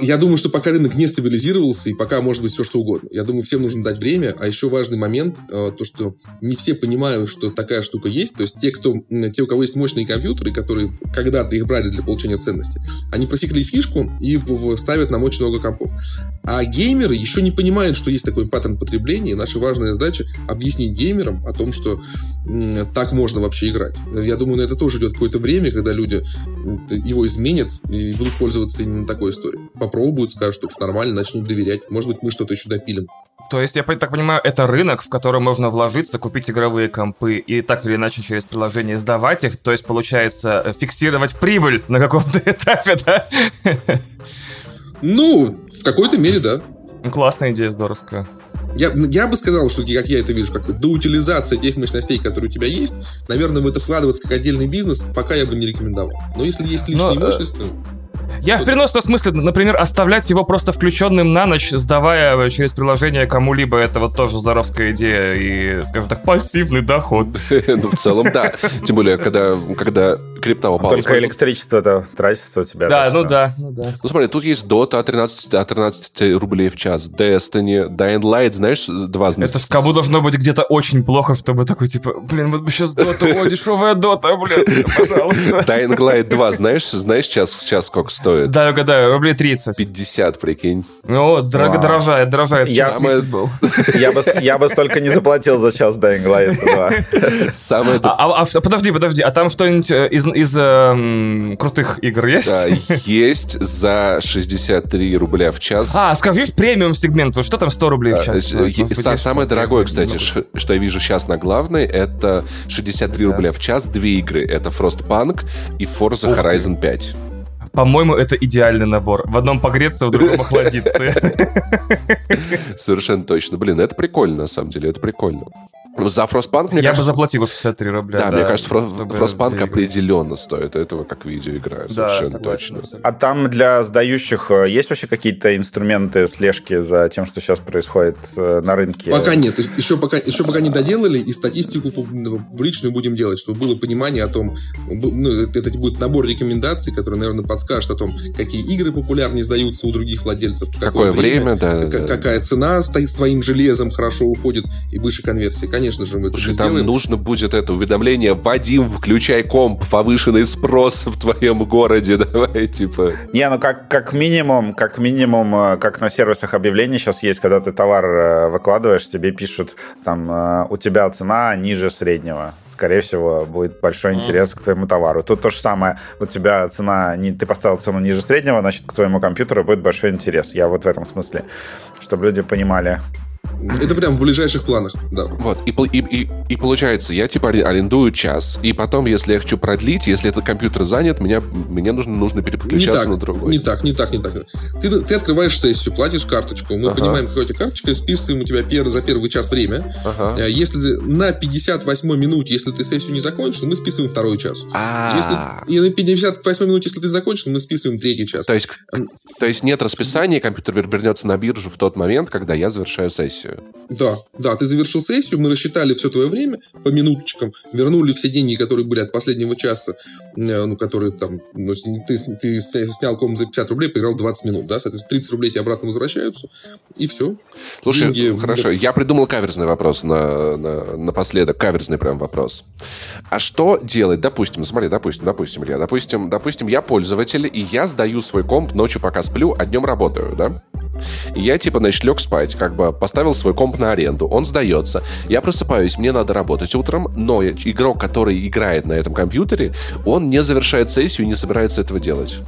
[SPEAKER 4] Я думаю, что пока рынок не стабилизировался, и пока может быть все что угодно. Я думаю, всем нужно дать время. А еще важный момент, э, то, что не все понимают, что такая штука есть. То есть те, кто, те, у кого есть мощные компьютеры, которые когда-то их брали для получения ценности, они просекли фишку и ставят нам очень много компов. А геймеры еще не понимают, что есть такой паттерн потребления. И наша важная задача объяснить геймерам о том, что так можно вообще играть. Я думаю, на это тоже идет какое-то время, когда люди его изменят и будут пользоваться именно такой историей попробуют, скажут, что нормально, начнут доверять. Может быть, мы что-то еще допилим.
[SPEAKER 3] То есть, я так понимаю, это рынок, в который можно вложиться, купить игровые компы и так или иначе через приложение сдавать их. То есть, получается, фиксировать прибыль на каком-то этапе, да?
[SPEAKER 4] Ну, в какой-то мере, да.
[SPEAKER 3] Классная идея, здоровская.
[SPEAKER 4] Я, я бы сказал, что, как я это вижу, как до утилизации тех мощностей, которые у тебя есть, наверное, в это вкладываться как отдельный бизнес, пока я бы не рекомендовал. Но если есть лишние Но, мощности...
[SPEAKER 3] Я в переносном смысле, например, оставлять его просто включенным на ночь, сдавая через приложение кому-либо, это вот тоже здоровская идея и, скажем так, пассивный доход.
[SPEAKER 1] Ну, в целом, да. Тем более, когда, когда крипта упала.
[SPEAKER 2] Только электричество это тратится у тебя.
[SPEAKER 3] Да, ну да, ну да.
[SPEAKER 1] Ну смотри, тут есть Dota от 13, от 13 рублей в час, Destiny, Dying Light, знаешь, два
[SPEAKER 3] Это в скабу должно быть где-то очень плохо, чтобы такой, типа, блин, вот бы сейчас Dota, о, дешевая Dota, блин, пожалуйста.
[SPEAKER 1] Dying Light 2, знаешь, знаешь сейчас, сейчас сколько стоит?
[SPEAKER 3] Да, угадаю, рублей 30.
[SPEAKER 1] 50, прикинь.
[SPEAKER 3] О, дорого, дорожает, дорожает.
[SPEAKER 2] Я, Самое... я, бы, я бы столько не заплатил за час Dying Light 2.
[SPEAKER 1] Самое...
[SPEAKER 3] А, а, а, подожди, подожди, а там что-нибудь э, из, из э, крутых игр есть? Да,
[SPEAKER 1] есть за 63 рубля в час.
[SPEAKER 3] А, скажешь, премиум сегмент, что там 100 рублей в час?
[SPEAKER 1] Э, самое дорогое, кстати, что я вижу сейчас на главной, это 63 рубля в час, две игры. Это Frostpunk и Forza Horizon 5.
[SPEAKER 3] По-моему, это идеальный набор. В одном погреться, в другом охладиться.
[SPEAKER 1] Совершенно точно. Блин, это прикольно, на самом деле, это прикольно. За Frostpunk, мне
[SPEAKER 3] Я
[SPEAKER 1] кажется...
[SPEAKER 3] бы заплатил 63 рубля.
[SPEAKER 1] Да, мне кажется, Фро- Frostpunk определенно стоит этого как видеоигра,
[SPEAKER 3] Да,
[SPEAKER 1] совершенно
[SPEAKER 3] согласен,
[SPEAKER 1] точно.
[SPEAKER 3] абсолютно.
[SPEAKER 2] А там для сдающих э, есть вообще какие-то инструменты слежки за тем, что сейчас происходит э, на рынке?
[SPEAKER 4] Пока нет. Еще пока, еще пока не доделали, и статистику пуб- публичную будем делать, чтобы было понимание о том, ну, это, будет набор рекомендаций, который, наверное, подскажет о том, какие игры популярнее сдаются у других владельцев, в
[SPEAKER 1] Какое время, да,
[SPEAKER 4] ка-
[SPEAKER 1] да.
[SPEAKER 4] какая цена стоит с твоим железом хорошо уходит и выше конверсии. Конечно же, мы это
[SPEAKER 1] Слушай, там
[SPEAKER 4] сделаем.
[SPEAKER 1] нужно будет это уведомление «Вадим, включай комп, повышенный спрос в твоем городе». Давай, типа...
[SPEAKER 2] Не, ну как, как минимум, как минимум, э, как на сервисах объявлений сейчас есть, когда ты товар э, выкладываешь, тебе пишут, там, э, у тебя цена ниже среднего. Скорее всего, будет большой интерес к твоему товару. Тут то же самое, у тебя цена, ты поставил цену ниже среднего, значит, к твоему компьютеру будет большой интерес. Я вот в этом смысле, чтобы люди понимали.
[SPEAKER 4] Это прям в ближайших планах, да.
[SPEAKER 1] Вот, и, и, и, и получается, я типа аре- арендую час, и потом, если я хочу продлить, если этот компьютер занят, меня, мне нужно, нужно
[SPEAKER 4] Не
[SPEAKER 1] переключаться
[SPEAKER 4] так,
[SPEAKER 1] на другой.
[SPEAKER 4] не так, не так, не так. Ты, ты открываешь сессию, платишь карточку. Мы
[SPEAKER 1] Ага.
[SPEAKER 4] понимаем, у тебя карточка, списываем у тебя пер- за первый час время.
[SPEAKER 1] Ага.
[SPEAKER 4] Э, Если на 58 минуте, если ты сессию не закончил, мы списываем второй час.
[SPEAKER 1] А,
[SPEAKER 4] Если, и на 58 минуте, если ты закончил, мы списываем третий час.
[SPEAKER 1] то есть, то есть нет расписания, компьютер вер- вернется на биржу в тот момент, когда я завершаю сессию.
[SPEAKER 4] Да, да, ты завершил сессию, мы рассчитали все твое время по минуточкам, вернули все деньги, которые были от последнего часа, э, ну, которые там, ну, ты, ты сня- снял комнату за 50 рублей, поиграл 20 минут, да, соответственно, 30 рублей тебе обратно возвращаются, и все.
[SPEAKER 1] Слушай,
[SPEAKER 4] Деньги-
[SPEAKER 1] хорошо, я придумал каверзный вопрос на, на, напоследок, каверзный прям вопрос. А что делать, допустим, смотри, допустим, допустим, Илья, допустим, допустим, я пользователь, и я сдаю свой комп ночью, пока сплю, а днем работаю, да? И я, типа, значит, лег спать, как бы поставил свой комп на аренду, он сдается. Я просыпаюсь, мне надо работать утром, но игрок, который играет на этом компьютере, он не завершает сессию и не собирается этого делать.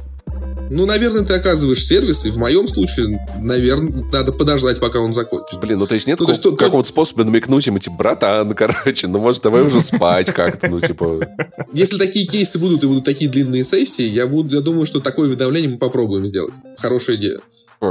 [SPEAKER 4] Ну, наверное, ты оказываешь сервис, и в моем случае, наверное, надо подождать, пока он закончит.
[SPEAKER 1] Блин, ну то есть нет
[SPEAKER 4] Ну, то есть
[SPEAKER 1] какого-
[SPEAKER 4] то- то-
[SPEAKER 1] какого-то способа намекнуть ему, типа, братан, короче, ну может давай уже спать как-то, ну типа...
[SPEAKER 4] Если такие кейсы будут и будут такие длинные сессии, я, буду, я думаю, что такое уведомление мы попробуем сделать. Хорошая идея.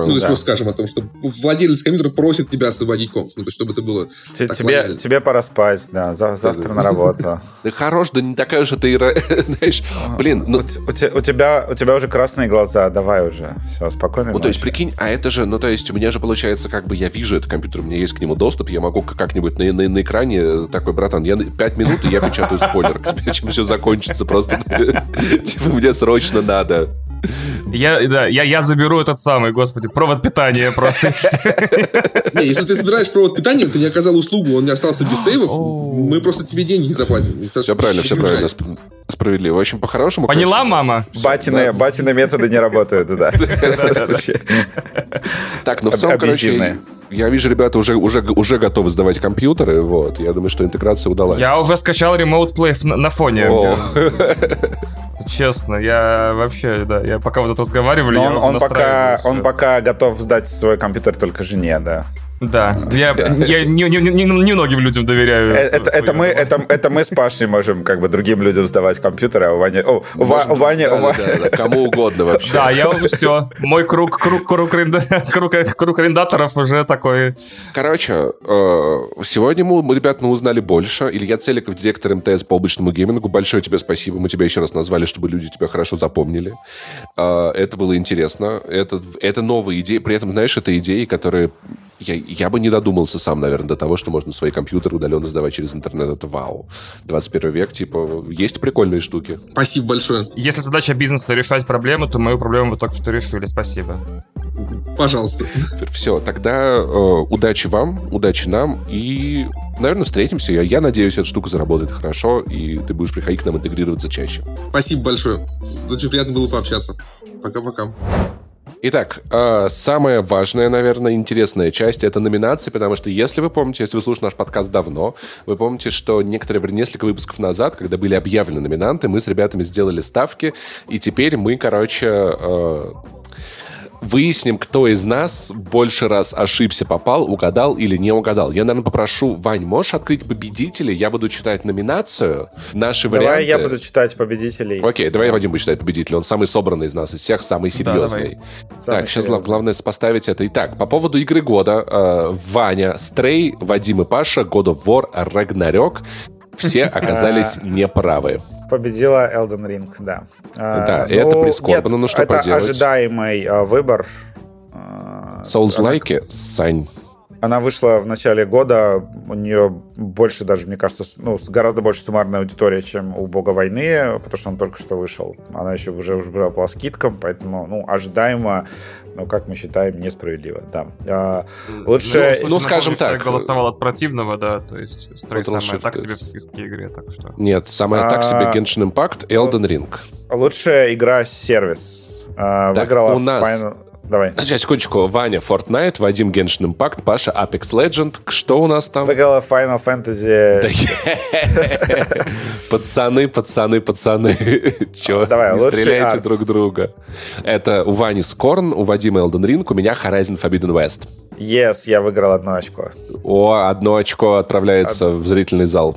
[SPEAKER 4] Ну, то есть
[SPEAKER 2] да.
[SPEAKER 4] просто скажем о том, что владелец компьютера просит тебя освободить. Ну, есть, чтобы это было
[SPEAKER 2] Те-
[SPEAKER 4] так
[SPEAKER 2] тебе,
[SPEAKER 4] лояльно.
[SPEAKER 2] тебе пора спать, да, за- завтра на работу.
[SPEAKER 1] Ты хорош, да не такая уж и ты, знаешь, блин, ну,
[SPEAKER 2] У, т- у у тебя, у тебя уже красные глаза, давай уже. Все, спокойно.
[SPEAKER 1] ну, то есть, прикинь, а это же, ну, то есть, у меня же получается, как бы, я вижу этот компьютер, у меня есть к нему доступ, я могу как-нибудь на, на- на экране такой, братан, я пять минут, и я печатаю спойлер, чем все закончится просто. Типа, мне срочно надо.
[SPEAKER 3] Я, да, я, я заберу этот самый, господи, провод питания просто.
[SPEAKER 4] Не, если ты собираешь провод питания, ты не оказал услугу, он не остался без сейвов, мы просто тебе деньги не заплатим.
[SPEAKER 1] Все правильно, все правильно, сп- справедливо. В общем, по-хорошему...
[SPEAKER 3] Поняла,
[SPEAKER 1] конечно.
[SPEAKER 3] мама?
[SPEAKER 2] Батины, батины методы не работают, да.
[SPEAKER 1] Так, ну в целом, короче, я вижу, ребята уже, уже, уже готовы сдавать компьютеры, вот. Я думаю, что интеграция удалась.
[SPEAKER 3] Я уже скачал Remote Play на, на фоне. Честно, я вообще, да, я пока вот тут разговаривали,
[SPEAKER 2] Но он, он пока, он пока готов сдать свой компьютер только жене, да.
[SPEAKER 3] Да, я, я не, не- не- немногим людям доверяю.
[SPEAKER 2] Э, Это, это, мы, это, это мы с Пашей можем как бы другим людям сдавать компьютеры, а у Вани... О, Ва- Вани...
[SPEAKER 1] да,
[SPEAKER 2] Ва-
[SPEAKER 1] да, да, да, кому угодно вообще.
[SPEAKER 3] Да, я уже все. Мой круг, круг, круг, круг, круг арендаторов уже такой.
[SPEAKER 1] Короче, э, сегодня мы, ребят, мы узнали больше. Илья Целиков, директор МТС по облачному геймингу. Большое тебе спасибо. Мы тебя еще раз назвали, чтобы люди тебя хорошо запомнили. Э, Это было интересно. Это, это новые идеи. При этом, знаешь, это идеи, которые... Я, я бы не додумался сам, наверное, до того, что можно свои компьютеры удаленно сдавать через интернет. Это вау. 21 век, типа, есть прикольные штуки.
[SPEAKER 4] Спасибо большое.
[SPEAKER 3] Если задача бизнеса решать проблемы, то мою проблему вы только что решили. Спасибо.
[SPEAKER 4] Пожалуйста.
[SPEAKER 1] Все, тогда э, удачи вам, удачи нам, и, наверное, встретимся. Я, я надеюсь, эта штука заработает хорошо, и ты будешь приходить к нам интегрироваться чаще.
[SPEAKER 4] Спасибо большое. Очень приятно было пообщаться. Пока-пока.
[SPEAKER 1] Итак, э, самая важная, наверное, интересная часть — это номинации, потому что, если вы помните, если вы слушали наш подкаст давно, вы помните, что некоторые, вернее, несколько выпусков назад, когда были объявлены номинанты, мы с ребятами сделали ставки, и теперь мы, короче, э, выясним, кто из нас больше раз ошибся, попал, угадал или не угадал. Я, наверное, попрошу, Вань, можешь открыть победителей? Я буду читать номинацию, наши
[SPEAKER 2] Давай
[SPEAKER 1] варианты.
[SPEAKER 2] я буду читать победителей.
[SPEAKER 1] Окей, давай Вадим будет читать победителя. Он самый собранный из нас, из всех самый серьезный.
[SPEAKER 2] Самый
[SPEAKER 1] так, сейчас
[SPEAKER 2] серьезный.
[SPEAKER 1] главное поставить это. Итак, по поводу игры года. э, Ваня, Стрей, Вадим и Паша, God of War, Рагнарёк. Все оказались неправы.
[SPEAKER 2] Победила Elden Ring, да. А,
[SPEAKER 1] Да, это прискорбно,
[SPEAKER 2] нет,
[SPEAKER 1] ну что
[SPEAKER 2] это
[SPEAKER 1] поделать.
[SPEAKER 2] ожидаемый а, выбор. А,
[SPEAKER 1] Souls-лайки, Сань.
[SPEAKER 2] Она вышла в начале года, у нее больше даже, мне кажется, ну, гораздо больше суммарная аудитория, чем у Бога войны, потому что он только что вышел. Она еще уже, уже была по скидкам, поэтому, ну, ожидаемо, но, как мы считаем, несправедливо, да. А, лучше...
[SPEAKER 1] Ну, скажем
[SPEAKER 3] Стрей
[SPEAKER 1] так.
[SPEAKER 3] голосовал от противного, да, то есть Стрей
[SPEAKER 1] Вот
[SPEAKER 3] самая так себе в списке игре, так что...
[SPEAKER 1] Нет, самое так себе
[SPEAKER 2] А,
[SPEAKER 1] Genshin Impact, Elden Ring.
[SPEAKER 2] Лучшая игра-сервис. А,
[SPEAKER 1] Так,
[SPEAKER 2] выиграла
[SPEAKER 1] у нас-
[SPEAKER 2] Final- Давай.
[SPEAKER 1] Сейчас, секундочку. Ваня Fortnite, Вадим Genshin Impact, Паша Apex Legend. Что у нас там?
[SPEAKER 2] Выиграла Final Fantasy...
[SPEAKER 1] Да Пацаны, пацаны, пацаны. Че,
[SPEAKER 2] Давай,
[SPEAKER 1] не стреляйте друг друга. Это у Вани Скорн, у Вадима Elden Ring, у меня Horizon Forbidden West.
[SPEAKER 2] Yes, я выиграл одно очко.
[SPEAKER 1] О, одно очко отправляется в зрительный зал.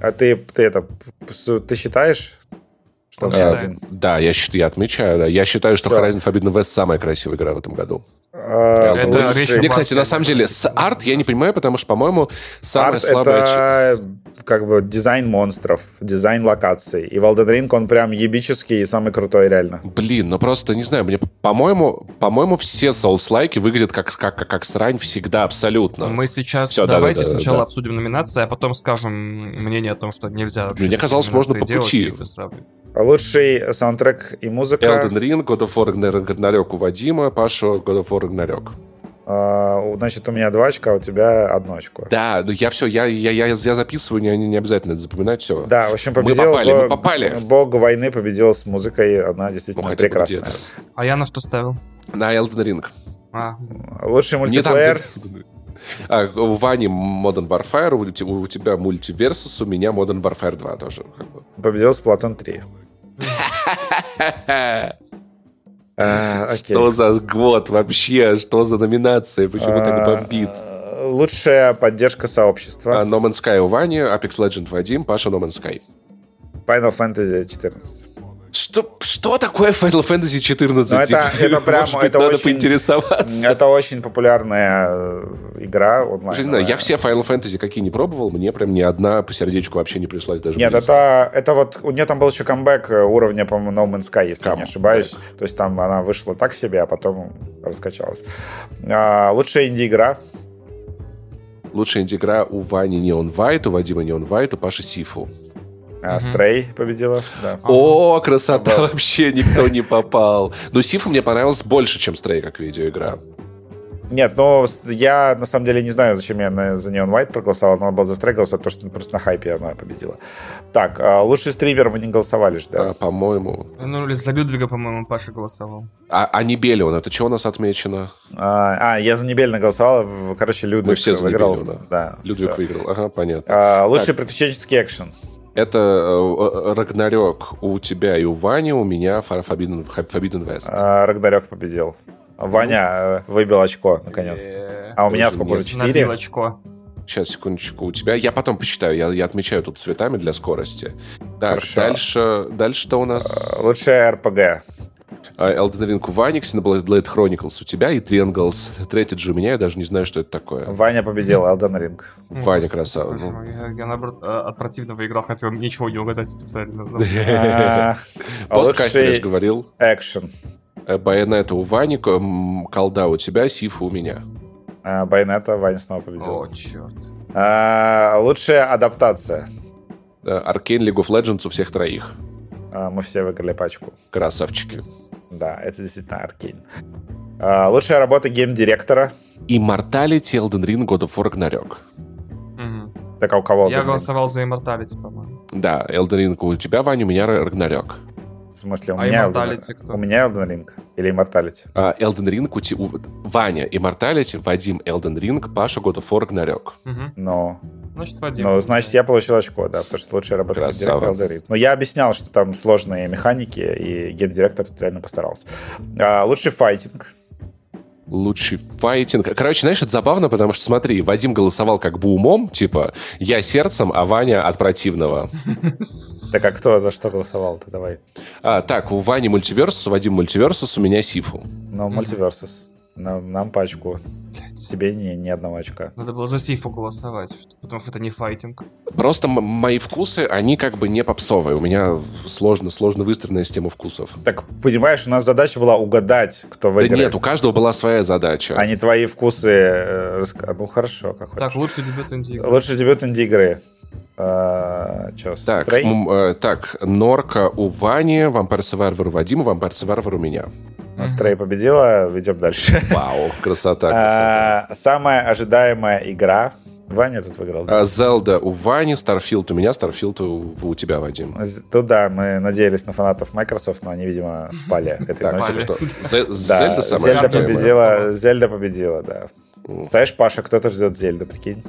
[SPEAKER 2] А ты, ты это, ты считаешь? Что меня
[SPEAKER 3] Считаю.
[SPEAKER 2] один?
[SPEAKER 1] Да, я, счит- я отмечаю, да. Я считаю, что
[SPEAKER 2] Всё.
[SPEAKER 1] Horizon Forbidden West самая красивая игра в этом году.
[SPEAKER 2] А,
[SPEAKER 1] Это
[SPEAKER 3] речь
[SPEAKER 1] Мне, кстати, на самом деле, с арт я не понимаю, потому что, по-моему, самая
[SPEAKER 2] Арт
[SPEAKER 1] слабая...
[SPEAKER 2] это как бы дизайн монстров, дизайн локаций. И в Elden Ring он прям ебический и самый крутой реально.
[SPEAKER 1] Блин, ну просто не знаю, мне, по-моему, по-моему, все Souls-лайки выглядят как, как, как, как срань всегда, абсолютно.
[SPEAKER 3] Мы сейчас
[SPEAKER 1] да,
[SPEAKER 3] давайте
[SPEAKER 1] да, да,
[SPEAKER 3] сначала
[SPEAKER 1] да.
[SPEAKER 3] обсудим номинации, а потом скажем мнение о том, что нельзя
[SPEAKER 1] Мне казалось, можно по пути.
[SPEAKER 3] делать.
[SPEAKER 2] Лучший саундтрек и музыка.
[SPEAKER 1] Elden Ring, God of War Ragnarok у Вадима, Паша God of War Ragnarok.
[SPEAKER 2] А, у- значит, у меня два очка, а у тебя одно очко.
[SPEAKER 1] Да, ну я все, я, я, я, я записываю, не, не обязательно это запоминать, все.
[SPEAKER 2] Да, в общем,
[SPEAKER 1] Мы
[SPEAKER 2] победил
[SPEAKER 1] попали,
[SPEAKER 2] Бог,
[SPEAKER 1] мы попали.
[SPEAKER 2] Бог войны победил с музыкой, она
[SPEAKER 1] Ну,
[SPEAKER 2] действительно
[SPEAKER 1] хотя бы
[SPEAKER 2] прекрасная.
[SPEAKER 3] А я на что ставил?
[SPEAKER 1] На Elden Ring.
[SPEAKER 3] А,
[SPEAKER 2] Лучший
[SPEAKER 1] Не там,
[SPEAKER 2] мультиплеер.
[SPEAKER 1] А, у Вани Modern Warfare, у, у тебя мультиверсус, у меня Modern Warfare 2 тоже. как бы.
[SPEAKER 2] победил Splatoon 3. А.
[SPEAKER 1] Что за год вообще? Что за номинация? Почему так бомбит?
[SPEAKER 2] А, Лучшая поддержка сообщества.
[SPEAKER 1] А, No Man's Sky у Вани, Apex Legend Вадим, Паша No Man's Sky.
[SPEAKER 2] Final Fantasy 14.
[SPEAKER 1] Что, что такое Final Fantasy 14?
[SPEAKER 2] Ну, это- это прям-
[SPEAKER 1] Может быть,
[SPEAKER 2] это
[SPEAKER 1] надо
[SPEAKER 2] очень-
[SPEAKER 1] поинтересоваться.
[SPEAKER 2] Это очень популярная э, игра онлайн.
[SPEAKER 1] Я все Final Fantasy какие не пробовал, мне прям ни одна по сердечку вообще не пришлась даже
[SPEAKER 2] Нет,
[SPEAKER 1] близко.
[SPEAKER 2] это, это вот... У нее там был еще камбэк э, уровня, по-моему, No Man's Sky, если я не ошибаюсь. То есть там она вышла так себе, а потом раскачалась. А, лучшая инди-игра.
[SPEAKER 1] Лучшая инди-игра у Вани Neon White, у Вадима Neon White, у Паши Сифу.
[SPEAKER 2] А, Stray победила. Да.
[SPEAKER 1] О, красота, вообще никто не попал. Но Сифу мне понравилась больше, чем Stray как видеоигра.
[SPEAKER 2] Нет, ну, с- я на самом деле не знаю, зачем я на- за Neon White проголосовал, но был за Stray голосовать, потому что просто на хайпе она победила. Так, а, лучший стример мы не голосовали же, да?
[SPEAKER 1] А, по-моему.
[SPEAKER 3] ну, или за Людвига, по-моему, Паша голосовал.
[SPEAKER 1] А, а Небелион, это что у нас отмечено?
[SPEAKER 2] А, а, я за Небельно голосовал, короче, Людвиг
[SPEAKER 1] Мы все за
[SPEAKER 2] выиграл.
[SPEAKER 1] Небелиона.
[SPEAKER 2] Да,
[SPEAKER 1] Людвиг
[SPEAKER 2] всё.
[SPEAKER 1] выиграл. Ага, понятно.
[SPEAKER 2] А, лучший приключенческий экшен.
[SPEAKER 1] Это э, Рагнарёк у тебя и у Вани, у меня Forbidden, Forbidden West.
[SPEAKER 2] А, Рагнарёк победил. Ваня э, выбил очко, наконец-то. А у меня сколько уже? Четыре?
[SPEAKER 3] очко.
[SPEAKER 1] Сейчас, секундочку, у тебя... Я потом посчитаю, я, я отмечаю тут цветами для скорости. Так,
[SPEAKER 2] Хорошо.
[SPEAKER 1] дальше, дальше что у нас?
[SPEAKER 2] Лучшая РПГ.
[SPEAKER 1] А, Elden Ring у Вани, Xenoblade Blade Chronicles у тебя и Triangles Strategy у меня, я даже не знаю, что это такое.
[SPEAKER 2] Ваня победил, Elden Ring.
[SPEAKER 1] Ваня красава. ну.
[SPEAKER 3] Я, я, наоборот, э, от противного играл, хотел ничего не угадать специально. Ну,
[SPEAKER 2] А,
[SPEAKER 1] Посткастер, я же говорил.
[SPEAKER 2] экшен.
[SPEAKER 1] Э, Байонета у Вани, колда у тебя, Сифа у меня.
[SPEAKER 2] А, Байонета, Ваня снова победил.
[SPEAKER 3] О, черт.
[SPEAKER 2] А, Лучшая адаптация.
[SPEAKER 1] Аркейн League of Legends у всех троих.
[SPEAKER 2] А, Мы все выиграли пачку.
[SPEAKER 1] Красавчики.
[SPEAKER 2] Да, это действительно Аркейн. А, Лучшая работа гейм-директора.
[SPEAKER 1] Immortality, Elden Ring, God of War, Ragnarok.
[SPEAKER 2] Так а у кого?
[SPEAKER 3] Я
[SPEAKER 2] Elden
[SPEAKER 3] голосовал за Immortality, по-моему.
[SPEAKER 1] Да, Elden Ring у тебя, Ваня, у меня Рагнарёк.
[SPEAKER 2] В смысле, у
[SPEAKER 3] А
[SPEAKER 2] меня Ring.
[SPEAKER 3] кто?
[SPEAKER 2] У меня Elden Ring. Или Immortality.
[SPEAKER 1] А, Elden Ring у, те- у Ваня Immortality, Вадим Elden Ring, Паша God of War.
[SPEAKER 3] Мгм.
[SPEAKER 2] Но,
[SPEAKER 3] Значит, Вадим.
[SPEAKER 2] ну, значит, я получил очко, да, потому что лучшая работа гейм-директора Elden Ring. Но я объяснял, что там сложные механики, и гейм-директор тут реально постарался. А, лучший файтинг.
[SPEAKER 1] Лучший файтинг. Короче, знаешь, это забавно, потому что, смотри, Вадим голосовал как бы умом, типа, я сердцем, а Ваня от противного.
[SPEAKER 2] Так а кто за что голосовал-то? Давай.
[SPEAKER 1] А, так, у Вани мультиверсус, у Вадима мультиверсус, у меня Сифу.
[SPEAKER 2] Ну, мультиверсус. Нам, нам пачку. Тебе ни, ни одного очка.
[SPEAKER 3] Надо было за Сифу голосовать, что- потому что это не файтинг.
[SPEAKER 1] Просто м- мои вкусы, они как бы не попсовые. У меня сложно, сложно выстроенная система вкусов.
[SPEAKER 2] Так, понимаешь, у нас задача была угадать, кто
[SPEAKER 1] Да
[SPEAKER 2] выиграет.
[SPEAKER 1] нет, у каждого была своя задача.
[SPEAKER 2] А не твои вкусы. э, Ну, хорошо, как
[SPEAKER 3] Так,
[SPEAKER 2] хочешь.
[SPEAKER 3] лучший дебют инди.
[SPEAKER 2] Лучший дебют инди-игры. А, Че,
[SPEAKER 1] Так, м, э, так, Норка у Вани, Vampire Survivor у Вадима, Vampire Survivor у меня.
[SPEAKER 2] Ну, Stray победила, идем дальше.
[SPEAKER 1] Вау, красота, красота.
[SPEAKER 2] А, Самая ожидаемая игра. Ваня тут выиграл. да?
[SPEAKER 1] А, Zelda у Вани, Starfield у меня, Starfield у, у тебя, Вадим.
[SPEAKER 2] Тут, да, мы надеялись на фанатов Microsoft, но они, видимо, спали этой ночью.
[SPEAKER 1] Zelda самая Zelda
[SPEAKER 2] победила, Zelda победила, да. Знаешь, Паша, кто-то ждет Зельду, прикинь.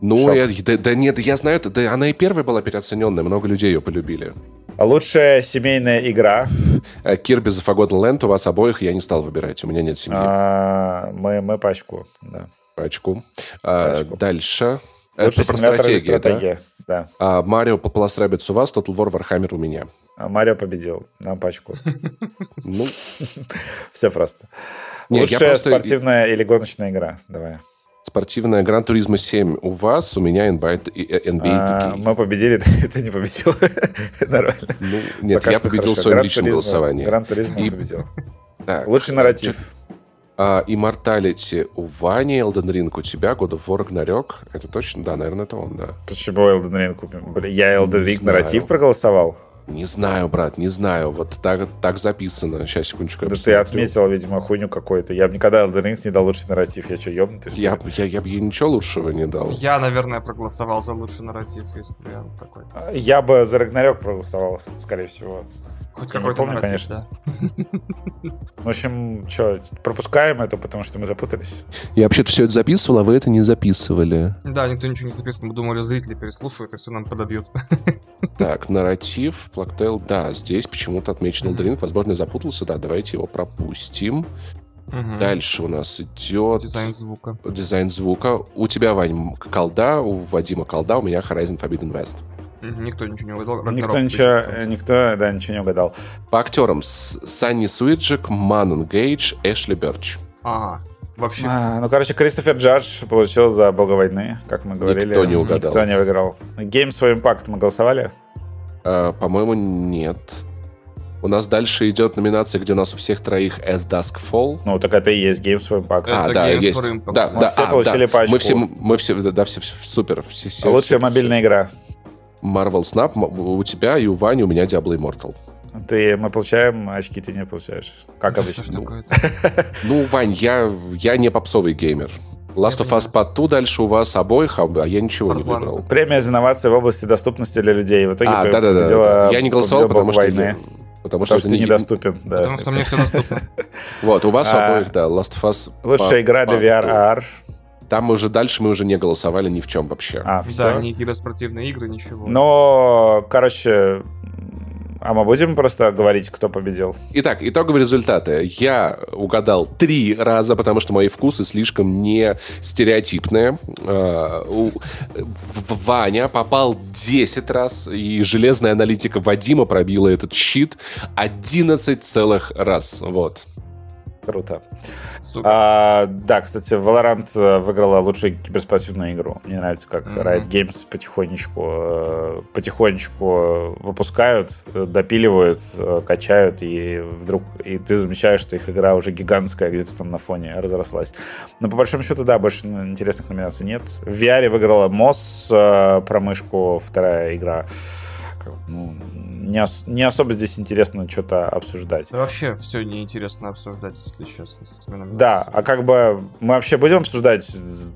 [SPEAKER 1] Ну, я- да, да нет, я знаю, это- да, она и первая была переоцененная, много людей ее полюбили.
[SPEAKER 2] А Лучшая семейная игра.
[SPEAKER 1] Э, Kirby The Forgotten Land у вас обоих я не стал выбирать, у меня нет семьи.
[SPEAKER 2] А, мы, мы пачку, да.
[SPEAKER 1] Пачку. А,
[SPEAKER 2] Пачку.
[SPEAKER 1] Дальше. Это
[SPEAKER 2] Лучший
[SPEAKER 1] про стратегию, да?
[SPEAKER 2] стратегия, да.
[SPEAKER 1] А, Марио Populous Rabbids у вас, Total War Warhammer у меня.
[SPEAKER 2] А Марио победил, нам пачку.
[SPEAKER 1] Ну,
[SPEAKER 2] Все просто. Лучшая спортивная или гоночная игра. Давай.
[SPEAKER 1] Спортивная Гран Туризма 7 у вас, у меня NBA, и- э, NBA
[SPEAKER 2] А,
[SPEAKER 1] 2K.
[SPEAKER 2] мы победили, ты, не победил. Нормально.
[SPEAKER 1] Ну, нет, я победил в своем личном голосовании.
[SPEAKER 2] Гран Туризмо
[SPEAKER 1] И-
[SPEAKER 2] победил. Лучший нарратив.
[SPEAKER 1] а, Immortality у Вани, Elden Ring у тебя, God of War Ragnarok. Это точно? Да, наверное, это он, да.
[SPEAKER 2] Почему купим? Блин, Я Ring
[SPEAKER 1] знаю.
[SPEAKER 2] нарратив проголосовал.
[SPEAKER 1] Не знаю, брат, не знаю. Вот так, так записано. Сейчас, секундочку. я
[SPEAKER 2] Да ты отметил, видимо, хуйню какую-то. Я бы никогда Elden Ring не дал лучший нарратив. Я что, ёбнутый? что
[SPEAKER 1] Я, я, я бы ей ничего лучшего не дал.
[SPEAKER 3] Я, наверное, проголосовал за лучший нарратив, если бы я такой.
[SPEAKER 2] Я бы за Рагнарёк проголосовал, скорее всего.
[SPEAKER 3] Хоть
[SPEAKER 2] Я не
[SPEAKER 3] какой-то
[SPEAKER 2] помню,
[SPEAKER 3] нарратив,
[SPEAKER 2] конечно.
[SPEAKER 3] да.
[SPEAKER 2] В общем, что, пропускаем это, потому что мы запутались.
[SPEAKER 1] Я вообще-то все это записывал, а вы это не записывали.
[SPEAKER 3] Да, никто ничего не записано. Мы думали, зрители переслушают и все нам подобьют.
[SPEAKER 1] Так, нарратив, Плактейл, да, здесь почему-то отмечен Elden. Возможно, я запутался, да, давайте его пропустим.
[SPEAKER 3] Мгм.
[SPEAKER 1] Дальше у нас идет...
[SPEAKER 3] Дизайн звука.
[SPEAKER 1] Дизайн звука. У тебя, Вань, колда, у Вадима колда, у меня Horizon Forbidden West.
[SPEAKER 3] Никто ничего не угадал.
[SPEAKER 2] Никто
[SPEAKER 3] Рагнарёк
[SPEAKER 2] ничего,
[SPEAKER 3] победил.
[SPEAKER 2] э, никто, да, ничего не угадал.
[SPEAKER 1] По актерам Санни Суиджик, Манон Гейдж, Эшли Берч.
[SPEAKER 3] Ага. Вообще,
[SPEAKER 2] А, ну, короче, Кристофер Джадж получил за Бога войны, как мы говорили.
[SPEAKER 1] Никто не угадал.
[SPEAKER 2] Никто не выиграл. Games for Impact мы голосовали?
[SPEAKER 1] А, по-моему, нет. У нас дальше идет номинация, где у нас у всех троих As Dusk Fall.
[SPEAKER 2] Ну, так это и есть Games for Impact.
[SPEAKER 3] Это
[SPEAKER 1] а, да,
[SPEAKER 3] Games
[SPEAKER 1] есть.
[SPEAKER 3] for Impact.
[SPEAKER 1] Да,
[SPEAKER 2] Мы
[SPEAKER 1] да,
[SPEAKER 2] все
[SPEAKER 1] а,
[SPEAKER 2] получили
[SPEAKER 1] да.
[SPEAKER 2] пачку.
[SPEAKER 1] Мы все, мы все, да, да, все, все супер. Все, все,
[SPEAKER 2] Лучшая
[SPEAKER 1] все-
[SPEAKER 2] мобильная игра.
[SPEAKER 1] Marvel Snap у тебя и у Вани, у меня Diablo Immortal.
[SPEAKER 2] Ты, мы получаем очки, ты не получаешь. Как
[SPEAKER 3] что
[SPEAKER 2] обычно.
[SPEAKER 3] такое-то?
[SPEAKER 1] Ну, Вань, я, я не попсовый геймер. Last of Us Part 2 дальше у вас обоих, а а я ничего не
[SPEAKER 3] one.
[SPEAKER 1] выбрал.
[SPEAKER 2] Премия за инновации в области доступности для людей. В итоге
[SPEAKER 1] А,
[SPEAKER 2] по-
[SPEAKER 1] да, да, да, Я не голосовал, потому что,
[SPEAKER 2] войны.
[SPEAKER 1] потому
[SPEAKER 2] Потому
[SPEAKER 1] что,
[SPEAKER 2] что
[SPEAKER 1] это
[SPEAKER 2] ты
[SPEAKER 1] не-
[SPEAKER 2] недоступен. Да.
[SPEAKER 3] Потому что мне все доступно.
[SPEAKER 1] Вот, у вас у
[SPEAKER 2] А,
[SPEAKER 1] обоих, да, Last of Us.
[SPEAKER 2] Лучшая игра для VR,
[SPEAKER 1] 2.
[SPEAKER 2] AR.
[SPEAKER 1] Там мы уже дальше мы уже не голосовали ни в чем вообще.
[SPEAKER 2] А,
[SPEAKER 3] Да,
[SPEAKER 2] все.
[SPEAKER 3] ни киберспортивные игры, ничего.
[SPEAKER 2] Но, короче, а мы будем просто говорить, кто победил?
[SPEAKER 1] Итак, итоговые результаты. Я угадал три раза, потому что мои вкусы слишком не стереотипные. А, Ваня попал 10 раз, и железная аналитика Вадима пробила этот щит 11 целых раз. Вот.
[SPEAKER 2] Круто.
[SPEAKER 3] Супер.
[SPEAKER 2] А, да, кстати, Valorant э, выиграла лучшую киберспортивную игру. Мне нравится, как
[SPEAKER 3] Мгм.
[SPEAKER 2] Riot Games потихонечку, э, потихонечку выпускают, э, допиливают, качают, и вдруг и ты замечаешь, что их игра уже гигантская, где-то там на фоне разрослась. Но по большому счету, да, больше интересных номинаций нет. В VR выиграла МОС э, про мышку, вторая игра. Ну, не, ос- не особо здесь интересно что-то обсуждать.
[SPEAKER 3] Да Вообще все неинтересно обсуждать, если честно. с этими.
[SPEAKER 2] Да, а как бы мы вообще будем обсуждать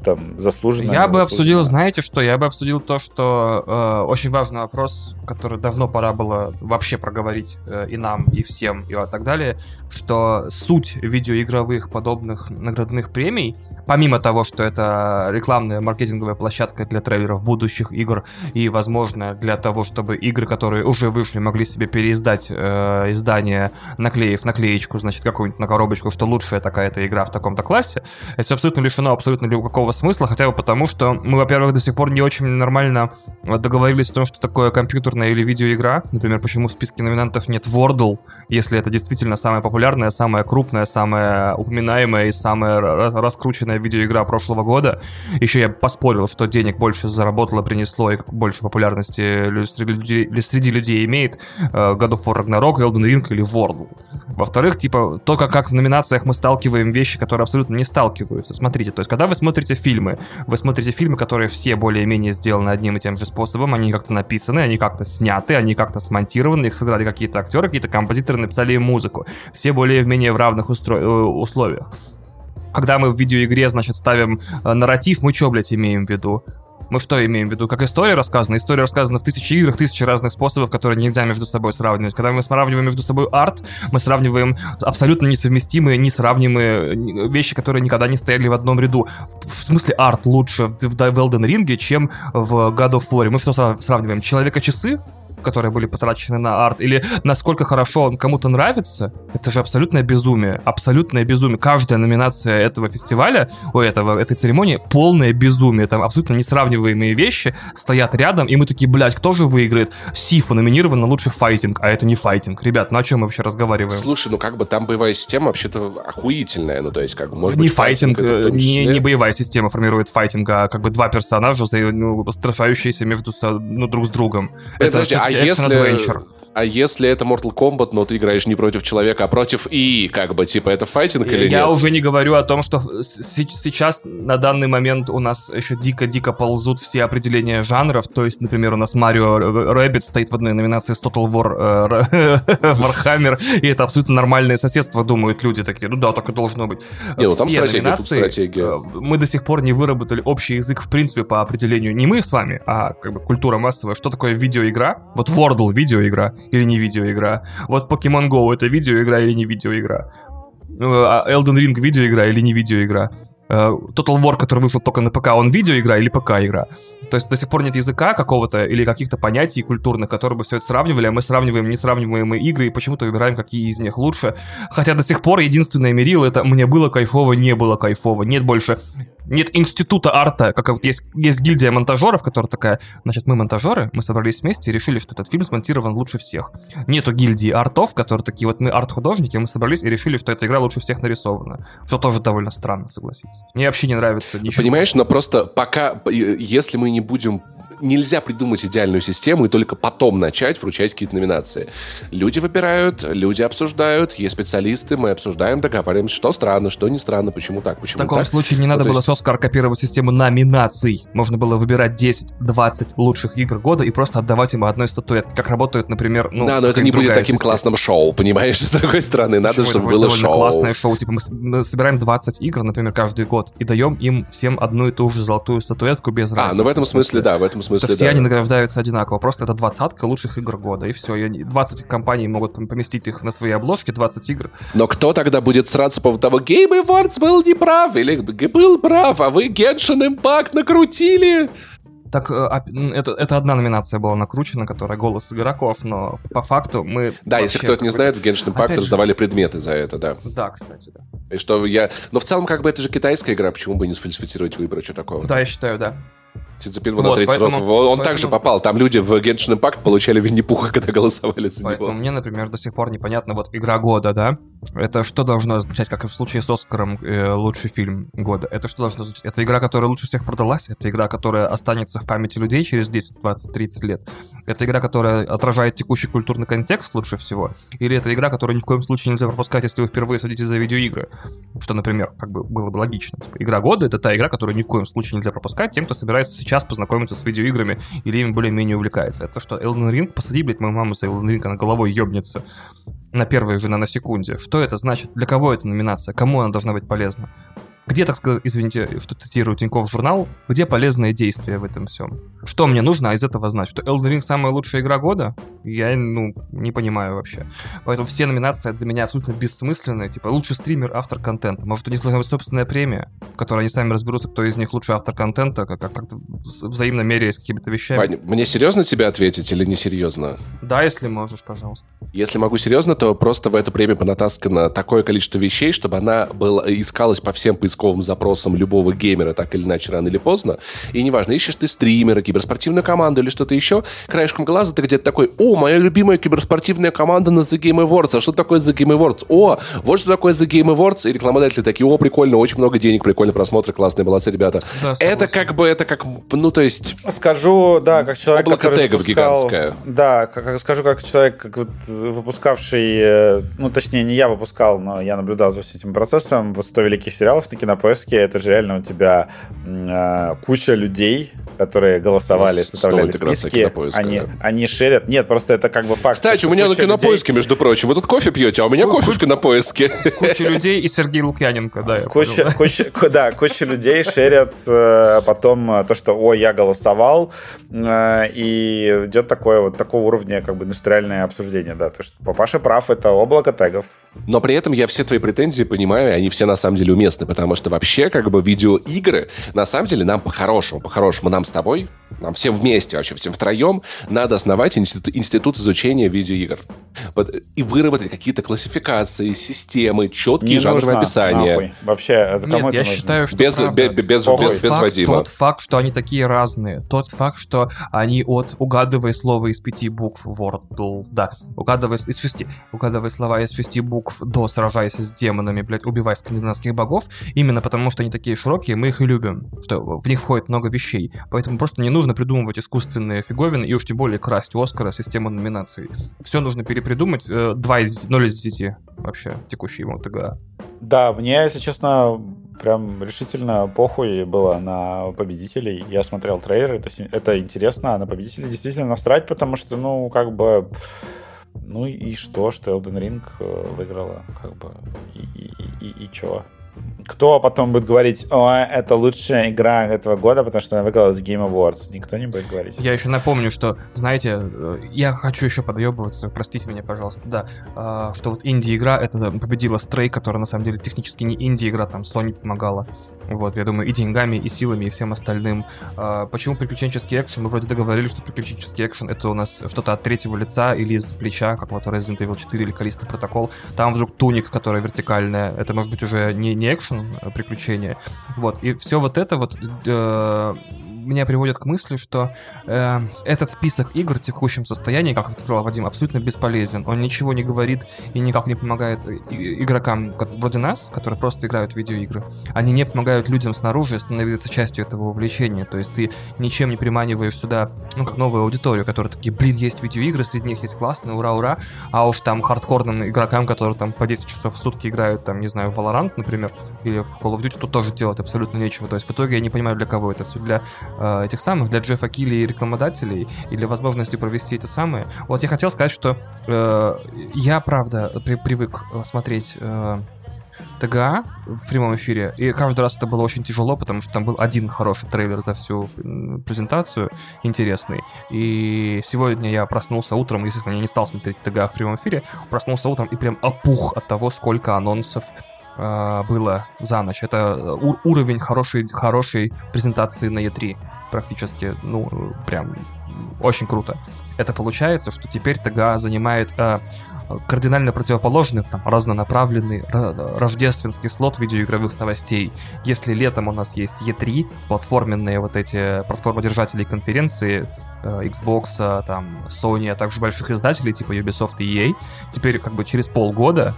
[SPEAKER 2] там заслуженно?
[SPEAKER 3] Я бы обсудил, знаете что? Я бы обсудил то, что э, очень важный вопрос, который давно пора было вообще проговорить э, и нам, и всем, и так далее, что суть видеоигровых подобных наградных премий, помимо того, что это рекламная маркетинговая площадка для трейлеров будущих игр и, возможно, для того, чтобы игры, которые уже вышли пользователи могли себе переиздать э, издание, наклеив наклеечку, значит, какую-нибудь на коробочку, что лучшая такая-то игра в таком-то классе. Это абсолютно лишено абсолютно любого смысла, хотя бы потому, что мы, во-первых, до сих пор не очень нормально договорились о том, что такое компьютерная или видеоигра. Например, почему в списке номинантов нет Wordle, если это действительно самая популярная, самая крупная, самая упоминаемая и самая раскрученная видеоигра прошлого года. Еще я поспорил, что денег больше заработало, принесло и больше популярности среди людей, среди людей имеет э, God of War Ragnarok, Elden Ring или Wordle. Во-вторых, типа, то, как, как в номинациях мы сталкиваем вещи, которые абсолютно не сталкиваются. Смотрите, то есть, когда вы смотрите фильмы, вы смотрите фильмы, которые все более-менее сделаны одним и тем же способом, они как-то написаны, они как-то сняты, они как-то смонтированы, их сыграли какие-то актеры, какие-то композиторы написали им музыку. Все более-менее в равных устро... Э, условиях когда мы в видеоигре, значит, ставим э, нарратив, мы что, блядь, имеем в виду? Мы что имеем в виду? Как история рассказана? История рассказана в тысячи играх, тысячи разных способов, которые нельзя между собой сравнивать. Когда мы сравниваем между собой арт, мы сравниваем абсолютно несовместимые, несравнимые вещи, которые никогда не стояли в одном ряду. В смысле арт лучше в, в Elden Ring, чем в God of War. Мы что сравниваем? Человека-часы? Которые были потрачены на арт, или насколько хорошо он кому-то нравится, это же абсолютное безумие. Абсолютное безумие. Каждая номинация этого фестиваля, у этого, этой церемонии, полное безумие. Там абсолютно несравниваемые вещи стоят рядом, и мы такие, блядь, кто же выиграет? Сифу номинирован на лучший файтинг, а это не файтинг. Ребят, ну о чем мы вообще разговариваем?
[SPEAKER 1] Слушай, ну как бы там боевая система вообще-то охуительная, ну то есть как бы, может
[SPEAKER 3] не
[SPEAKER 1] быть,
[SPEAKER 3] файтинг, файтинг не, не боевая система формирует файтинг, а как бы два персонажа, ну, сражающиеся между ну, друг с другом.
[SPEAKER 1] Это, Подожди, а если... Adventure. А если это Mortal Kombat, но ты играешь не против человека, а против и как бы, типа, это файтинг или
[SPEAKER 3] я
[SPEAKER 1] нет?
[SPEAKER 3] Я уже не говорю о том, что сейчас на данный момент у нас еще дико-дико ползут все определения жанров. То есть, например, у нас Mario Rabbids стоит в одной номинации с Total War э, Warhammer, и это абсолютно нормальное соседство, думают люди такие. Ну да, так и должно быть.
[SPEAKER 1] Не, ну там стратегия, тут стратегия. Э,
[SPEAKER 3] мы до сих пор не выработали общий язык, в принципе, по определению. Не мы с вами, а как бы культура массовая. Что такое видеоигра? Вот Wordle видеоигра или не видеоигра. Вот Pokemon Go это видеоигра или не видеоигра. Ну, а Elden Ring видеоигра или не видеоигра. Э, Total War, который вышел только на ПК, он видеоигра или ПК-игра? То есть до сих пор нет языка какого-то или каких-то понятий культурных, которые бы все это сравнивали, а мы сравниваем несравниваемые игры и почему-то выбираем, какие из них лучше. Хотя до сих пор единственное мерило это «мне было кайфово, не было кайфово». Нет больше нет института арта, как вот есть, есть гильдия монтажеров, которая такая, значит, мы монтажеры, мы собрались вместе и решили, что этот фильм смонтирован лучше всех. Нету гильдии артов, которые такие, вот мы арт-художники, мы собрались и решили, что эта игра лучше всех нарисована. Что тоже довольно странно, согласитесь. Мне вообще не нравится ничего.
[SPEAKER 1] Понимаешь, но просто пока, если мы не будем нельзя придумать идеальную систему и только потом начать вручать какие-то номинации. Люди выбирают, люди обсуждают, есть специалисты, мы обсуждаем, договариваемся, что странно, что не странно, почему так, почему
[SPEAKER 3] В таком
[SPEAKER 1] так.
[SPEAKER 3] случае не надо ну, было есть... с Оскар копировать систему номинаций. Можно было выбирать 10-20 лучших игр года и просто отдавать им одной статуэтке, как работает, например, ну...
[SPEAKER 1] Да, но это не будет таким система. классным шоу, понимаешь, с другой стороны. Надо, Почему? чтобы это было шоу.
[SPEAKER 3] классное шоу. Типа мы собираем 20 игр, например, каждый год и даем им всем одну и ту же золотую статуэтку без разницы.
[SPEAKER 1] А, ну в этом смысле, да, в этом смысле, все
[SPEAKER 3] да. они награждаются одинаково. Просто это двадцатка лучших игр года, и все. И 20 компаний могут поместить их на свои обложки, 20 игр.
[SPEAKER 1] Но кто тогда будет сраться по поводу того, Game Awards был неправ, или был прав, а вы Genshin Impact накрутили?
[SPEAKER 3] Так, э, это, это одна номинация была накручена, которая голос игроков, но по факту мы...
[SPEAKER 1] Да, если кто-то не знает, в Genshin Impact Опять раздавали же... предметы за это, да.
[SPEAKER 3] Да, кстати, да.
[SPEAKER 1] И что я... Но в целом, как бы, это же китайская игра, почему бы не сфальсифицировать выбор, что такого?
[SPEAKER 3] Да, я считаю, да.
[SPEAKER 1] Цицепин вот, на 30 поэтому, роков. Он поэтому... также попал. Там люди в Genshin Impact получали Винни-Пуха, когда голосовали за
[SPEAKER 3] поэтому
[SPEAKER 1] него.
[SPEAKER 3] мне, например, до сих пор непонятно, вот игра года, да? Это что должно означать, как и в случае с Оскаром э, лучший фильм года? Это что должно означать? Это игра, которая лучше всех продалась? Это игра, которая останется в памяти людей через 10, 20, 30 лет? Это игра, которая отражает текущий культурный контекст лучше всего? Или это игра, которую ни в коем случае нельзя пропускать, если вы впервые садитесь за видеоигры? Что, например, как бы было бы логично. Типа, игра года — это та игра, которую ни в коем случае нельзя пропускать тем, кто собирается сейчас познакомиться с видеоиграми или им более-менее увлекается. Это что, Elden Ring? Посади, блядь, мою маму за Elden Ring, она головой ебнется на первой же наносекунде. Что это значит? Для кого эта номинация? Кому она должна быть полезна? Где, так сказать, извините, что цитирую Тинькофф журнал, где полезные действия в этом всем? Что мне нужно из этого знать? Что Elden Ring самая лучшая игра года? Я, ну, не понимаю вообще. Поэтому все номинации для меня абсолютно бессмысленные. Типа, лучший стример, автор контента. Может, у них должна быть собственная премия, в которой они сами разберутся, кто из них лучший автор контента, как как взаимно меряясь какими-то вещами.
[SPEAKER 1] Пань, мне серьезно тебе ответить или не серьезно?
[SPEAKER 3] Да, если можешь, пожалуйста.
[SPEAKER 1] Если могу серьезно, то просто в эту премию понатаскано такое количество вещей, чтобы она была, искалась по всем поисковым запросам любого геймера, так или иначе, рано или поздно. И неважно, ищешь ты стримера, киберспортивную команду или что-то еще, краешком глаза ты где-то такой, о, моя любимая киберспортивная команда на The Game Awards. А что такое The Game Awards? О, вот что такое The Game Awards. И рекламодатели такие, о, прикольно, очень много денег, прикольно просмотры, классные, молодцы ребята. Да, это как бы, это как, ну, то есть...
[SPEAKER 2] Скажу, да, как человек,
[SPEAKER 1] Облако который тегов запускал, гигантское.
[SPEAKER 2] Да, как, как, скажу, как человек, как вот, выпускавший, э, ну, точнее, не я выпускал, но я наблюдал за всем этим процессом. Вот 100 великих сериалов на кинопоиске, это же реально у тебя э, куча людей, которые голосовали, составляли списки, они, да. они шерят. Нет, просто это как бы факт.
[SPEAKER 1] Кстати, у меня на кинопоиске, людей... между прочим. Вы тут кофе пьете, а у меня Ку- кофе в кинопоиске.
[SPEAKER 3] Куча людей и Сергей Лукьяненко, да.
[SPEAKER 2] Куча, куча, да, куча людей шерят э, потом э, то, что, ой, я голосовал, э, и идет такое вот такого уровня как бы индустриальное обсуждение, да, то, что Папаша прав, это облако тегов.
[SPEAKER 1] Но при этом я все твои претензии понимаю, и они все на самом деле уместны, потому что вообще как бы видеоигры, на самом деле нам по-хорошему, по-хорошему нам с тобой, нам всем вместе, вообще всем втроем, надо основать институт, институт изучения видеоигр. Вот, и выработать какие-то классификации, системы, четкие Не жанровые нужно, описания. Нахуй.
[SPEAKER 2] Вообще, это
[SPEAKER 3] кому Нет, это я нужно? считаю, что
[SPEAKER 1] без, правда, без, без, без, без
[SPEAKER 3] факт,
[SPEAKER 1] Вадима.
[SPEAKER 3] Тот факт, что они такие разные, тот факт, что они от угадывая слово из пяти букв Wordle, да, угадывая из шести, угадывая слова из шести букв до сражаясь с демонами, блядь, убивая скандинавских богов, именно потому что они такие широкие, мы их и любим, что в них входит много вещей. Поэтому просто не нужно придумывать искусственные фиговины и уж тем более красть Оскара систему номинаций. Все нужно перепридумать. 2 э, из 0 из 10 вообще текущий ему ТГА.
[SPEAKER 2] Да, мне, если честно, прям решительно похуй было на победителей. Я смотрел трейлеры, это, это интересно, а на победителей действительно насрать, потому что, ну, как бы... Ну и что, что Elden Ring э, выиграла, как бы, и, и, и, и чё? Кто потом будет говорить, о, это лучшая игра этого года, потому что она выиграла с Game Awards? Никто не будет говорить.
[SPEAKER 3] Я еще напомню, что, знаете, э, я хочу еще подъебываться, простите меня, пожалуйста, да, а, что вот инди-игра, это победила Stray, которая на самом деле технически не инди-игра, там Sony помогала. Вот, я думаю, и деньгами, и силами, и всем остальным. А, почему приключенческий экшен? Мы вроде договорились, что приключенческий экшен это у нас что-то от третьего лица или из плеча, как вот Resident Evil 4 или Калиста Протокол. Там вдруг туник, которая вертикальная. Это может быть уже не, не экшен а приключение. Вот, и все вот это вот э, меня приводит к мысли, что э, этот список игр в текущем состоянии, как сказал Вадим, абсолютно бесполезен. Он ничего не говорит и никак не помогает игрокам вроде нас, которые просто играют в видеоигры. Они не помогают людям снаружи становиться частью этого увлечения. То есть ты ничем не приманиваешь сюда, ну, как новую аудиторию, которые такие, блин, есть видеоигры, среди них есть классные, ура-ура. А уж там хардкорным игрокам, которые там по 10 часов в сутки играют, там, не знаю, в Valorant, например, или в Call of Duty, тут тоже делать абсолютно нечего. То есть в итоге я не понимаю, для кого это все. Для э, этих самых, для Джеффа Килли и рекламодателей, и для возможности провести это самое. Вот я хотел сказать, что э, я, правда, при, привык э, смотреть... Э, ТГА в прямом эфире, и каждый раз это было очень тяжело, потому что там был один хороший трейлер за всю презентацию, интересный. И сегодня я проснулся утром, естественно, я не стал смотреть ТГА в прямом эфире, проснулся утром и прям опух от того, сколько анонсов э, было за ночь. Это э, уровень хорошей, хорошей презентации на E3 практически, ну, прям очень круто. Это получается, что теперь ТГА занимает э, кардинально противоположный, там, разнонаправленный рождественский слот видеоигровых новостей. Если летом у нас есть E3, платформенные вот эти платформодержатели конференции, э, Xbox, там, Sony, а также больших издателей типа Ubisoft и EA, теперь как бы через полгода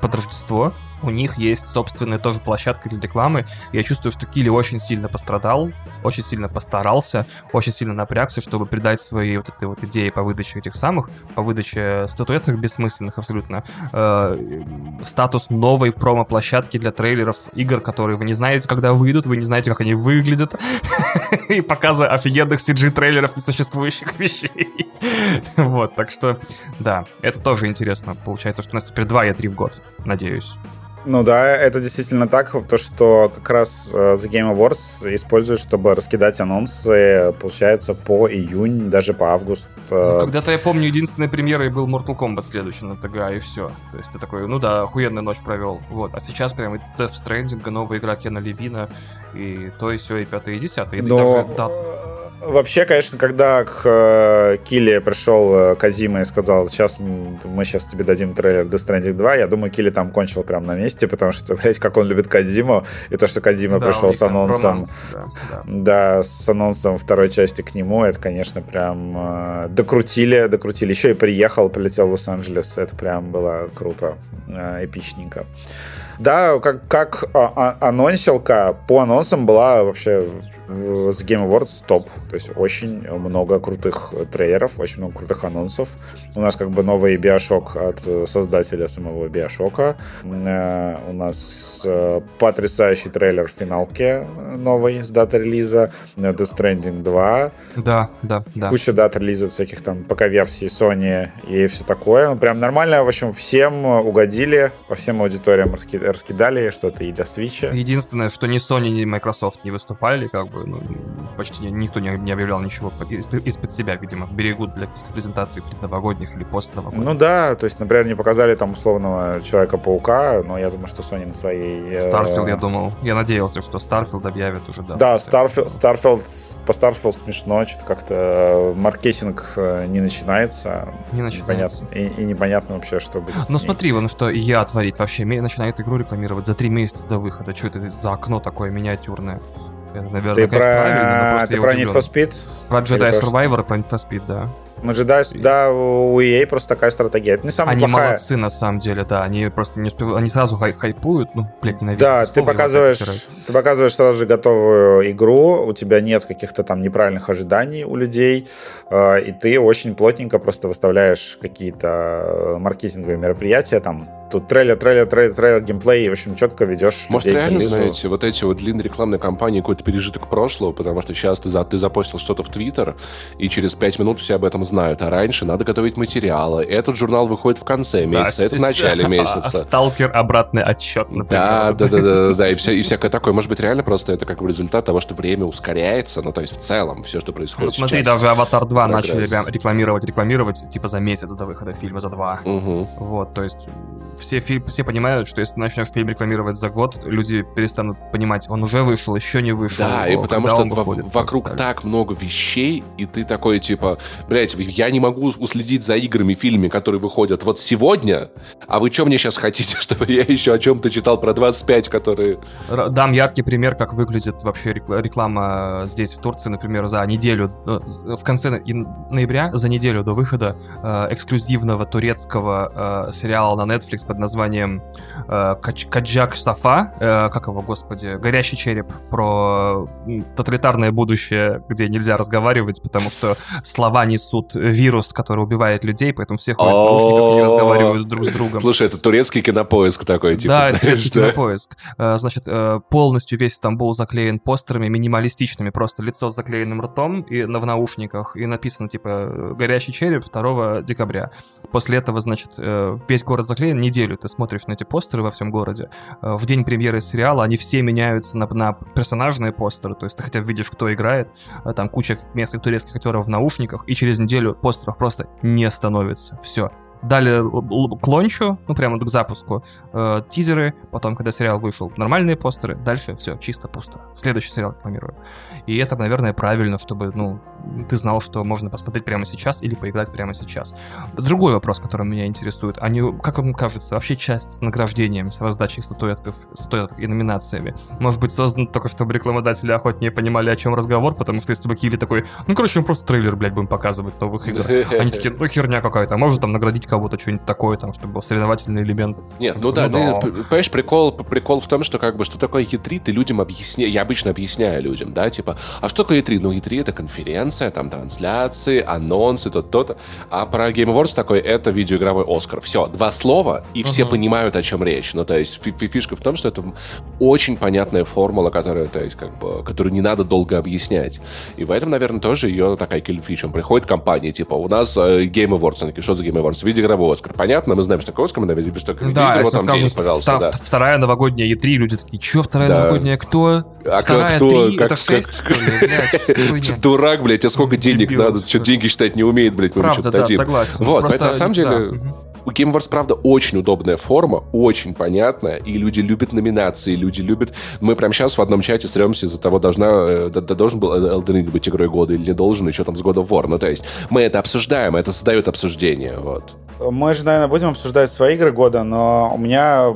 [SPEAKER 3] под Рождество у них есть собственная тоже площадка для рекламы. Я чувствую, что Килли очень сильно пострадал, очень сильно постарался, очень сильно напрягся, чтобы придать свои вот эти вот идеи по выдаче этих самых, по выдаче статуэток бессмысленных абсолютно, э, статус новой промо-площадки для трейлеров игр, которые вы не знаете, когда выйдут, вы не знаете, как они выглядят, и показы офигенных CG-трейлеров несуществующих вещей. Вот, так что, да, это тоже интересно. Получается, что у нас теперь два E3 в год, надеюсь.
[SPEAKER 2] Ну да, это действительно так, то, что как раз э, The Game Awards используют, чтобы раскидать анонсы, получается, по июнь, даже по август.
[SPEAKER 3] Э. Ну, когда-то я помню, единственной премьерой был Mortal Kombat следующий на ТГ, и все. То есть ты такой, ну да, охуенную ночь провел. Вот. А сейчас прям и Death Stranding, новая игра Кена Левина, и то, и все, и пятое, и десятое.
[SPEAKER 2] Но... И даже, да, Вообще, конечно, когда к э, Килли пришел э, Казима и сказал, сейчас мы сейчас тебе дадим трейлер Death Stranding 2, я думаю, Килли там кончил прям на месте, потому что, блядь, как он любит Казиму, и то, что Казима да, пришел с анонсом, романс, да, да. да, с анонсом второй части к нему, это, конечно, прям э, докрутили, докрутили. Еще и приехал, прилетел в Лос-Анджелес, это прям было круто, э, эпичненько. Да, как, как а, а, анонсилка, по анонсам была вообще с Game Awards топ. То есть очень много крутых трейлеров, очень много крутых анонсов. У нас как бы новый Биошок от создателя самого Биошока. Э, у нас э, потрясающий трейлер в финалке новый с даты релиза. Death Stranding 2.
[SPEAKER 3] Да, да, да.
[SPEAKER 2] Куча дат релиза всяких там пока версий Sony и все такое. Ну, прям нормально. В общем, всем угодили, по всем аудиториям раскидали что-то и для Switch.
[SPEAKER 3] Единственное, что ни Sony, ни Microsoft не выступали, как бы бы ну, почти никто не, не объявлял ничего из-под себя, видимо, берегут для каких-то презентаций предновогодних или постновогодних.
[SPEAKER 2] Ну да, то есть, например, не показали там условного Человека-паука, но я думаю, что Sony на своей...
[SPEAKER 3] Starfield, э... я думал, я надеялся, что Starfield объявят уже, да.
[SPEAKER 2] Да, Starfield, Starfield, по Starfield смешно, что-то как-то э, маркетинг э, не начинается.
[SPEAKER 3] Не начинается.
[SPEAKER 2] Непонятно, и, и непонятно вообще, что будет
[SPEAKER 3] Ну смотри, вон что я творит вообще, начинает игру рекламировать за три месяца до выхода. Что это за окно такое миниатюрное?
[SPEAKER 2] Наверное, ты про... Ты про Need for Speed?
[SPEAKER 3] Про Jedi Survivor, про Need for Speed, да.
[SPEAKER 2] Мы же, да, да, у EA просто такая стратегия. Это не самая
[SPEAKER 3] они
[SPEAKER 2] плохая.
[SPEAKER 3] молодцы, на самом деле, да. Они просто не успевают, они сразу хай хайпуют, ну, блядь, ненавижу.
[SPEAKER 2] Да, ты показываешь, ты показываешь сразу же готовую игру, у тебя нет каких-то там неправильных ожиданий у людей, э, и ты очень плотненько просто выставляешь какие-то маркетинговые мероприятия, там, тут трейлер, трейлер, трейлер, трейлер, геймплей, и, в общем, четко ведешь
[SPEAKER 1] Может, реально, знаете, вот эти вот длинные рекламные кампании какой-то пережиток прошлого, потому что сейчас ты, за, ты запостил что-то в Твиттер, и через пять минут все об этом знают, а раньше надо готовить материалы. Этот журнал выходит в конце месяца, да, это в начале месяца.
[SPEAKER 3] Сталкер обратный отчет, например.
[SPEAKER 1] Да, да, да, да, да, и, вся, и всякое такое. Может быть, реально просто это как результат того, что время ускоряется, ну, то есть в целом все, что происходит
[SPEAKER 3] ну, Смотри, даже «Аватар 2» начали рекламировать, рекламировать, типа за месяц до выхода фильма, за два.
[SPEAKER 1] Угу.
[SPEAKER 3] Вот, то есть все, все понимают, что если начнешь фильм рекламировать за год, люди перестанут понимать, он уже вышел, еще не вышел.
[SPEAKER 1] Да,
[SPEAKER 3] и
[SPEAKER 1] потому что выходит, вокруг так много вещей, и ты такой, типа, блядь, я не могу уследить за играми, фильмами, которые выходят вот сегодня, а вы что мне сейчас хотите, чтобы я еще о чем-то читал про 25, которые...
[SPEAKER 3] Дам яркий пример, как выглядит вообще реклама здесь, в Турции, например, за неделю, э, в конце ноября, за неделю до выхода э, эксклюзивного турецкого э, сериала на Netflix под названием Каджак Сафа, как его, господи, «Горящий череп», про тоталитарное будущее, где нельзя разговаривать, потому что слова несут вирус, который убивает людей, поэтому все ходят в наушниках и разговаривают друг с другом.
[SPEAKER 1] Слушай, это турецкий кинопоиск такой, типа.
[SPEAKER 3] Да, это турецкий кинопоиск. Э, значит, э, полностью весь Стамбул заклеен постерами минималистичными, просто лицо с заклеенным ртом и в наушниках, и написано, типа, «Горящий череп 2 декабря». После этого, значит, э, весь город заклеен, неделю ты смотришь на эти постеры во всем городе. В день премьеры сериала они все меняются на, на персонажные постеры, то есть ты хотя бы видишь, кто играет, там куча местных турецких актеров в наушниках, и через неделю постеров просто не становится. Все дали к лончу, ну прямо к запуску, э, тизеры, потом, когда сериал вышел, нормальные постеры, дальше все, чисто пусто. Следующий сериал рекламирую. И это, наверное, правильно, чтобы, ну, ты знал, что можно посмотреть прямо сейчас или поиграть прямо сейчас. Другой вопрос, который меня интересует, они, как вам кажется, вообще часть с награждением, с раздачей статуэтков, статуэток и номинациями, может быть создан только, чтобы рекламодатели охотнее понимали, о чем разговор, потому что если бы Киви такой, ну, короче, мы просто трейлер, блядь, будем показывать новых игр. Они такие, ну, херня какая-то, а может там наградить кого-то, что-нибудь такое, там, чтобы был соревновательный элемент.
[SPEAKER 1] Нет, ну да, ну, понимаешь, прикол, прикол в том, что как бы, что такое E3, ты людям объясняешь, я обычно объясняю людям, да, типа, а что такое E3? Ну, E3 это конференция, информация, там трансляции, анонсы, то-то, а про Game Awards такой, это видеоигровой Оскар. Все, два слова, и все uh-huh. понимают, о чем речь. Ну, то есть фишка в том, что это очень понятная формула, которая, то есть, как бы, которую не надо долго объяснять. И в этом, наверное, тоже ее такая киллфича. Приходит компания, типа, у нас э, Game Awards, они что за Game Awards? Видеоигровой Оскар. Понятно, мы знаем, что такое Оскар, мы наверное, что такое
[SPEAKER 3] да, вот там денег, пожалуйста. да. Вторая новогодняя E3, люди такие, что вторая да. новогодняя, кто?
[SPEAKER 1] А Вторая, кто? три, как, это шесть, как... что ли, блядь? Дурак, блядь, а сколько денег надо? Что деньги считать не умеет, блядь, мы что-то
[SPEAKER 3] дадим. согласен.
[SPEAKER 1] Вот, Просто, это на самом деле... У Game Awards, правда, очень удобная форма, очень понятная, и люди любят номинации, люди любят... Мы прямо сейчас в одном чате стремимся из-за того, должна, э, да, должен был Elden Ring быть игрой года или не должен, еще там с God of War. Ну, то есть мы это обсуждаем, это создает обсуждение, вот.
[SPEAKER 2] Мы же, наверное, будем обсуждать свои игры года, но у меня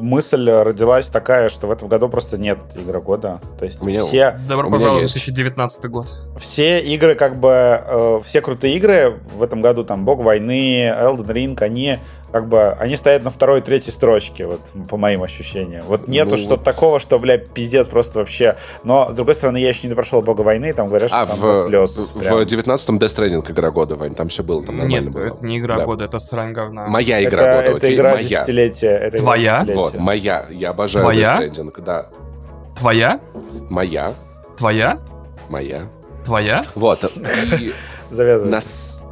[SPEAKER 2] мысль родилась такая, что в этом году просто нет игры года. То есть у меня, все...
[SPEAKER 3] Добро пожаловать в 2019 год.
[SPEAKER 2] Все игры, как бы, э, все крутые игры в этом году, там, Бог войны, Elden Ring, они как бы они стоят на второй и третьей строчке, вот по моим ощущениям. Вот нету ну, что-то такого, что, бля, пиздец, просто вообще. Но, с другой стороны, я еще не прошел Бога войны, там говорят, что а, там в, до слез.
[SPEAKER 1] В прям. 19-м Death Stranding игра года, Вань, там все было, там нормально
[SPEAKER 3] Нет,
[SPEAKER 1] было.
[SPEAKER 3] это не игра да. года, это срань говна.
[SPEAKER 1] Моя игра
[SPEAKER 2] это,
[SPEAKER 1] года,
[SPEAKER 2] Это
[SPEAKER 1] окей?
[SPEAKER 2] игра
[SPEAKER 1] моя.
[SPEAKER 2] десятилетия. Это
[SPEAKER 3] Твоя?
[SPEAKER 2] Игра
[SPEAKER 1] вот, моя. Я обожаю
[SPEAKER 3] Твоя?
[SPEAKER 1] Death Stranding, да.
[SPEAKER 3] Твоя?
[SPEAKER 1] Моя.
[SPEAKER 3] Твоя?
[SPEAKER 1] Моя.
[SPEAKER 3] Твоя?
[SPEAKER 1] Вот.
[SPEAKER 2] Завязывай.
[SPEAKER 1] Нас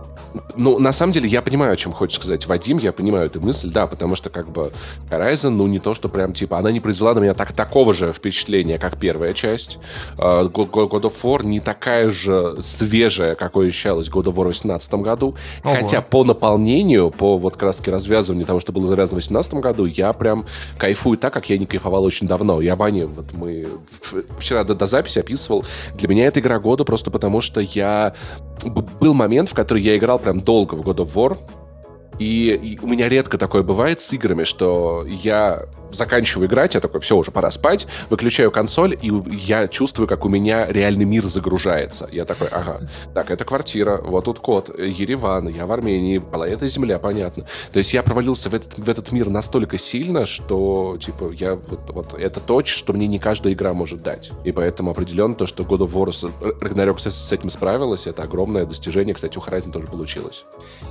[SPEAKER 1] ну, на самом деле, я понимаю, о чем хочешь сказать Вадим, я понимаю эту мысль, да, потому что, как бы, Horizon, ну, не то, что прям, типа, она не произвела на меня так, такого же впечатления, как первая часть. Uh, God of War не такая же свежая, какой ощущалась God of War в 2018 году. Ого. Хотя по наполнению, по вот краски развязыванию того, что было завязано в 2018 году, я прям кайфую так, как я не кайфовал очень давно. Я Ване, вот мы вчера до, до записи описывал, для меня это игра года просто потому, что я... Был момент, в который я играл прям долго в God of War, и, и у меня редко такое бывает с играми, что я заканчиваю играть, я такой, все, уже пора спать, выключаю консоль, и я чувствую, как у меня реальный мир загружается. Я такой, ага, так, это квартира, вот тут код, Ереван, я в Армении, планета Земля, понятно. То есть я провалился в этот, в этот мир настолько сильно, что, типа, я вот, вот это то, что мне не каждая игра может дать. И поэтому определенно то, что God of War Ragnarok с, с этим справилась, это огромное достижение. Кстати, у Horizon тоже получилось.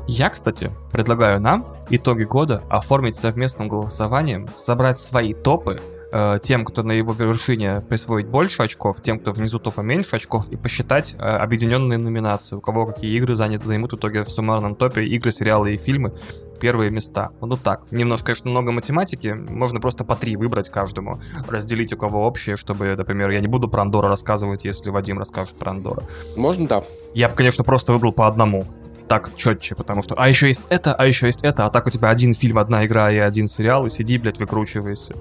[SPEAKER 3] Я, кстати, предлагаю нам итоги года оформить совместным голосованием, собрать собрать свои топы, э, тем, кто на его вершине присвоить больше очков, тем, кто внизу топа меньше очков, и посчитать э, объединенные номинации, у кого какие игры заняты, займут в итоге в суммарном топе, игры, сериалы и фильмы первые места. Ну так, немножко, конечно, много математики, можно просто по три выбрать каждому, разделить у кого общее, чтобы, например, я не буду про Андора рассказывать, если Вадим расскажет про Андора.
[SPEAKER 1] Можно, да.
[SPEAKER 3] Я бы, конечно, просто выбрал по одному так четче, потому что, а еще есть это, а еще есть это, а так у тебя один фильм, одна игра и один сериал, и сиди, блядь, выкручивайся.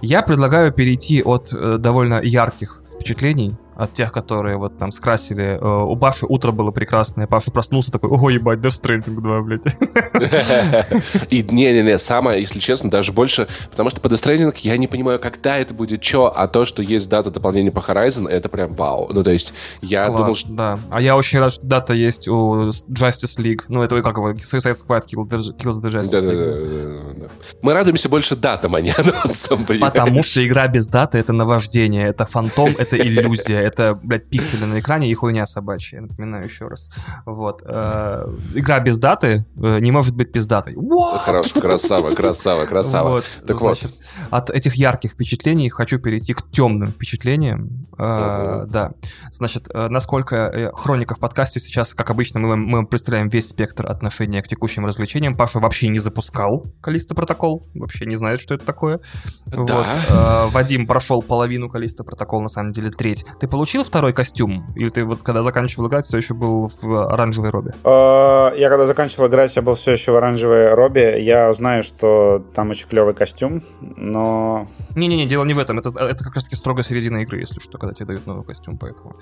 [SPEAKER 3] Я предлагаю перейти от э, довольно ярких впечатлений от тех, которые вот там скрасили. Э, у Паши утро было прекрасное. Паша проснулся такой, ого, ебать, Death Stranding 2, блядь.
[SPEAKER 1] И не-не-не, самое, если честно, даже больше, потому что по Death Stranding я не понимаю, когда это будет что, а то, что есть дата дополнения по Horizon, это прям вау. Ну, то есть, я
[SPEAKER 3] Класс,
[SPEAKER 1] думал, что...
[SPEAKER 3] да. А я очень рад, что дата есть у Justice League. Ну, это как его, Suicide Squad Kills the Justice League.
[SPEAKER 1] Мы радуемся больше датам, а не анонсам,
[SPEAKER 3] Потому что игра без даты — это наваждение, это фантом, это иллюзия, это, блядь, пиксели на экране и хуйня собачья, напоминаю еще раз. Вот. Э, игра без даты э, не может быть пиздатой.
[SPEAKER 1] Хорош, красава, красава, красава. Вот, так значит, вот.
[SPEAKER 3] От этих ярких впечатлений хочу перейти к темным впечатлениям. Э, да. Значит, насколько хроника в подкасте сейчас, как обычно, мы, мы представляем весь спектр отношения к текущим развлечениям. Паша вообще не запускал Калиста протокол, вообще не знает, что это такое.
[SPEAKER 1] Да. Вот.
[SPEAKER 3] Вадим прошел половину Калиста протокол, на самом деле треть. Ты получил второй костюм? Или ты вот когда заканчивал играть, все еще был в оранжевой робе?
[SPEAKER 2] Э, я когда заканчивал играть, я был все еще в оранжевой робе. Я знаю, что там очень клевый костюм, но...
[SPEAKER 3] Не-не-не, дело не в этом. Это, это как раз-таки строго середина игры, если что, когда тебе дают новый костюм, поэтому...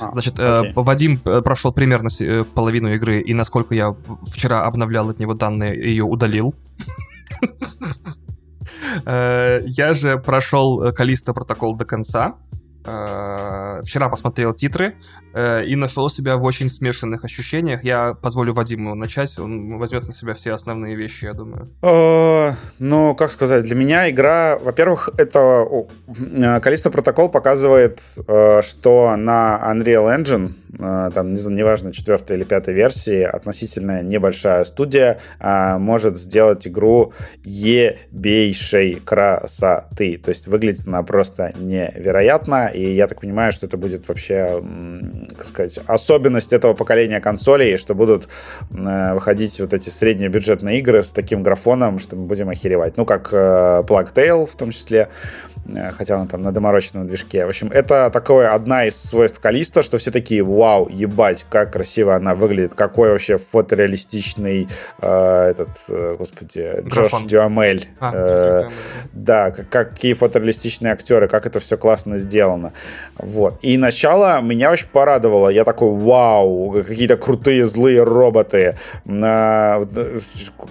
[SPEAKER 3] А, Значит, э, Вадим э, прошел примерно э, половину игры, и насколько я вчера обновлял от него данные, ее удалил. Я же прошел Калиста протокол до конца. Э, вчера посмотрел титры э, и нашел себя в очень смешанных ощущениях. Я позволю Вадиму начать, он возьмет на себя все основные вещи, я думаю.
[SPEAKER 2] Э, ну, как сказать, для меня игра, во-первых, это Калиста протокол показывает, что на Unreal Engine э, там, неважно, четвертой или пятой версии, относительно небольшая студия а, может сделать игру ебейшей красоты. То есть выглядит она просто невероятно, и я так понимаю, что это будет вообще, как сказать, особенность этого поколения консолей, что будут выходить вот эти среднебюджетные игры с таким графоном, что мы будем охеревать. Ну, как э, Plague Tale в том числе, хотя она там на доморощенном движке. В общем, это такое одна из свойств Калиста, что все такие, вау, ебать, как красиво она выглядит, какой вообще фотореалистичный э, этот, э, господи. Джош Дюамель. А, э, да, как, какие фотореалистичные актеры, как это все классно сделано. Вот. И начало меня очень порадовало. Я такой, вау, какие-то крутые злые роботы. Э,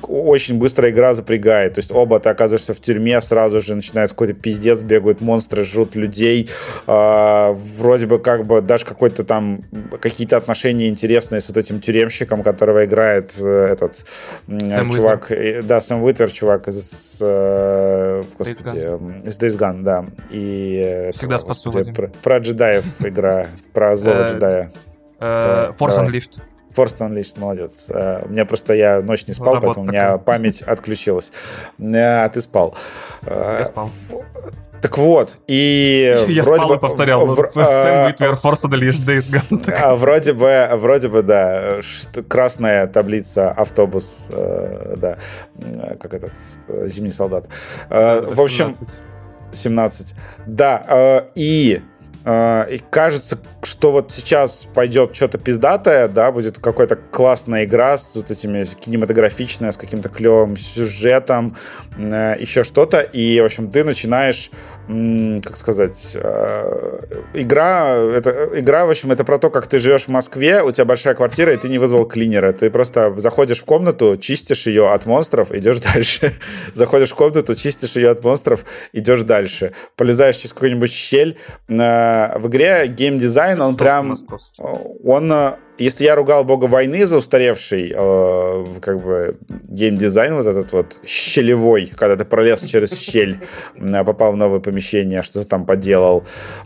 [SPEAKER 2] очень быстро игра запрягает. То есть оба ты оказываешься в тюрьме, сразу же начинается какой-то пиздец бегают монстры, жрут людей. Э, вроде бы как бы даже какой-то там какие-то отношения интересные с вот этим тюремщиком, которого играет э, этот Сэм чувак. Уитвер. Да, Сэм Уитвер, чувак из, э, господи, Days из Days Gone, да. И,
[SPEAKER 3] Всегда спасу. Господи,
[SPEAKER 2] про, про джедаев игра, про злого э, джедая.
[SPEAKER 3] Э, Force Unleashed.
[SPEAKER 2] Force Unleashed, молодец. У меня просто я ночь не спал, поэтому у меня память отключилась. А ты спал.
[SPEAKER 3] Я спал.
[SPEAKER 2] Так вот, и...
[SPEAKER 3] Я вроде бы, повторял. В, в, Сэм Уитвер, Force Unleashed, Days
[SPEAKER 2] Gone. А, вроде бы, вроде бы, да. Красная таблица, автобус, э, да. Как этот, Зимний солдат. Э, в общем... 17. Да, э, и и кажется, что вот сейчас пойдет что-то пиздатое, да, будет какая-то классная игра с вот этими кинематографичная, с каким-то клевым сюжетом, э, еще что-то, и, в общем, ты начинаешь, как сказать, э, игра, это, игра, в общем, это про то, как ты живешь в Москве, у тебя большая квартира, и ты не вызвал клинера, ты просто заходишь в комнату, чистишь ее от монстров, идешь дальше, заходишь в комнату, чистишь ее от монстров, идешь дальше, полезаешь через какую-нибудь щель, в игре геймдизайн, он прям... Он э, если я ругал бога войны за устаревший э, как бы геймдизайн вот этот вот щелевой, когда ты пролез через щель, э, попал в новое помещение, что-то там поделал,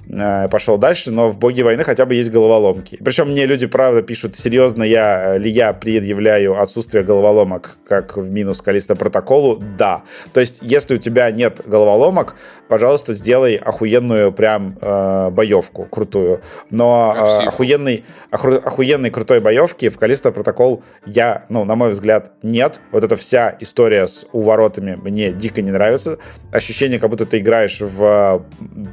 [SPEAKER 2] э, пошел дальше, но в боге войны хотя бы есть головоломки. Причем мне люди, правда, пишут, серьезно я ли я предъявляю отсутствие головоломок как в минус Калиста протоколу? Да. То есть, если у тебя нет головоломок, пожалуйста, сделай охуенную прям э, боевку крутую. Но э, охуенный, охуенный охуенной крутой боевки в Калиста Протокол я, ну, на мой взгляд, нет. Вот эта вся история с уворотами мне дико не нравится. Ощущение, как будто ты играешь в...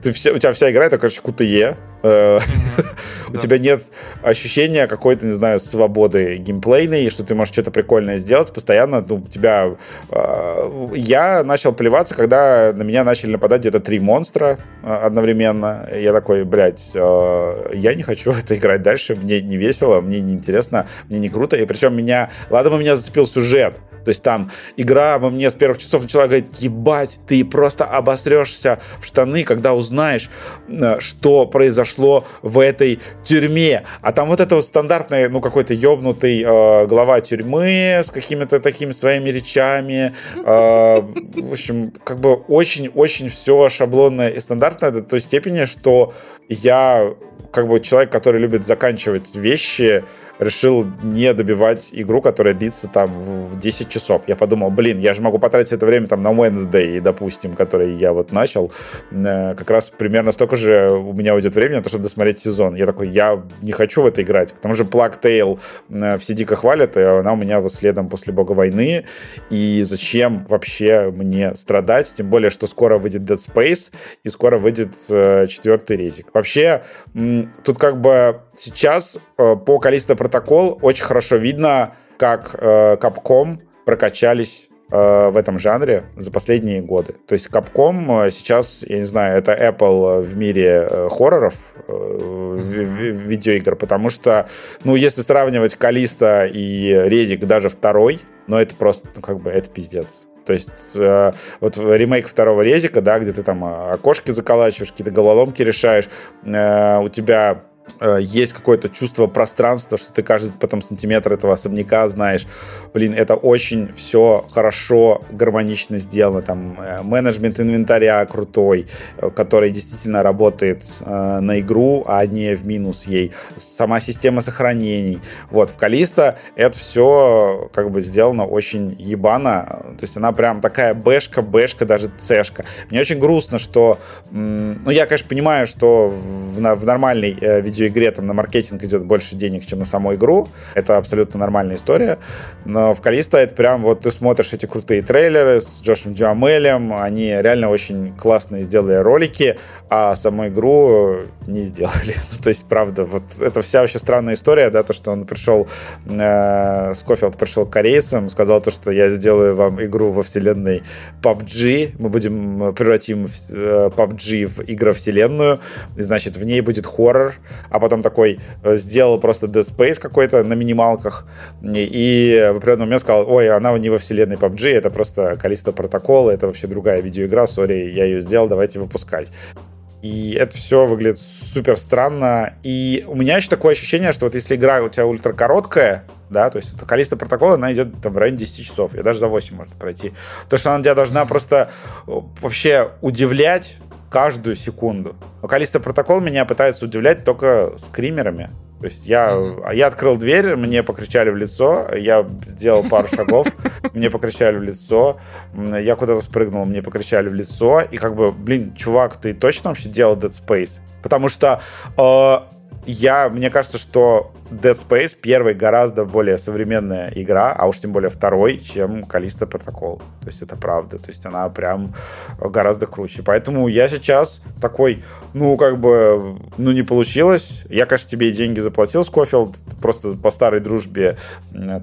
[SPEAKER 2] Ты все, у тебя вся игра это, короче, QTE. Э, у тебя нет ощущения какой-то, не знаю, свободы геймплейной, что ты можешь что-то прикольное сделать. Постоянно, ну, тебя... Э, я начал плеваться, когда на меня начали нападать где-то три монстра э, одновременно. Я такой, блядь, я не хочу в это играть дальше, мне не весело, мне не интересно, мне не круто. И причем меня, ладно, меня зацепил сюжет. То есть там игра во мне с первых часов начала говорить, ебать, ты просто обосрешься в штаны, когда узнаешь, э, что произошло в этой тюрьме. А там вот это вот стандартный, ну, какой-то ебнутый э, глава тюрьмы с какими-то такими своими речами. Э, в общем, как бы очень-очень все шаблонное и стандартное до той степени, что я как бы человек, который любит заканчивать вещи, решил не добивать игру, которая длится там в 10 часов. Я подумал, блин, я же могу потратить это время там на Wednesday, допустим, который я вот начал. Э, как раз примерно столько же у меня уйдет времени на то, чтобы досмотреть сезон. Я такой, я не хочу в это играть. К тому же Plague Tale э, все дико хвалят, и она у меня вот следом после Бога войны. И зачем вообще мне страдать? Тем более, что скоро выйдет Dead Space, и скоро выйдет э, четвертый резик. Вообще, тут как бы сейчас по количеству протокол очень хорошо видно, как э, Capcom прокачались э, в этом жанре за последние годы. То есть Capcom э, сейчас, я не знаю, это Apple в мире э, хорроров, э, видеоигр, потому что, ну, если сравнивать Калиста и Редик даже второй, ну, это просто, ну, как бы, это пиздец. То есть э, вот ремейк второго резика, да, где ты там окошки заколачиваешь, какие-то головоломки решаешь, э, у тебя Э, есть какое-то чувство пространства, что ты каждый потом сантиметр этого особняка знаешь. Блин, это очень все хорошо, гармонично сделано. Там э, менеджмент инвентаря крутой, э, который действительно работает э, на игру, а не в минус ей. Сама система сохранений. Вот, в Калиста это все как бы сделано очень ебано. То есть она прям такая бэшка, бэшка, даже цешка. Мне очень грустно, что... Ну, я, конечно, понимаю, что в, в нормальной э, видеоигре там на маркетинг идет больше денег, чем на саму игру. Это абсолютно нормальная история. Но в Калиста это прям вот ты смотришь эти крутые трейлеры с Джошем Дюамелем, они реально очень классные сделали ролики, а саму игру не сделали. Ну, то есть, правда, вот это вся вообще странная история, да, то, что он пришел, э, Скофилд пришел к корейцам, сказал то, что я сделаю вам игру во вселенной PUBG, мы будем превратим э, PUBG в игровселенную, и, значит, в ней будет хоррор, а потом такой э, сделал просто Dead Space какой-то на минималках, и в определенный момент сказал, ой, она не во вселенной PUBG, это просто Калиста протокол, это вообще другая видеоигра, сори, я ее сделал, давайте выпускать. И это все выглядит супер странно. И у меня еще такое ощущение, что вот если игра у тебя ультра короткая, да, то есть Калиста протокола, она идет там в районе 10 часов, я даже за 8 можно пройти. То, что она тебя должна просто э, вообще удивлять каждую секунду. Но Калиста протокол меня пытается удивлять только скримерами. То есть я, mm-hmm. я открыл дверь, мне покричали в лицо, я сделал пару шагов, мне покричали в лицо, я куда-то спрыгнул, мне покричали в лицо, и как бы, блин, чувак, ты точно вообще делал Dead Space? Потому что э, я, мне кажется, что Dead Space первый гораздо более современная игра, а уж тем более второй, чем Калиста Протокол. То есть это правда. То есть она прям гораздо круче. Поэтому я сейчас такой, ну, как бы, ну, не получилось. Я, конечно, тебе деньги заплатил, Скофилд, просто по старой дружбе.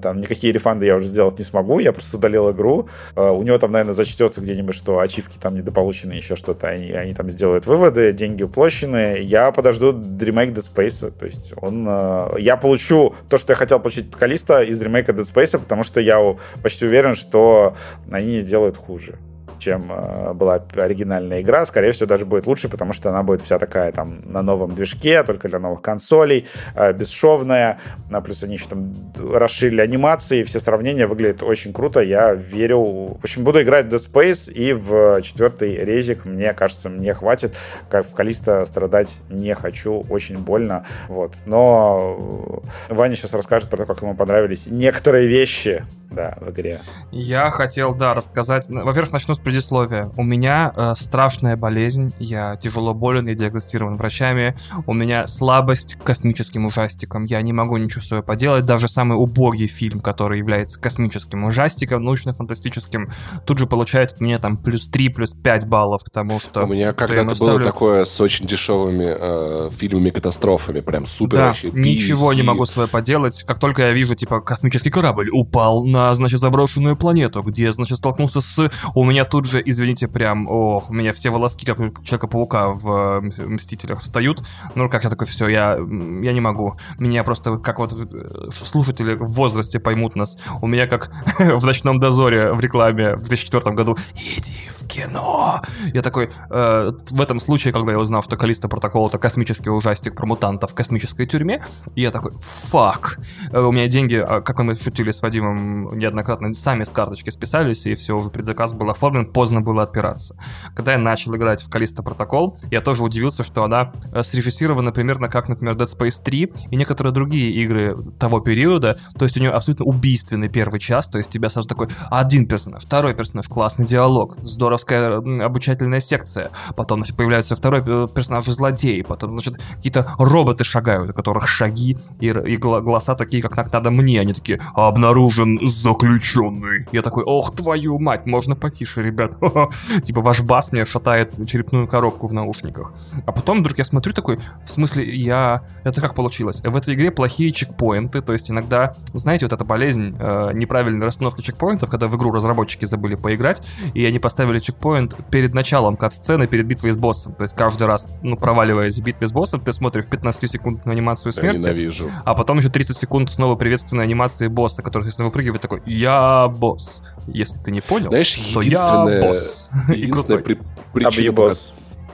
[SPEAKER 2] Там никакие рефанды я уже сделать не смогу. Я просто удалил игру. Э, у него там, наверное, зачтется где-нибудь, что ачивки там недополучены, еще что-то. Они, они там сделают выводы, деньги уплощены. Я подожду ремейк Dead Space. То есть он... Э, я получу то, что я хотел получить от Калиста из ремейка Dead Space, потому что я почти уверен, что они сделают хуже чем э, была оригинальная игра. Скорее всего, даже будет лучше, потому что она будет вся такая там на новом движке, только для новых консолей, э, бесшовная. А плюс они еще там расширили анимации, все сравнения выглядят очень круто. Я верю. В общем, буду играть в Dead Space и в четвертый резик, мне кажется, мне хватит. Как в Калиста страдать не хочу, очень больно. Вот. Но Ваня сейчас расскажет про то, как ему понравились некоторые вещи да, в игре.
[SPEAKER 3] Я хотел, да, рассказать. Ну, во-первых, начну с предисловия. У меня э, страшная болезнь, я тяжело болен, я диагностирован врачами. У меня слабость к космическим ужастикам. Я не могу ничего с собой поделать. Даже самый убогий фильм, который является космическим ужастиком, научно-фантастическим, тут же получает от меня там плюс 3, плюс 5 баллов к тому, что...
[SPEAKER 1] У меня когда-то было ставлю... такое с очень дешевыми э, фильмами-катастрофами, прям супер
[SPEAKER 3] да,
[SPEAKER 1] вообще.
[SPEAKER 3] ничего не могу с собой поделать. Как только я вижу, типа, космический корабль упал на значит, заброшенную планету, где, значит, столкнулся с... У меня тут же, извините, прям, ох, у меня все волоски, как у Человека-паука в Мстителях встают. Ну, как я такой, все, я, я не могу. Меня просто, как вот э, слушатели в возрасте поймут нас, у меня как в «Ночном дозоре» в рекламе в 2004 году «Иди в кино!» Я такой, э, в этом случае, когда я узнал, что Калиста Протокол — это космический ужастик про мутантов в космической тюрьме, я такой, фак. Э, у меня деньги, а, как мы шутили с Вадимом неоднократно сами с карточки списались, и все, уже предзаказ был оформлен, поздно было отпираться. Когда я начал играть в Калиста Протокол, я тоже удивился, что она э, срежиссирована примерно как, например, Dead Space 3 и некоторые другие игры того периода, то есть у нее абсолютно убийственный первый час, то есть тебя сразу такой один персонаж, второй персонаж, классный диалог, здоровская обучательная секция, потом значит, появляется второй э, персонаж злодей, потом, значит, какие-то роботы шагают, у которых шаги и, и голоса такие, как надо мне, они такие, обнаружен заключенный. Я такой, ох, твою мать, можно потише, ребят. Типа ваш бас мне шатает черепную коробку в наушниках. А потом вдруг я смотрю такой, в смысле, я... Это как получилось? В этой игре плохие чекпоинты, то есть иногда, знаете, вот эта болезнь э, неправильной расстановки чекпоинтов, когда в игру разработчики забыли поиграть, и они поставили чекпоинт перед началом кат-сцены, перед битвой с боссом. То есть каждый раз, ну, проваливаясь в битве с боссом, ты смотришь 15-секундную анимацию смерти,
[SPEAKER 1] я ненавижу.
[SPEAKER 3] а потом еще 30 секунд снова приветственной анимации босса, который, если выпрыгивает, такой, я босс. Если ты не понял,
[SPEAKER 1] Знаешь,
[SPEAKER 3] то
[SPEAKER 1] единственное,
[SPEAKER 3] я босс.
[SPEAKER 1] Единственная при, причина, по,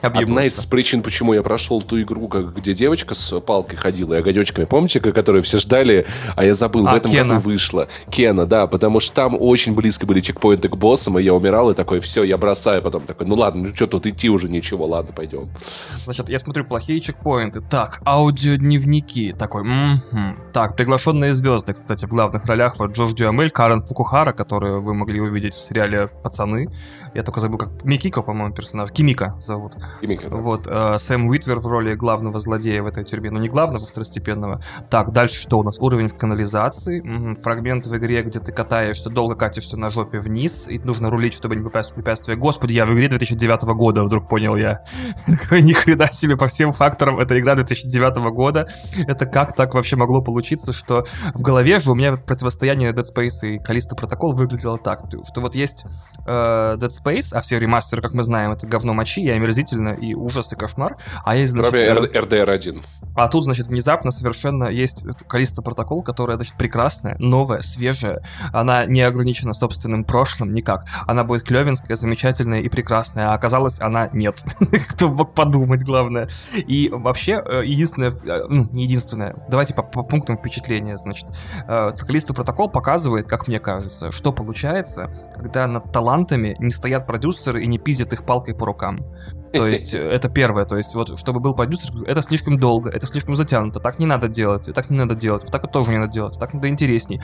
[SPEAKER 1] Одна из причин, почему я прошел ту игру, где девочка с палкой ходила и огонечками, помните, которые все ждали, а я забыл, а, в этом Кена. году вышла. Кена, да, потому что там очень близко были чекпоинты к боссам, и я умирал, и такой, все, я бросаю, потом такой, ну ладно, ну что тут идти уже ничего, ладно, пойдем.
[SPEAKER 3] Значит, я смотрю, плохие чекпоинты. Так, аудиодневники. Такой, м-м-м. Так, приглашенные звезды, кстати, в главных ролях вот Джош Дюамель, Карен Фукухара, которую вы могли увидеть в сериале «Пацаны». Я только забыл, как Микико, по-моему, персонаж. Кимика зовут. Кимика, да. Вот, э, Сэм Уитвер в роли главного злодея в этой тюрьме. Ну, не главного, второстепенного. Так, дальше что у нас? Уровень в канализации. М-м, фрагмент в игре, где ты катаешься, долго катишься на жопе вниз, и нужно рулить, чтобы не попасть в препятствие. Господи, я в игре 2009 года, вдруг понял я. Ни хрена себе по всем факторам. Это игра 2009 года. Это как так вообще могло получиться, что в голове же у меня противостояние Dead Space и Callisto Protocol выглядело так, что вот есть э, Dead Space, а все ремастеры, как мы знаем, это говно мочи, и омерзительно, и ужас, и кошмар. А есть,
[SPEAKER 1] значит... Кроме RDR1.
[SPEAKER 3] А тут, значит, внезапно совершенно есть Калиста протокол, которая, значит, прекрасная, новая, свежая. Она не ограничена собственным прошлым никак. Она будет клевенская, замечательная и прекрасная. А оказалось, она нет. Кто мог подумать, главное. И вообще, э, единственное, э, ну, не единственное, давайте по, по пунктам впечатления, значит. Э, Калиста протокол показывает, как мне кажется, что получается, когда над талантами не стоят продюсеры и не пиздят их палкой по рукам. То есть это первое, то есть вот чтобы был продюсер, это слишком долго, это слишком затянуто, так не надо делать, так не надо делать, так вот тоже не надо делать, так надо интересней.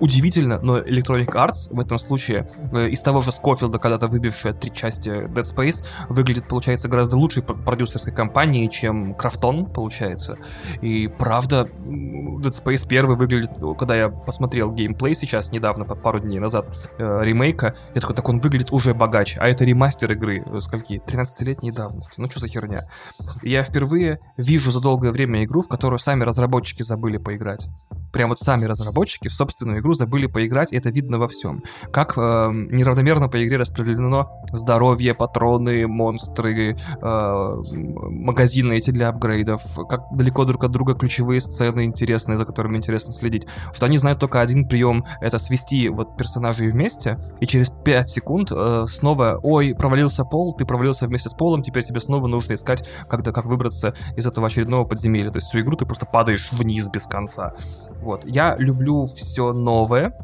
[SPEAKER 3] Удивительно, но Electronic Arts в этом случае э, из того же Скофилда, когда-то выбившая три части Dead Space, выглядит, получается, гораздо лучшей продюсерской компанией, чем Крафтон, получается. И правда, Dead Space 1 выглядит, когда я посмотрел геймплей сейчас, недавно, пару дней назад, э, ремейка, я такой, так он выглядит уже богаче, а это ремастер игры, э, скольки, 13 лет 20 давности. Ну что за херня? Я впервые вижу за долгое время игру, в которую сами разработчики забыли поиграть. Прям вот сами разработчики в собственную игру забыли поиграть, и это видно во всем. Как э, неравномерно по игре распределено здоровье, патроны, монстры, э, магазины эти для апгрейдов, как далеко друг от друга ключевые сцены интересные, за которыми интересно следить. Что они знают только один прием, это свести вот персонажей вместе, и через 5 секунд э, снова, ой, провалился пол, ты провалился вместе с полом, теперь тебе снова нужно искать, когда, как выбраться из этого очередного подземелья. То есть всю игру ты просто падаешь вниз без конца. Вот. Я люблю все новое,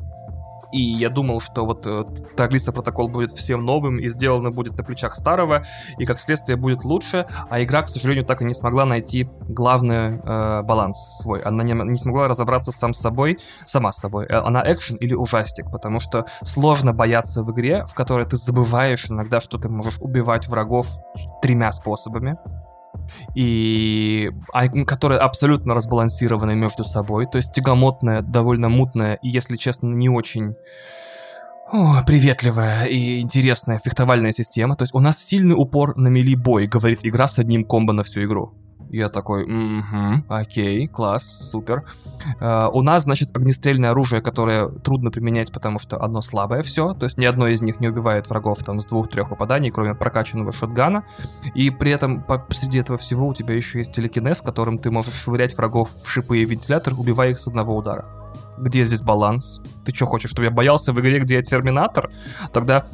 [SPEAKER 3] и я думал, что вот э, Таглиста протокол будет всем новым и сделано будет на плечах старого, и как следствие будет лучше, а игра, к сожалению, так и не смогла найти главный э, баланс свой. Она не, не смогла разобраться сам с собой, сама с собой. Э, она экшен или ужастик, потому что сложно бояться в игре, в которой ты забываешь иногда, что ты можешь убивать врагов тремя способами и а, которая абсолютно разбалансированы между собой, то есть тягомотная, довольно мутная и, если честно, не очень о, приветливая и интересная фехтовальная система. То есть у нас сильный упор на мили бой, говорит игра с одним комбо на всю игру. Я такой, угу, окей, класс, супер. Uh, у нас, значит, огнестрельное оружие, которое трудно применять, потому что оно слабое все, то есть ни одно из них не убивает врагов там с двух-трех попаданий, кроме прокачанного шотгана. И при этом посреди этого всего у тебя еще есть телекинез, которым ты можешь швырять врагов в шипы и вентилятор, убивая их с одного удара. Где здесь баланс? Ты что хочешь, чтобы я боялся в игре, где я терминатор? Тогда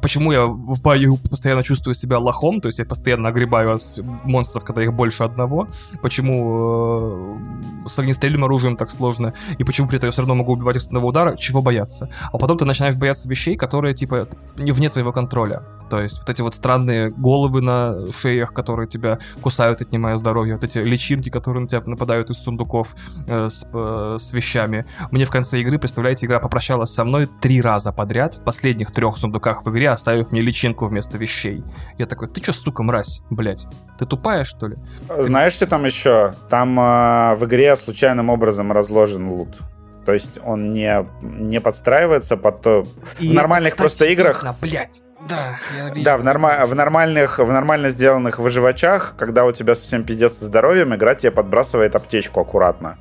[SPEAKER 3] почему я в бою постоянно чувствую себя лохом, то есть я постоянно огребаю монстров, когда их больше одного, почему э, с огнестрельным оружием так сложно, и почему при этом я все равно могу убивать их с одного удара, чего бояться. А потом ты начинаешь бояться вещей, которые, типа, не вне твоего контроля. То есть вот эти вот странные головы на шеях, которые тебя кусают, отнимая здоровье, вот эти личинки, которые на тебя нападают из сундуков э, с, э, с вещами. Мне в конце игры, представляете, игра попрощалась со мной три раза подряд, в последних трех сундуках в игре, оставив мне личинку вместо вещей. Я такой, ты чё, сука, мразь, блядь? Ты тупая, что ли?
[SPEAKER 2] Знаешь, что там еще? Там э, в игре случайным образом разложен лут. То есть он не, не подстраивается под то... И в нормальных кстати, просто играх...
[SPEAKER 3] Блядь. Да, я вижу.
[SPEAKER 2] Да, в, норма- в, нормальных, в нормально сделанных выживачах, когда у тебя совсем пиздец со здоровьем, игра тебе подбрасывает аптечку аккуратно.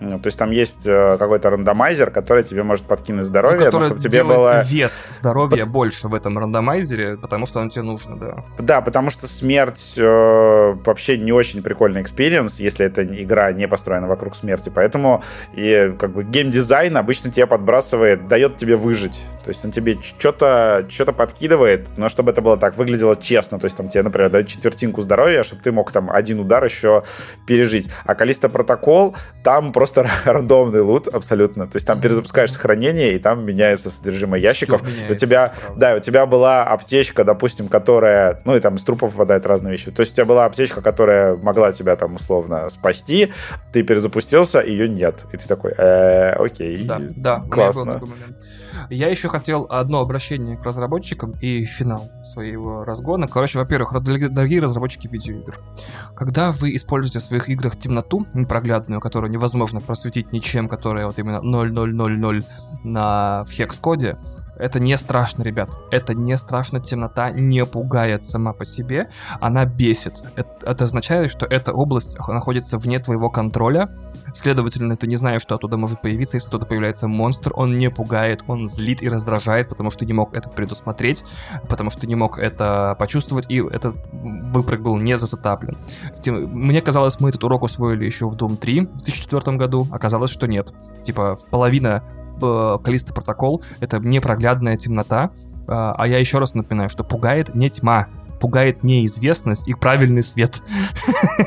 [SPEAKER 2] То есть там есть э, какой-то рандомайзер, который тебе может подкинуть здоровье,
[SPEAKER 3] ну,
[SPEAKER 2] чтобы тебе было...
[SPEAKER 3] вес здоровья больше в этом рандомайзере, потому что он тебе нужно, да.
[SPEAKER 2] Да, потому что смерть э, вообще не очень прикольный experience, если эта игра не построена вокруг смерти. Поэтому и как бы геймдизайн обычно тебе подбрасывает, дает тебе выжить. То есть он тебе что-то что подкидывает, но чтобы это было так, выглядело честно. То есть там тебе, например, дают четвертинку здоровья, чтобы ты мог там один удар еще пережить. А Калиста Протокол, там просто рандомный лут абсолютно. То есть там перезапускаешь сохранение, и там меняется содержимое ящиков. Меняется, у тебя, да, у тебя была аптечка, допустим, которая, ну и там из трупов выпадают разные вещи. То есть у тебя была аптечка, которая могла тебя там условно спасти, ты перезапустился, ее нет. И ты такой, э, окей,
[SPEAKER 3] да, да,
[SPEAKER 2] классно.
[SPEAKER 3] Я еще хотел одно обращение к разработчикам и финал своего разгона. Короче, во-первых, дорогие разработчики видеоигр, когда вы используете в своих играх темноту непроглядную, которую невозможно просветить ничем, которая вот именно 0000 на в хекс-коде, это не страшно, ребят. Это не страшно. Темнота не пугает сама по себе. Она бесит. Это, это означает, что эта область находится вне твоего контроля. Следовательно, ты не знаешь, что оттуда может появиться. Если оттуда появляется монстр, он не пугает, он злит и раздражает, потому что не мог это предусмотреть, потому что не мог это почувствовать, и этот выпрыг был не засетаплен. Мне казалось, мы этот урок усвоили еще в Doom 3 в 2004 году. Оказалось, что нет. Типа, половина э, Калиста протокол — это непроглядная темнота, а, а я еще раз напоминаю, что пугает не тьма, пугает неизвестность и правильный свет.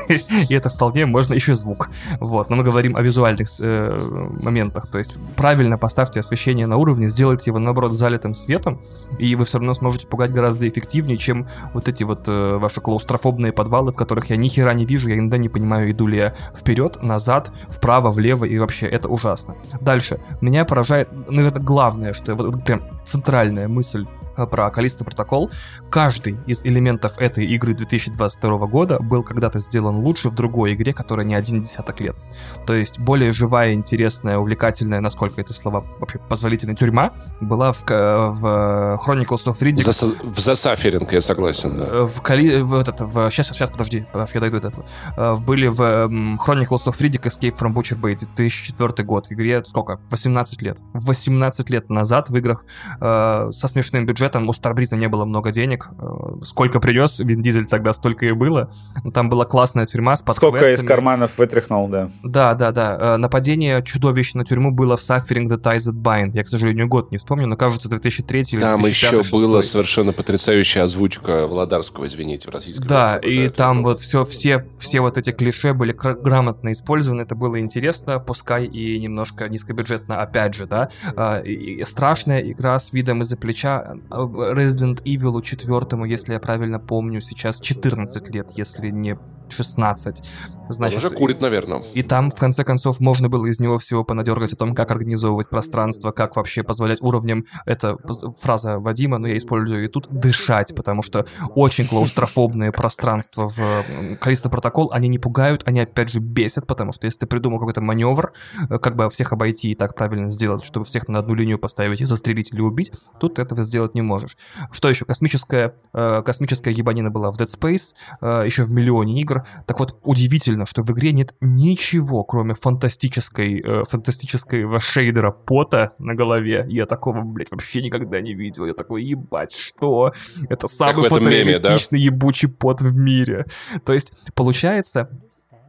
[SPEAKER 3] И это вполне можно еще звук. Вот, но мы говорим о визуальных э, моментах. То есть правильно поставьте освещение на уровне, сделайте его, наоборот, залитым светом, и вы все равно сможете пугать гораздо эффективнее, чем вот эти вот э, ваши клаустрофобные подвалы, в которых я ни хера не вижу, я иногда не понимаю, иду ли я вперед, назад, вправо, влево, и вообще это ужасно. Дальше. Меня поражает, наверное, главное, что вот, прям центральная мысль про Калиста протокол, каждый из элементов этой игры 2022 года был когда-то сделан лучше в другой игре, которая не один десяток лет. То есть более живая, интересная, увлекательная, насколько это слова вообще позволительная тюрьма, была в, в Chronicles of Riddick.
[SPEAKER 1] За, в засаферинг, я согласен, да.
[SPEAKER 3] Э, в, Кали, в этот, в, сейчас, сейчас, подожди, подожди, я дойду до этого. Э, были в Chronicles of Riddick Escape from Butcher Bay 2004 год. Игре сколько? 18 лет. 18 лет назад в играх э, со смешным бюджетом бюджетом у Старбриза не было много денег. Э, сколько принес Вин Дизель тогда, столько и было. Там была классная тюрьма с
[SPEAKER 2] Сколько из карманов вытряхнул, да.
[SPEAKER 3] Да, да, да. Э, нападение чудовищ на тюрьму было в Suffering the Ties That Bind. Я, к сожалению, год не вспомню, но кажется, 2003 или
[SPEAKER 1] Там еще была совершенно потрясающая озвучка Владарского, извините, в российском
[SPEAKER 3] Да, и там вот все, все, все вот эти клише были грамотно использованы, это было интересно, пускай и немножко низкобюджетно, опять же, да. Э, и страшная игра с видом из-за плеча, Resident Evil 4, если я правильно помню, сейчас 14 лет, если не 16.
[SPEAKER 1] Значит, Он уже курит, наверное.
[SPEAKER 3] И там, в конце концов, можно было из него всего понадергать о том, как организовывать пространство, как вообще позволять уровням, это фраза Вадима, но я использую и тут, дышать, потому что очень клаустрофобные пространства в Калиста Протокол, они не пугают, они опять же бесят, потому что если ты придумал какой-то маневр, э, как бы всех обойти и так правильно сделать, чтобы всех на одну линию поставить и застрелить или убить, тут этого сделать не можешь. Что еще? Космическая, э, космическая ебанина была в Dead Space, э, еще в миллионе игр, так вот, удивительно, что в игре нет ничего, кроме фантастической, э, фантастического шейдера пота на голове. Я такого, блядь, вообще никогда не видел. Я такой, ебать, что? Это самый фотореалистичный меме, да? ебучий пот в мире. То есть, получается,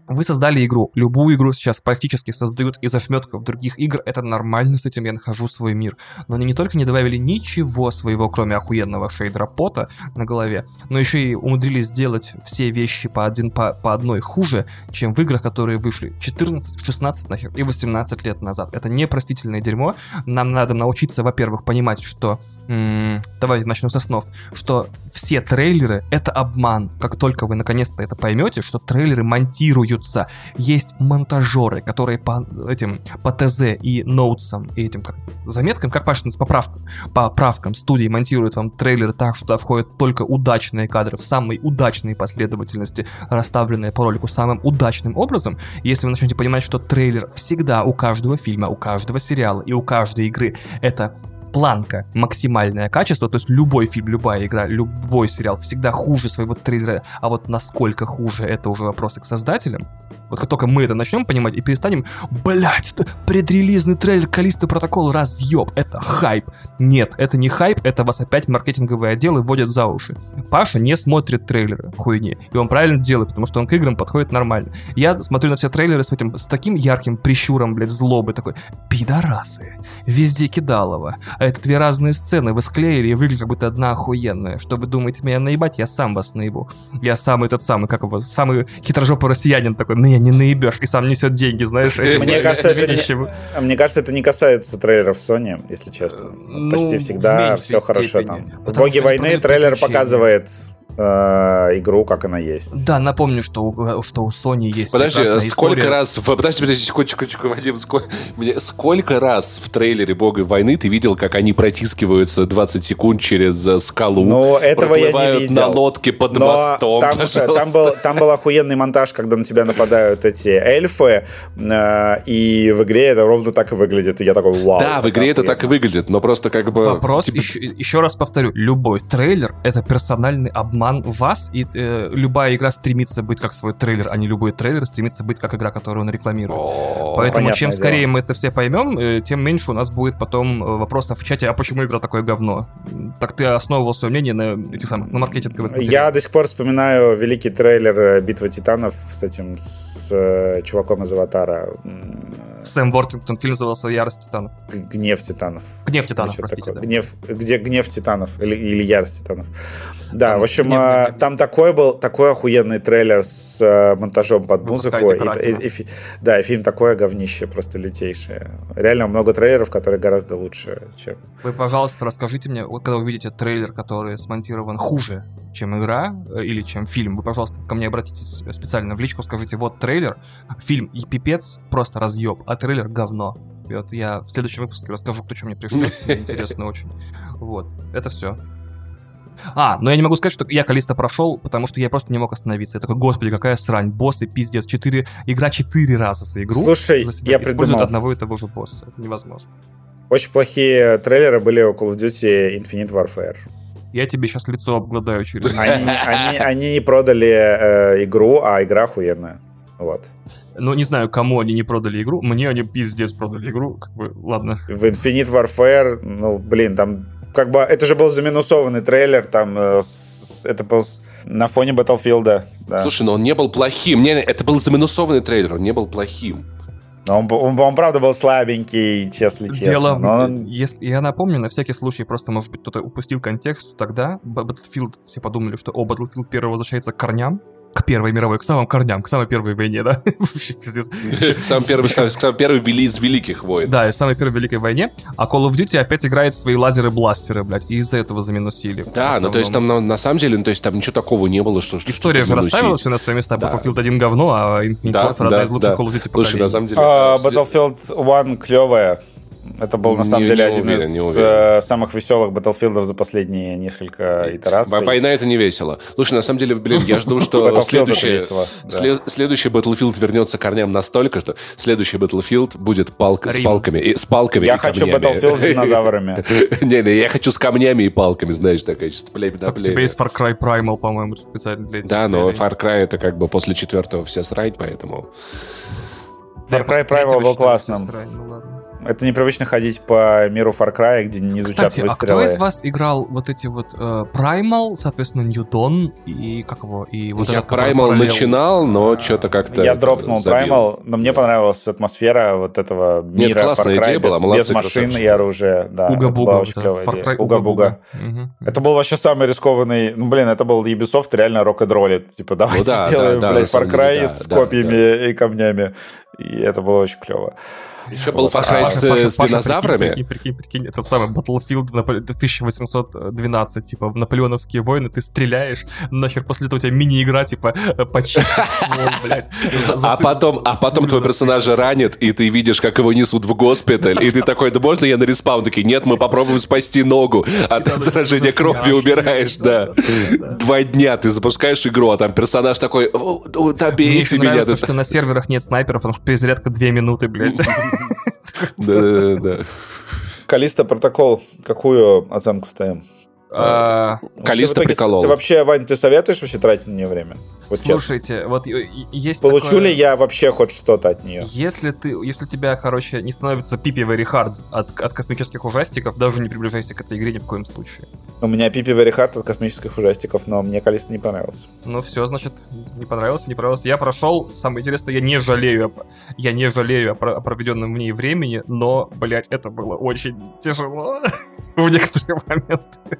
[SPEAKER 3] вы создали игру. Любую игру сейчас практически создают из ошметков других игр. Это нормально, с этим я нахожу свой мир. Но они не только не добавили ничего своего, кроме охуенного шейдера пота на голове, но еще и умудрились сделать все вещи по, один, по, по одной хуже, чем в играх, которые вышли 14, 16 нахер и 18 лет назад. Это непростительное дерьмо. Нам надо научиться, во-первых, понимать, что... М- давайте начнем со снов. Что все трейлеры — это обман. Как только вы наконец-то это поймете, что трейлеры монтируют двигаются. Есть монтажеры, которые по этим, по ТЗ и ноутсам, и этим как заметкам, как Паша по правкам, по правкам студии монтируют вам трейлеры так, что туда входят только удачные кадры в самой удачной последовательности, расставленные по ролику самым удачным образом. если вы начнете понимать, что трейлер всегда у каждого фильма, у каждого сериала и у каждой игры это планка, максимальное качество, то есть любой фильм, любая игра, любой сериал всегда хуже своего трейлера, а вот насколько хуже, это уже вопросы к создателям. Вот как только мы это начнем понимать и перестанем, блять, предрелизный трейлер Калиста Протокол разъеб, это хайп. Нет, это не хайп, это вас опять маркетинговые отделы вводят за уши. Паша не смотрит трейлеры хуйни, и он правильно делает, потому что он к играм подходит нормально. Я смотрю на все трейлеры с этим, с таким ярким прищуром, блядь, злобы, такой, пидорасы, везде кидалово, это две разные сцены, вы склеили и выглядит как будто одна охуенная. Что вы думаете, меня наебать? Я сам вас наебу. Я самый этот самый, как его, самый хитрожопый россиянин такой, меня не наебешь, и сам несет деньги, знаешь,
[SPEAKER 2] Мне кажется, это не, мне кажется, это не касается трейлеров Sony, если честно. Ну, Почти всегда все хорошо там. В «Боги войны» трейлер показывает э, игру, как она есть.
[SPEAKER 3] Да, напомню, что у, что у Sony есть
[SPEAKER 1] Подожди, сколько история. раз... Подожди, подожди, секундочку, секундочку, Вадим, сколько, мне, сколько раз в трейлере Бога войны ты видел, как они протискиваются 20 секунд через э, скалу,
[SPEAKER 2] Ну, этого я не видел.
[SPEAKER 1] на лодке под Но мостом,
[SPEAKER 2] там, там, был, там был охуенный монтаж, когда на тебя нападают эти эльфы, э, и в игре это ровно так и выглядит. И я такой, вау.
[SPEAKER 1] Да, в игре это так и выглядит, но просто как бы...
[SPEAKER 3] Вопрос, типа... еще, еще раз повторю, любой трейлер — это персональный обман обман вас, и э, любая игра стремится быть как свой трейлер, а не любой трейлер стремится быть как игра, которую он рекламирует. О, Поэтому чем скорее дело. мы это все поймем, э, тем меньше у нас будет потом э, вопросов в чате, а почему игра такое говно? Так ты основывал свое мнение на этих самых, на маркетинговых
[SPEAKER 2] материалах. Я до сих пор вспоминаю великий трейлер э, «Битва титанов» с этим, с э, чуваком из «Аватара».
[SPEAKER 3] Сэм Вортингтон, фильм назывался «Ярость титанов».
[SPEAKER 2] «Гнев титанов».
[SPEAKER 3] «Гнев титанов», простите. Да.
[SPEAKER 2] Гнев, где «Гнев титанов» или, или «Ярость титанов». Да, там в общем, а, там такой был, такой охуенный трейлер с а, монтажом под музыку. И, и, и, да, и фильм такое говнище, просто лютейшее. Реально много трейлеров, которые гораздо лучше, чем...
[SPEAKER 3] Вы, пожалуйста, расскажите мне, когда увидите трейлер, который смонтирован хуже, чем игра э, или чем фильм, вы, пожалуйста, ко мне обратитесь специально в личку, скажите, вот трейлер, фильм и пипец, просто разъеб, а трейлер говно. И вот я в следующем выпуске расскажу, кто что мне пришло. Интересно очень. Вот, это все. А, но я не могу сказать, что я Калиста прошел, потому что я просто не мог остановиться. Я такой, господи, какая срань, боссы, пиздец, четыре, игра четыре раза за игру.
[SPEAKER 2] Слушай, за себя я придумал.
[SPEAKER 3] одного и того же босса, это невозможно.
[SPEAKER 2] Очень плохие трейлеры были у Call of Duty Infinite Warfare.
[SPEAKER 3] Я тебе сейчас лицо обгладаю через...
[SPEAKER 2] Они, они, они не продали э, игру, а игра охуенная. Вот.
[SPEAKER 3] Ну, не знаю, кому они не продали игру. Мне они пиздец продали игру. Как бы, ладно.
[SPEAKER 2] В Infinite Warfare, ну, блин, там как бы это же был заминусованный трейлер, там э, с, это был на фоне Battlefield.
[SPEAKER 1] Да. Слушай, но он не был плохим. Не, это был заминусованный трейлер, он не был плохим.
[SPEAKER 2] Он, он, он, правда был слабенький, если честно. Дело, но он...
[SPEAKER 3] если, я напомню, на всякий случай, просто, может быть, кто-то упустил контекст, что тогда Battlefield, все подумали, что, о, Battlefield 1 возвращается к корням, к Первой мировой, к самым корням, к самой первой войне, да?
[SPEAKER 1] К самой первой, самой первой вели из великих войн.
[SPEAKER 3] Да, и самой первой великой войне. А Call of Duty опять играет свои лазеры-бластеры, блядь, и из-за этого заминусили.
[SPEAKER 1] Да, ну то есть там на, самом деле, ну то есть там ничего такого не было, что...
[SPEAKER 3] История же расставила все на свои места. Battlefield 1 говно, а Infinite Warfare одна из лучших Call of Duty
[SPEAKER 1] Слушай, на самом деле...
[SPEAKER 2] А, Battlefield 1 клевая. Это был, на самом не, деле, не один уверен, из э, самых веселых Battlefield за последние несколько итераций.
[SPEAKER 1] Война — это не весело. Слушай, на самом деле, блин, я жду, что следующий, следующий Battlefield вернется к корням настолько, что следующий Battlefield будет с палками. И, с палками
[SPEAKER 2] я хочу Battlefield с динозаврами.
[SPEAKER 1] Не-не, я хочу с камнями и палками, знаешь, такая чисто племя на
[SPEAKER 3] племя. У тебя есть Far Cry Primal, по-моему, специально для
[SPEAKER 1] Да, но Far Cry это как бы после четвертого вся срань, поэтому...
[SPEAKER 2] Far Cry Primal был классным. Это непривычно ходить по миру Far Cry, где не звучат
[SPEAKER 3] Кстати,
[SPEAKER 2] выстрелы.
[SPEAKER 3] а кто из вас играл вот эти вот э, Primal, соответственно, Ньютон и как его? И вот
[SPEAKER 1] Я этот, Primal начинал, но что-то как-то...
[SPEAKER 2] Я дропнул забил. Primal, но мне понравилась атмосфера вот этого мира Нет,
[SPEAKER 1] классная
[SPEAKER 2] Far Cry
[SPEAKER 1] идея
[SPEAKER 2] без,
[SPEAKER 1] была,
[SPEAKER 2] без машин и оружия. Да,
[SPEAKER 3] Уга-буга.
[SPEAKER 2] Уга-буга. Угу. Это был вообще самый рискованный... Ну, блин, это был Ubisoft реально рок-н-роллит. Типа, давайте ну, да, сделаем, да, блядь, Far Cry да, с да, копьями да. и камнями. И это было очень клево.
[SPEAKER 1] Еще был Far Cry с, Паша, с Паша, динозаврами.
[SPEAKER 3] Прикинь, прикинь, прикинь, это самый Battlefield 1812, типа, в наполеоновские войны, ты стреляешь, нахер после этого у тебя мини-игра, типа, почистить блядь.
[SPEAKER 1] А потом, а потом твой персонаж ранит, и ты видишь, как его несут в госпиталь, и ты такой, да можно я на респаун? Такие, нет, мы попробуем спасти ногу. А ты от заражения крови убираешь, да. Два дня ты запускаешь игру, а там персонаж такой, добейте меня.
[SPEAKER 3] Мне что на серверах нет снайперов, потому что перезарядка две минуты, блядь.
[SPEAKER 1] Да-да-да.
[SPEAKER 2] Калиста протокол, какую оценку ставим?
[SPEAKER 1] А, Калиста приколол.
[SPEAKER 2] Ты вообще, Вань, ты советуешь вообще тратить на нее время?
[SPEAKER 3] Вот Слушайте, честно. вот есть
[SPEAKER 2] Получу такое... ли я вообще хоть что-то от нее?
[SPEAKER 3] Если ты, если тебя, короче, не становится пипи very hard от, от космических ужастиков, даже не приближайся к этой игре ни в коем случае.
[SPEAKER 2] У меня pp very hard от космических ужастиков, но мне Callisto не понравился.
[SPEAKER 3] Ну все, значит, не понравился, не понравился. Я прошел, самое интересное, я не жалею, я не жалею о проведенном в ней времени, но, блядь, это было очень тяжело в некоторые моменты.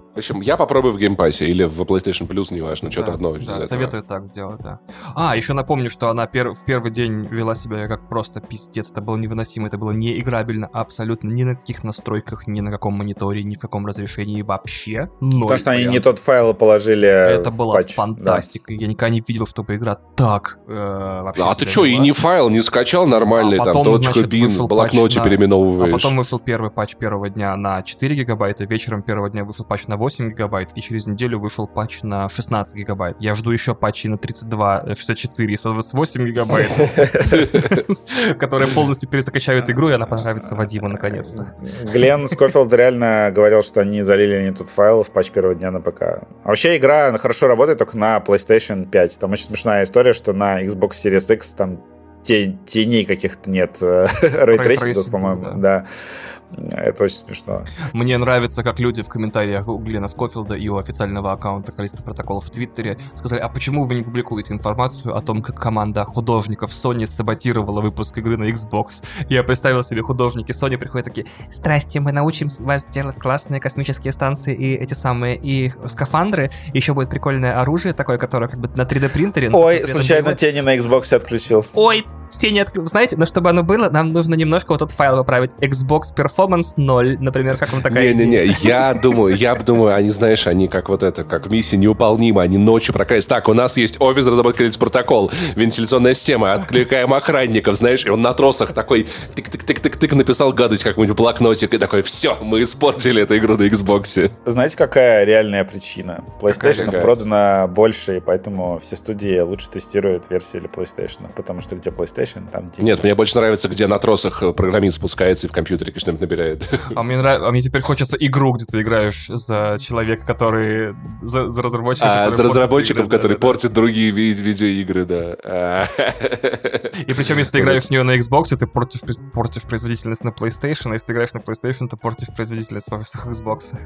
[SPEAKER 1] В общем, я попробую в Game Pass е или в PlayStation Plus, неважно, да, что-то одно.
[SPEAKER 3] Да, советую так сделать, да. А, еще напомню, что она пер в первый день вела себя как просто пиздец. Это было невыносимо, это было неиграбельно абсолютно ни на каких настройках, ни на каком мониторе, ни в каком разрешении вообще.
[SPEAKER 2] Ноль Потому что они не тот файл положили
[SPEAKER 3] Это была патч. фантастика. Да. Я никогда не видел, чтобы игра так э, вообще
[SPEAKER 1] А ты что, и не файл не скачал нормальный, а потом, там, точка бин, в блокноте на... переименовываешь?
[SPEAKER 3] А потом вышел первый патч первого дня на 4 гигабайта, вечером первого дня вышел патч на 8 гигабайт, и через неделю вышел патч на 16 гигабайт. Я жду еще патчи на 32, 64 и 128 гигабайт, которые полностью перезакачают игру, и она понравится Вадиму наконец-то.
[SPEAKER 2] Глен Скофилд реально говорил, что они залили не тот файл в патч первого дня на ПК. А вообще игра хорошо работает только на PlayStation 5. Там очень смешная история, что на Xbox Series X там теней каких-то нет. Рейтрейсингов, по-моему, да. да. Это очень смешно.
[SPEAKER 3] Мне нравится, как люди в комментариях у Глена Скофилда и у официального аккаунта Callisto Protocol ов в Твиттере сказали, а почему вы не публикуете информацию о том, как команда художников Sony саботировала выпуск игры на Xbox? Я представил себе, художники Sony приходят такие, здрасте, мы научим вас делать классные космические станции и эти самые, и скафандры, еще будет прикольное оружие такое, которое как бы на 3D принтере.
[SPEAKER 2] Ой, случайно тени на Xbox отключил.
[SPEAKER 3] Ой, тени отключил. Знаете, но чтобы оно было, нам нужно немножко вот тот файл поправить. Xbox Performance перформанс 0, например, как вам такая
[SPEAKER 1] Не-не-не, я думаю, я думаю, они, знаешь, они как вот это, как миссия неуполнима, они ночью прокрасть. Так, у нас есть офис разработки протокол, вентиляционная система, откликаем охранников, знаешь, и он на тросах такой тык-тык-тык-тык-тык написал гадость как-нибудь в блокнотик и такой, все, мы испортили эту игру на Xbox.
[SPEAKER 2] Знаете, какая реальная причина? PlayStation какая, продано больше, и поэтому все студии лучше тестируют версии для PlayStation, потому что где PlayStation, там...
[SPEAKER 1] Нет, мне больше нравится, где на тросах программист спускается и в компьютере что-нибудь набирает.
[SPEAKER 3] А мне, нрав... а мне теперь хочется игру, где ты играешь за человека, который... За, за разработчика,
[SPEAKER 1] а, за разработчиков, игры, который да, портит да. другие ви- видеоигры, да.
[SPEAKER 3] И причем, если ты играешь в нее на Xbox, ты портишь, портишь производительность на PlayStation, а если ты играешь на PlayStation, ты портишь производительность в Xbox.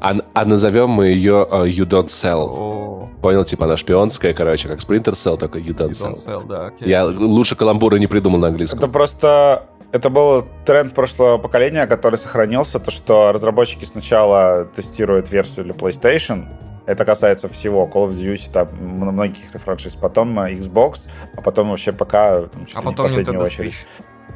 [SPEAKER 1] А, а назовем мы ее uh, You Don't Sell. О. Понял, типа она шпионская, короче, как Splinter Cell, только You Don't you Sell. Don't sell да, okay. Я лучше каламбура не придумал на английском.
[SPEAKER 2] Это просто это был тренд прошлого поколения, который сохранился, то что разработчики сначала тестируют версию для PlayStation, это касается всего Call of Duty, там, многих франшиз, потом Xbox, а потом вообще пока там,
[SPEAKER 3] а потом Nintendo очередь.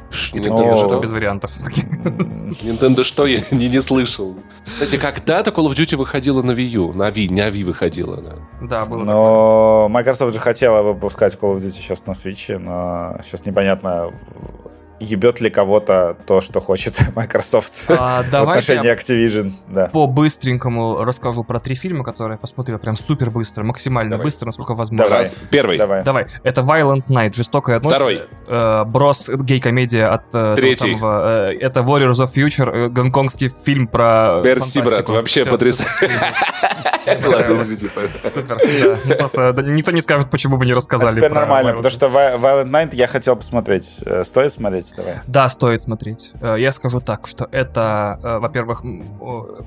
[SPEAKER 1] Nintendo
[SPEAKER 3] что без вариантов.
[SPEAKER 1] Nintendo что? Я не, не слышал. Кстати, когда-то Call of Duty выходила на Wii U. На Wii, не на Wii выходила. Да,
[SPEAKER 3] да было
[SPEAKER 2] Но такое. Microsoft же хотела выпускать Call of Duty сейчас на Switch, но сейчас непонятно, ебет ли кого-то то, что хочет Microsoft а, в отношении Activision. Да.
[SPEAKER 3] По-быстренькому расскажу про три фильма, которые я посмотрел прям супер быстро, максимально давай. быстро, насколько возможно.
[SPEAKER 1] Давай. Первый.
[SPEAKER 2] Давай.
[SPEAKER 3] Давай. Это Violent Night, жестокая ночь.
[SPEAKER 1] Второй.
[SPEAKER 3] Э, Брос, гей-комедия от
[SPEAKER 1] э, Третий.
[SPEAKER 3] Самого, э, это Warriors of Future, э, гонконгский фильм про
[SPEAKER 1] Перси, брат, вообще потрясающе.
[SPEAKER 3] Супер, Просто никто не скажет, почему вы не рассказали.
[SPEAKER 2] теперь нормально, потому что Violent Night я хотел посмотреть. Э, стоит смотреть? Смотреть, давай.
[SPEAKER 3] Да, стоит смотреть. Э, я скажу так, что это, э, во-первых,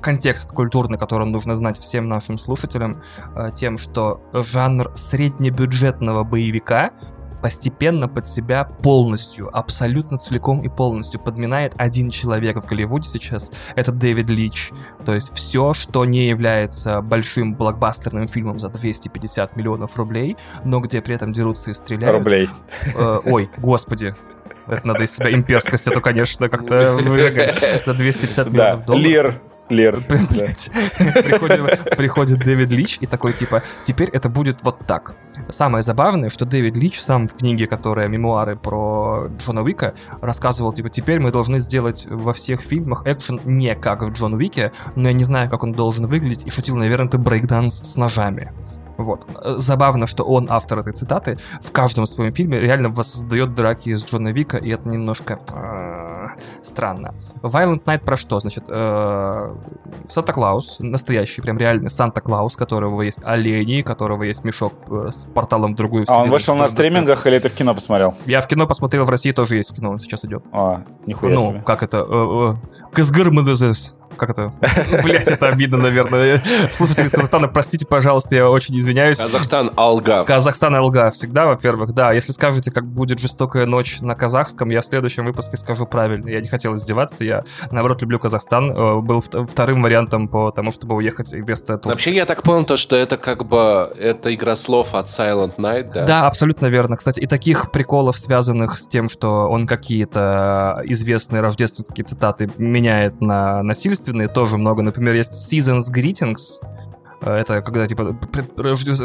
[SPEAKER 3] контекст культурный, который нужно знать всем нашим слушателям, э, тем, что жанр среднебюджетного боевика постепенно под себя полностью, абсолютно целиком и полностью подминает один человек в Голливуде сейчас. Это Дэвид Лич. То есть все, что не является большим блокбастерным фильмом за 250 миллионов рублей, но где при этом дерутся и стреляют.
[SPEAKER 2] Рублей.
[SPEAKER 3] Э, ой, господи, это надо из себя имперскость, это, конечно, как-то выжигать за 250 миллионов долларов.
[SPEAKER 2] Лир. Лер.
[SPEAKER 3] приходит, Дэвид Лич и такой типа, теперь это будет вот так. Самое забавное, что Дэвид Лич сам в книге, которая мемуары про Джона Уика, рассказывал, типа, теперь мы должны сделать во всех фильмах экшен не как в Джон Уике, но я не знаю, как он должен выглядеть, и шутил, наверное, это брейкданс с ножами. Вот. Забавно, что он, автор этой цитаты, в каждом своем фильме реально воссоздает драки из Джона Вика, и это немножко... А, Странно. Violent Night про что? Значит, э, Санта-Клаус, настоящий, прям реальный Санта-Клаус, которого есть олени, которого есть мешок э, с порталом в другую
[SPEAKER 2] А он вышел на стримингах или ты в кино посмотрел?
[SPEAKER 3] Я в кино посмотрел, в России тоже есть в кино, он сейчас идет.
[SPEAKER 2] А, нихуя
[SPEAKER 3] Ну,
[SPEAKER 2] себе.
[SPEAKER 3] как это? Э, э, Казгырмадезес. Как это? Блять, это обидно, наверное. Слушатели из Казахстана, простите, пожалуйста, я очень извиняюсь.
[SPEAKER 1] Казахстан, Алга.
[SPEAKER 3] Казахстан ЛГ всегда, во-первых, да. Если скажете, как будет жестокая ночь на казахском, я в следующем выпуске скажу правильно. Я не хотел издеваться, я, наоборот, люблю Казахстан. Э, Был вт- вторым вариантом по тому, чтобы уехать вместо Турции.
[SPEAKER 1] Вообще, я так понял, то, что это как бы это игра слов от Silent Night, да?
[SPEAKER 3] Да, абсолютно верно. Кстати, и таких приколов, связанных с тем, что он какие-то известные рождественские цитаты меняет на насильственные, тоже много. Например, есть Seasons Greetings, Э, Это когда, типа,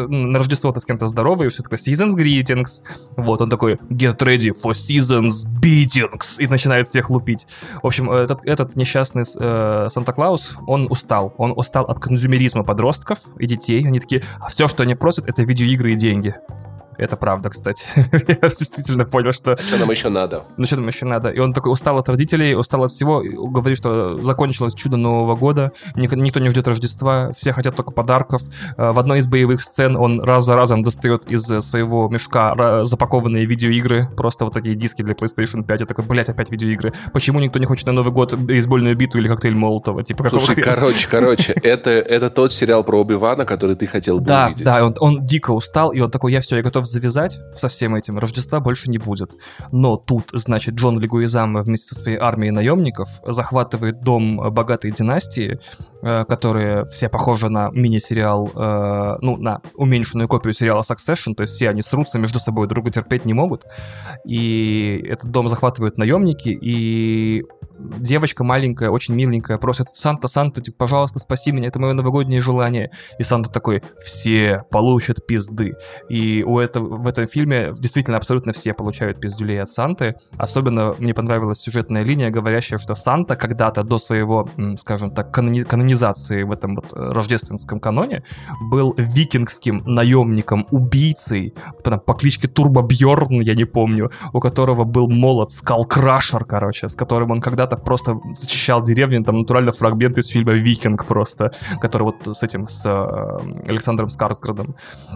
[SPEAKER 3] на Рождество ты с кем-то здоровый, что такое Seasons Greetings. Вот, он такой, get ready for Seasons Beatings. И начинает всех лупить. В общем, этот, этот несчастный э, Санта-Клаус, он устал. Он устал от консюмеризма подростков и детей. Они такие, а все, что они просят, это видеоигры и деньги. Это правда, кстати. Я действительно понял, что
[SPEAKER 1] Что нам еще надо?
[SPEAKER 3] ну что там еще надо? И он такой устал от родителей, устал от всего, говорит, что закончилось чудо Нового года, ник- никто не ждет Рождества, все хотят только подарков. Э, В одной из боевых сцен он раз за разом достает из своего мешка запакованные видеоигры, просто вот такие диски для PlayStation 5. Я такой, блядь, опять видеоигры. Почему никто не хочет на Новый год бейсбольную биту или коктейль Молотова? Типа,
[SPEAKER 1] Слушай, короче, короче, это, это тот сериал про Оби-Вана, который ты хотел бы
[SPEAKER 3] Да,
[SPEAKER 1] увидеть.
[SPEAKER 3] да, он, он дико устал, и он такой, я все, я готов завязать со всем этим, Рождества больше не будет. Но тут, значит, Джон Легуизамо вместе со своей армией наемников захватывает дом богатой династии, э, которые все похожи на мини-сериал, э, ну, на уменьшенную копию сериала Succession, то есть все они срутся между собой, друг друга терпеть не могут. И этот дом захватывают наемники, и девочка маленькая, очень миленькая, просит Санта, Санта, типа, пожалуйста, спаси меня, это мое новогоднее желание. И Санта такой, все получат пизды. И у этого, в этом фильме действительно абсолютно все получают пиздюлей от Санты. Особенно мне понравилась сюжетная линия, говорящая, что Санта когда-то до своего, скажем так, канони- канонизации в этом вот э, рождественском каноне был викингским наемником, убийцей, потом по кличке Турбо Бьорн, я не помню, у которого был молот Скалкрашер, короче, с которым он когда-то просто зачищал деревню, там натурально фрагмент из фильма «Викинг» просто, который вот с этим, с э, Александром Скарсградом.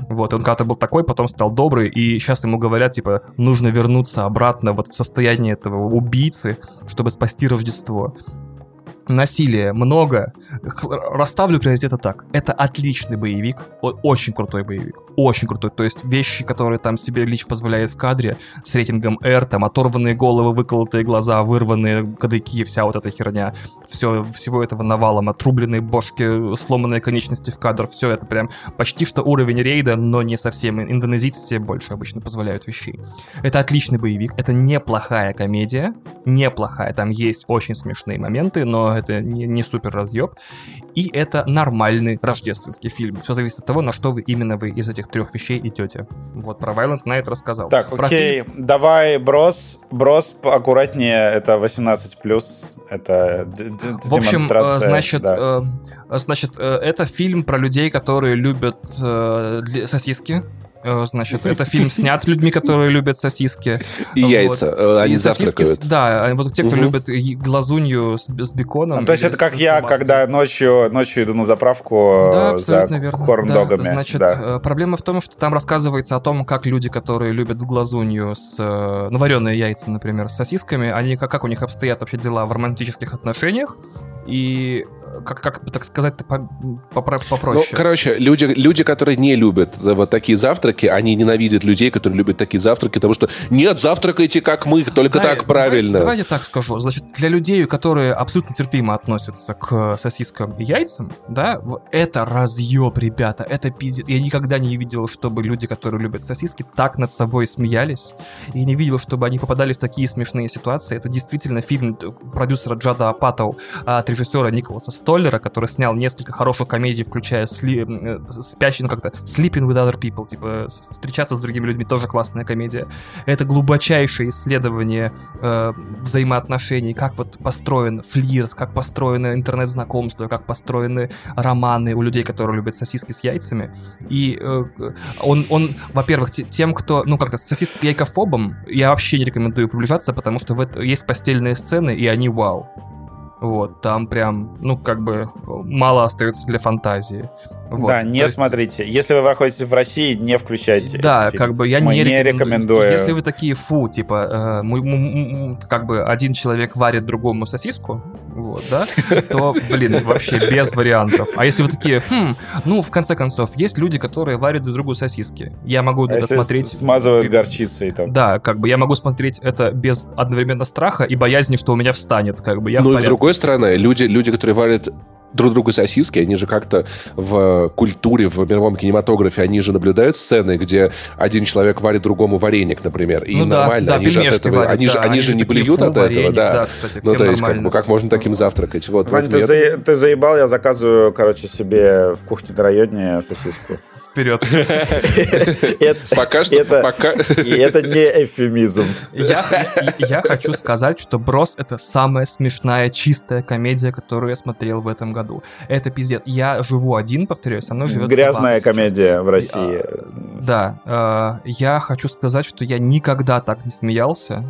[SPEAKER 3] Вот, он когда-то был такой, потом стал добрый, и сейчас ему говорят, типа, нужно вернуться обратно вот в состояние этого убийцы, чтобы спасти Рождество. Насилия много. Расставлю приоритеты так. Это отличный боевик, очень крутой боевик, очень крутой. То есть вещи, которые там себе Лич позволяет в кадре с рейтингом R, там оторванные головы, выколотые глаза, вырванные кадыки, вся вот эта херня. Все, всего этого навалом, отрубленные бошки, сломанные конечности в кадр, все это прям почти что уровень рейда, но не совсем. Индонезийцы себе больше обычно позволяют вещей. Это отличный боевик, это неплохая комедия, неплохая, там есть очень смешные моменты, но это не, не супер разъеб. И это нормальный рождественский фильм. Все зависит от того, на что вы именно вы из этих трех вещей идете. Вот про Violent Night рассказал.
[SPEAKER 2] Так,
[SPEAKER 3] Про
[SPEAKER 2] окей, давай брос. Брос аккуратнее, это 18+, это
[SPEAKER 3] В общем, э,
[SPEAKER 2] демонстрация.
[SPEAKER 3] значит,
[SPEAKER 2] да.
[SPEAKER 3] э, значит, э, это фильм про людей, которые любят э, сосиски. Э, Значит, это фильм снят людьми, которые любят сосиски.
[SPEAKER 1] И
[SPEAKER 3] Вот.
[SPEAKER 1] яйца, э, они
[SPEAKER 3] И сосиски
[SPEAKER 1] завтракают.
[SPEAKER 3] Да, а вот те, кто
[SPEAKER 1] Мгм.
[SPEAKER 3] любит глазунью с, с беконом.
[SPEAKER 2] Ну, то есть это как я,
[SPEAKER 3] колбаской.
[SPEAKER 2] когда ночью, ночью иду на заправку
[SPEAKER 3] Да,
[SPEAKER 2] э,
[SPEAKER 3] абсолютно
[SPEAKER 2] за
[SPEAKER 3] верно.
[SPEAKER 2] корн-догами.
[SPEAKER 3] Да, значит,
[SPEAKER 2] да.
[SPEAKER 3] э, проблема в том, что там рассказывается о том, как люди, которые любят глазунью с э, ну, вареные яйца, например, с сосисками, они как, как у них обстоят вообще дела в романтических отношениях и э, как, как так сказать-то по- попро-
[SPEAKER 1] Ну,
[SPEAKER 3] попроще.
[SPEAKER 1] короче, люди, люди, которые не любят э, вот такие завтраки, они ненавидят людей, которые любят такие завтраки, потому что нет, завтракайте как мы, только
[SPEAKER 3] Да,
[SPEAKER 1] так правильно.
[SPEAKER 3] Давайте, давайте так скажу. Значит, для людей, которые абсолютно терпимо относятся к сосискам и яйцам, да, это разъеб, ребята, это пиздец. Я никогда не видел, чтобы люди, которые любят сосиски, так над собой смеялись. И не видел, чтобы они попадали в такие смешные ситуации. Это действительно фильм э, продюсера Джада Апатоу от режиссера Николаса Столлера, который снял несколько хороших комедий, включая сли, э, спящий, ну как-то Sleeping with Other People, типа встречаться с другими людьми, тоже классная комедия. Это глубочайшее исследование э, взаимоотношений, как вот построен флирт, как построены интернет-знакомства, как построены романы у людей, которые любят сосиски с яйцами. И э, он, он во-первых, тем, кто, ну как-то сосиски яйкофобом, я вообще не рекомендую приближаться, потому что в это есть постельные сцены, и они вау. Вот, там прям, ну, как бы мало остается для фантазии. Вот.
[SPEAKER 2] Да, не есть... смотрите. Если вы находитесь в России, не включайте.
[SPEAKER 3] Да, как бы я
[SPEAKER 2] Мы
[SPEAKER 3] не,
[SPEAKER 2] не рекомендую.
[SPEAKER 3] Если вы такие, фу, типа, э, мы, мы, как бы один человек варит другому сосиску, вот, да, то, блин, вообще без вариантов. А если вы такие, хм, ну, в конце концов, есть люди, которые варят друг другу сосиски. Я могу а это смотреть...
[SPEAKER 2] смазывают горчицей там.
[SPEAKER 3] Да, как бы я могу смотреть это без одновременно страха и боязни, что у меня встанет, как бы я
[SPEAKER 1] Ну, и с другой стороны, люди, люди, которые варят друг другу сосиски, они же как-то в культуре, в мировом кинематографе, они же наблюдают сцены, где один человек варит другому вареник, например, и ну, нормально, да, они же от этого, варят, они, да, же, они, они же не блюют от вареник, этого, да. да кстати, ну, то есть, как, бы, как можно таким завтракать? Вот,
[SPEAKER 2] Вань,
[SPEAKER 1] вот
[SPEAKER 2] ты, за, ты заебал, я заказываю, короче, себе в кухне на районе сосиску
[SPEAKER 3] вперед.
[SPEAKER 1] Пока что...
[SPEAKER 2] это не эвфемизм.
[SPEAKER 3] Я хочу сказать, что «Брос» — это самая смешная, чистая комедия, которую я смотрел в этом году. Это пиздец. Я живу один, повторюсь, со мной живет
[SPEAKER 2] Грязная комедия в России.
[SPEAKER 3] Да. А, я хочу сказать, что я никогда так не смеялся,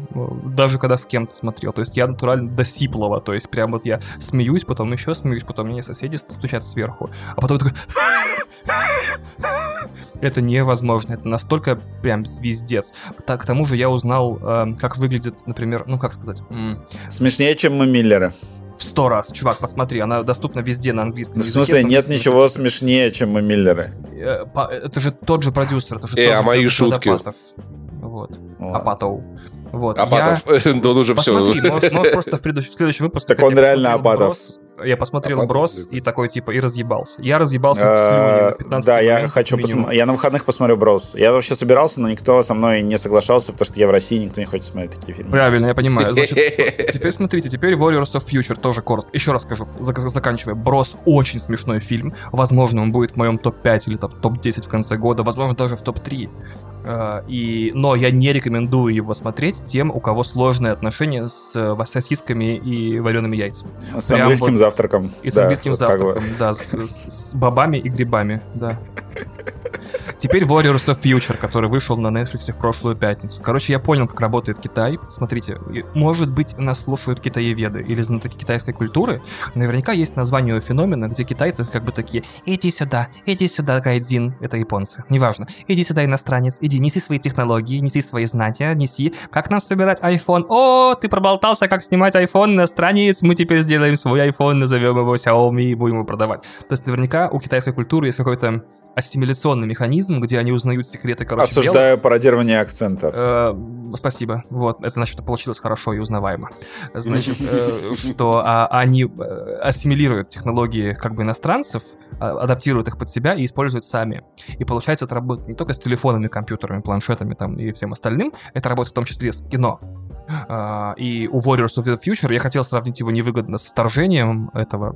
[SPEAKER 3] даже когда с кем-то смотрел. То есть я натурально до сиплого. То есть прям вот я смеюсь, потом еще смеюсь, потом мне соседи стучат сверху. А потом такой... Это невозможно, это настолько прям звездец. К тому же я узнал, э, как выглядит, например, ну как сказать...
[SPEAKER 2] Смешнее, чем мы Миллеры.
[SPEAKER 3] В сто раз, чувак, посмотри, она доступна везде на английском языке.
[SPEAKER 2] В смысле, нет ничего языке. смешнее, чем мы Миллеры.
[SPEAKER 3] Э, это же тот же продюсер, это же
[SPEAKER 1] э,
[SPEAKER 3] а
[SPEAKER 1] мои шутки.
[SPEAKER 3] Вот. Апатов. Вот.
[SPEAKER 1] Апатов, я... он уже
[SPEAKER 3] Посмотри, все. Можешь, можешь просто в, предыдущ... в следующем выпуске...
[SPEAKER 2] Так он реально Апатов.
[SPEAKER 3] Я посмотрел Апатов, брос и такой, типа, и разъебался. Я разъебался в слюне 15
[SPEAKER 2] Да, я хочу посмотреть. Я на выходных посмотрю брос. Я вообще собирался, но никто со мной не соглашался, потому что я в России, никто не хочет смотреть такие фильмы.
[SPEAKER 3] Правильно, я понимаю. Значит, теперь смотрите, теперь Warriors of Future тоже коротко. Еще раз скажу, заканчивая. Брос очень смешной фильм. Возможно, он будет в моем топ-5 или топ-10 в конце года. Возможно, даже в топ-3. Uh, и, но я не рекомендую его смотреть тем, у кого сложные отношения с uh, сосисками и вареными яйцами.
[SPEAKER 2] С Прям английским вот, завтраком.
[SPEAKER 3] И с да, английским завтраком, да, с, с бобами и грибами, да. Теперь Warriors of Future, который вышел на Netflix в прошлую пятницу. Короче, я понял, как работает Китай. Смотрите, может быть, нас слушают китаеведы или знатоки китайской культуры. Наверняка есть название у феномена, где китайцы как бы такие «Иди сюда, иди сюда, гайдзин». Это японцы, неважно. «Иди сюда, иностранец, иди, неси свои технологии, неси свои знания, неси, как нам собирать iPhone. О, ты проболтался, как снимать iPhone, иностранец, мы теперь сделаем свой iPhone, назовем его Xiaomi и будем его продавать». То есть наверняка у китайской культуры есть какой-то ассимиляционный механизм, где они узнают секреты, короче,
[SPEAKER 2] Осуждаю дела. пародирование акцентов.
[SPEAKER 3] Э, спасибо. Вот, это значит, получилось хорошо и узнаваемо. Значит, э, что а, они э, ассимилируют технологии как бы иностранцев, а, адаптируют их под себя и используют сами. И получается, это работает не только с телефонами, компьютерами, планшетами там и всем остальным, это работает в том числе с кино. Uh, и у Warriors of the Future я хотел сравнить его невыгодно с вторжением этого,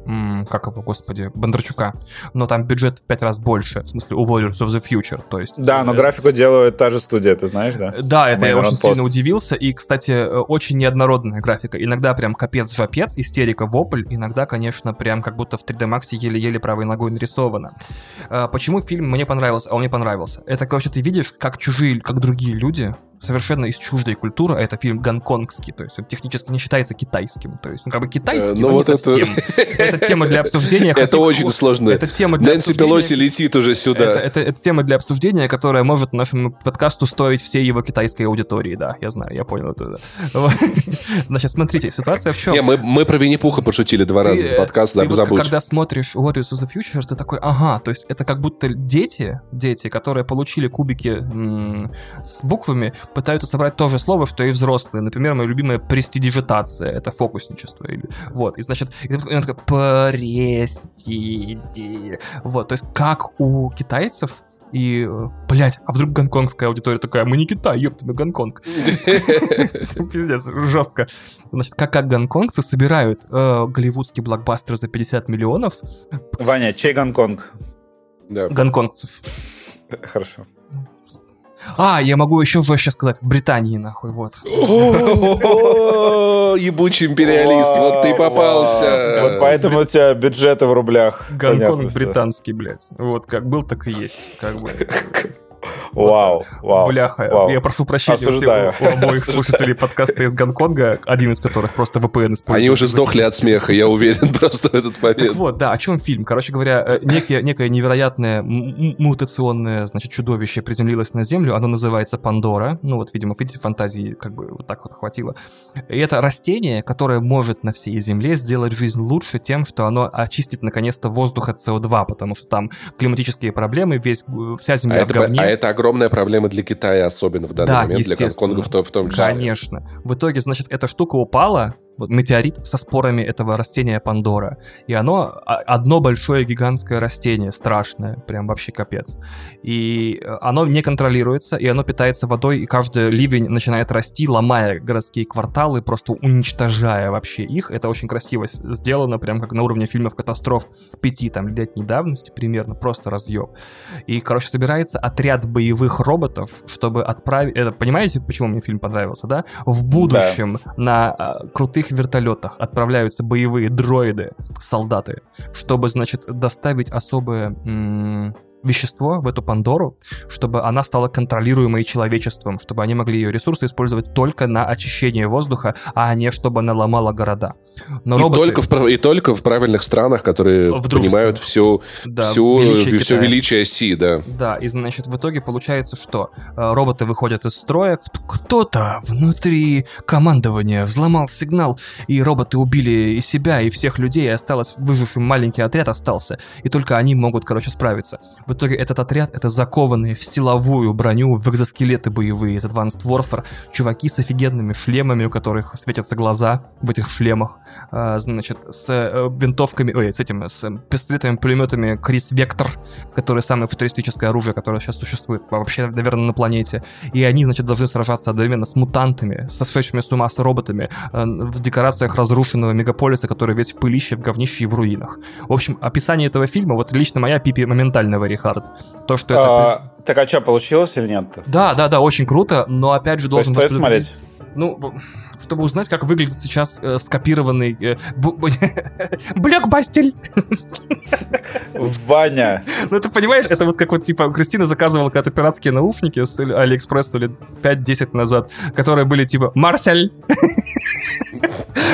[SPEAKER 3] как его, господи, Бондарчука, но там бюджет в пять раз больше, в смысле у Warriors of the Future, то есть...
[SPEAKER 2] Да, но э- графику делает та же студия, ты знаешь, да?
[SPEAKER 3] Да, это я очень сильно удивился, и, кстати, э, очень неоднородная графика, иногда прям капец-жапец, истерика, вопль, иногда, конечно, прям как будто в 3D Max еле-еле правой ногой нарисовано. Uh, почему фильм мне понравился, а он мне понравился? Это, короче, ты видишь, как чужие, как другие люди совершенно из чуждой культуры, а это фильм гонконгский, то есть он технически не считается китайским, то есть он как бы китайский, э, но, но вот не совсем. Это... это тема для обсуждения.
[SPEAKER 1] Это очень сложно.
[SPEAKER 3] Это тема для
[SPEAKER 1] Нэнси Пелоси летит уже сюда.
[SPEAKER 3] Это, это, это тема для обсуждения, которая может нашему подкасту стоить всей его китайской аудитории, да, я знаю, я понял это. Значит, смотрите, ситуация в чем?
[SPEAKER 1] Мы, про Винни-Пуха пошутили два раза за подкаст,
[SPEAKER 3] ты вот, когда смотришь Warriors of the Future, ты такой, ага, то есть это как будто дети, дети, которые получили кубики с буквами, пытаются собрать то же слово, что и взрослые. Например, моя любимая престидижитация, это фокусничество. Или, вот, и значит, и она такая престиди. Вот, то есть как у китайцев И, блядь, а вдруг гонконгская аудитория такая, мы не Китай, ёпта, мы Гонконг. Пиздец, жестко. Значит, как, как гонконгцы собирают э, голливудский блокбастер за 50 миллионов?
[SPEAKER 2] Ваня, чей Гонконг?
[SPEAKER 3] Гонконгцев.
[SPEAKER 2] Хорошо.
[SPEAKER 3] А, я могу еще жестче сказать. Британии, нахуй, вот.
[SPEAKER 1] Ебучий империалист, вот ты попался.
[SPEAKER 2] Вот поэтому у тебя бюджеты в рублях.
[SPEAKER 3] Гонконг британский, блядь. Вот как был, так и есть. Как бы.
[SPEAKER 2] Вау, вау.
[SPEAKER 3] Бляха,
[SPEAKER 2] вау.
[SPEAKER 3] я прошу прощения
[SPEAKER 2] Осуждаю.
[SPEAKER 3] всех, у обоих слушателей подкаста из Гонконга, один из которых просто VPN использует.
[SPEAKER 1] Они уже сдохли от смеха, я уверен, просто в этот момент.
[SPEAKER 3] Так вот, да, о чем фильм? Короче говоря, э, некие, некое невероятное мутационное, значит, чудовище приземлилось на Землю, оно называется Пандора, ну вот, видимо, видите, фантазии как бы вот так вот хватило. И это растение, которое может на всей Земле сделать жизнь лучше тем, что оно очистит наконец-то воздух от СО2, потому что там климатические проблемы, весь, вся Земля
[SPEAKER 1] а
[SPEAKER 3] в
[SPEAKER 1] это,
[SPEAKER 3] говне.
[SPEAKER 1] А это огромная проблема для Китая, особенно в данный
[SPEAKER 3] Да,
[SPEAKER 1] момент, для. Гонконга в, том- в том числе.
[SPEAKER 3] Конечно. В итоге, значит, эта штука упала, вот метеорит со спорами этого растения Пандора. И оно одно большое гигантское растение, страшное, прям вообще капец. И э, оно не контролируется, и оно питается водой, и каждый ливень начинает расти, ломая городские кварталы, просто уничтожая вообще их. Это очень красиво сделано, прям как на уровне фильмов катастроф пяти там летней давности примерно, просто разъем. И, короче, собирается отряд боевых роботов, чтобы отправить... Это, понимаете, почему мне фильм понравился, да? В будущем на а, крутых вертолетах отправляются боевые дроиды, солдаты, чтобы, значит, доставить особое м, вещество в эту Пандору, чтобы она стала контролируемой человечеством, чтобы они могли ее ресурсы использовать только на очищение воздуха, а не чтобы она ломала города. Но
[SPEAKER 1] И,
[SPEAKER 3] роботы-
[SPEAKER 1] только в, и только в правильных странах, которые
[SPEAKER 3] В дружественных.
[SPEAKER 1] понимают всю,
[SPEAKER 3] Да,
[SPEAKER 1] всю,
[SPEAKER 3] величие
[SPEAKER 1] все
[SPEAKER 3] Китая.
[SPEAKER 1] величие Си, да.
[SPEAKER 3] Да, и значит, в итоге получается, что э, роботы выходят из строя, кто-то внутри командования взломал сигнал, и роботы убили и себя, и всех людей, и осталось выживший маленький отряд остался, и только они могут, короче, справиться. В итоге этот отряд — это закованные в силовую броню, в экзоскелеты боевые из Advanced Warfare, чуваки с офигенными шлемами, у которых светятся глаза в этих шлемах, э, значит, с э, винтовками, ой, с этим, с э, пистолетами, пулеметами Крис Вектор, которое самое футуристическое оружие, которое сейчас существует вообще, наверное, на планете. И они, значит, должны сражаться одновременно с мутантами, с сошедшими с ума с роботами, в декорациях разрушенного мегаполиса, который весь в пылище, в говнище и в руинах. В общем, описание этого фильма, вот лично моя пипи моментального, Рихард. То, что это...
[SPEAKER 2] А, Так а что, получилось или нет?
[SPEAKER 3] Да, да, да, очень круто, но опять же
[SPEAKER 2] То есть
[SPEAKER 3] должен...
[SPEAKER 2] стоит смотреть?
[SPEAKER 3] Ну, чтобы узнать, как выглядит сейчас э, скопированный э, блокбастер.
[SPEAKER 2] Ваня,
[SPEAKER 3] Ну, ты понимаешь, это вот как вот, типа, Кристина заказывала когда-то пиратские наушники с Алиэкспресс лет 5-10 назад, которые были типа «Марсель».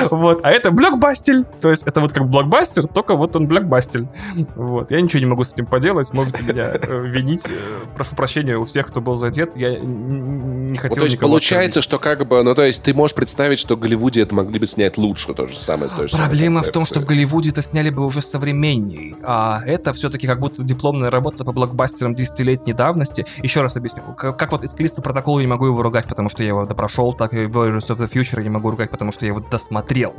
[SPEAKER 3] Вот, а это блокбастер. То есть это вот как блокбастер, только вот он блокбастер. Вот, я ничего не могу с этим поделать, можете меня э, винить. Э, Прошу прощения у всех, кто был задет, я н- н- не
[SPEAKER 1] Вот,
[SPEAKER 3] хотел
[SPEAKER 1] то есть получается, что как бы, ну то есть ты можешь представить, что в Голливуде это могли бы снять лучше, то же самое. с той же
[SPEAKER 3] Проблема в том, что в. Голливуде это сняли бы уже современней, а это все-таки как будто дипломная работа по блокбастерам десятилетней давности. Еще раз объясню, как, как вот из Калиста протокола я не могу его ругать, потому что я его допрошел, так и Warriors of the Future я не могу ругать, потому что я его досмотрел.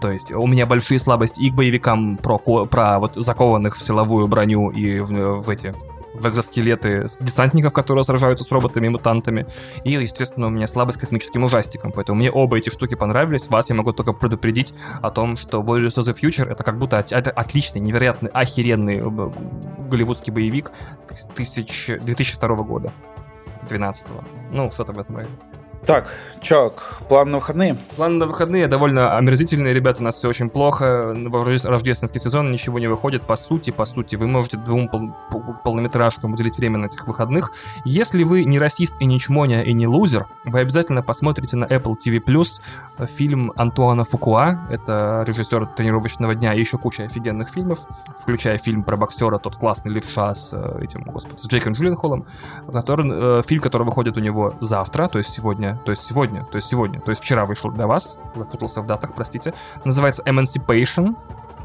[SPEAKER 3] То есть у меня большие слабости и к боевикам про, про вот закованных в силовую броню и в, в эти в экзоскелеты десантников, которые сражаются с роботами и мутантами. И, естественно, у меня слабость к космическим ужастикам. Поэтому мне оба эти штуки понравились. Вас я могу только предупредить о том, что Warriors of the Future это как будто от- это отличный, невероятный, охеренный э, голливудский боевик тысяч, 2002 года. 12 Ну, что-то в этом районе.
[SPEAKER 2] Так, чё, к- план на выходные?
[SPEAKER 3] Планы на выходные довольно омерзительные, ребята, у нас все очень плохо. В рожде- рождественский сезон ничего не выходит. По сути, по сути, вы можете двум пол- полнометражкам уделить время на этих выходных. Если вы не расист и не чмоня и не лузер, вы обязательно посмотрите на Apple TV+, фильм Антуана Фукуа, это режиссер «Тренировочного дня» и еще куча офигенных фильмов, включая фильм про боксера, тот классный левша с э, этим, господи, с Джейком Джилленхолом, который, э, фильм, который выходит у него завтра, то есть сегодня, то есть сегодня, то есть сегодня, то есть вчера вышел для вас, запутался в датах, простите, называется Emancipation,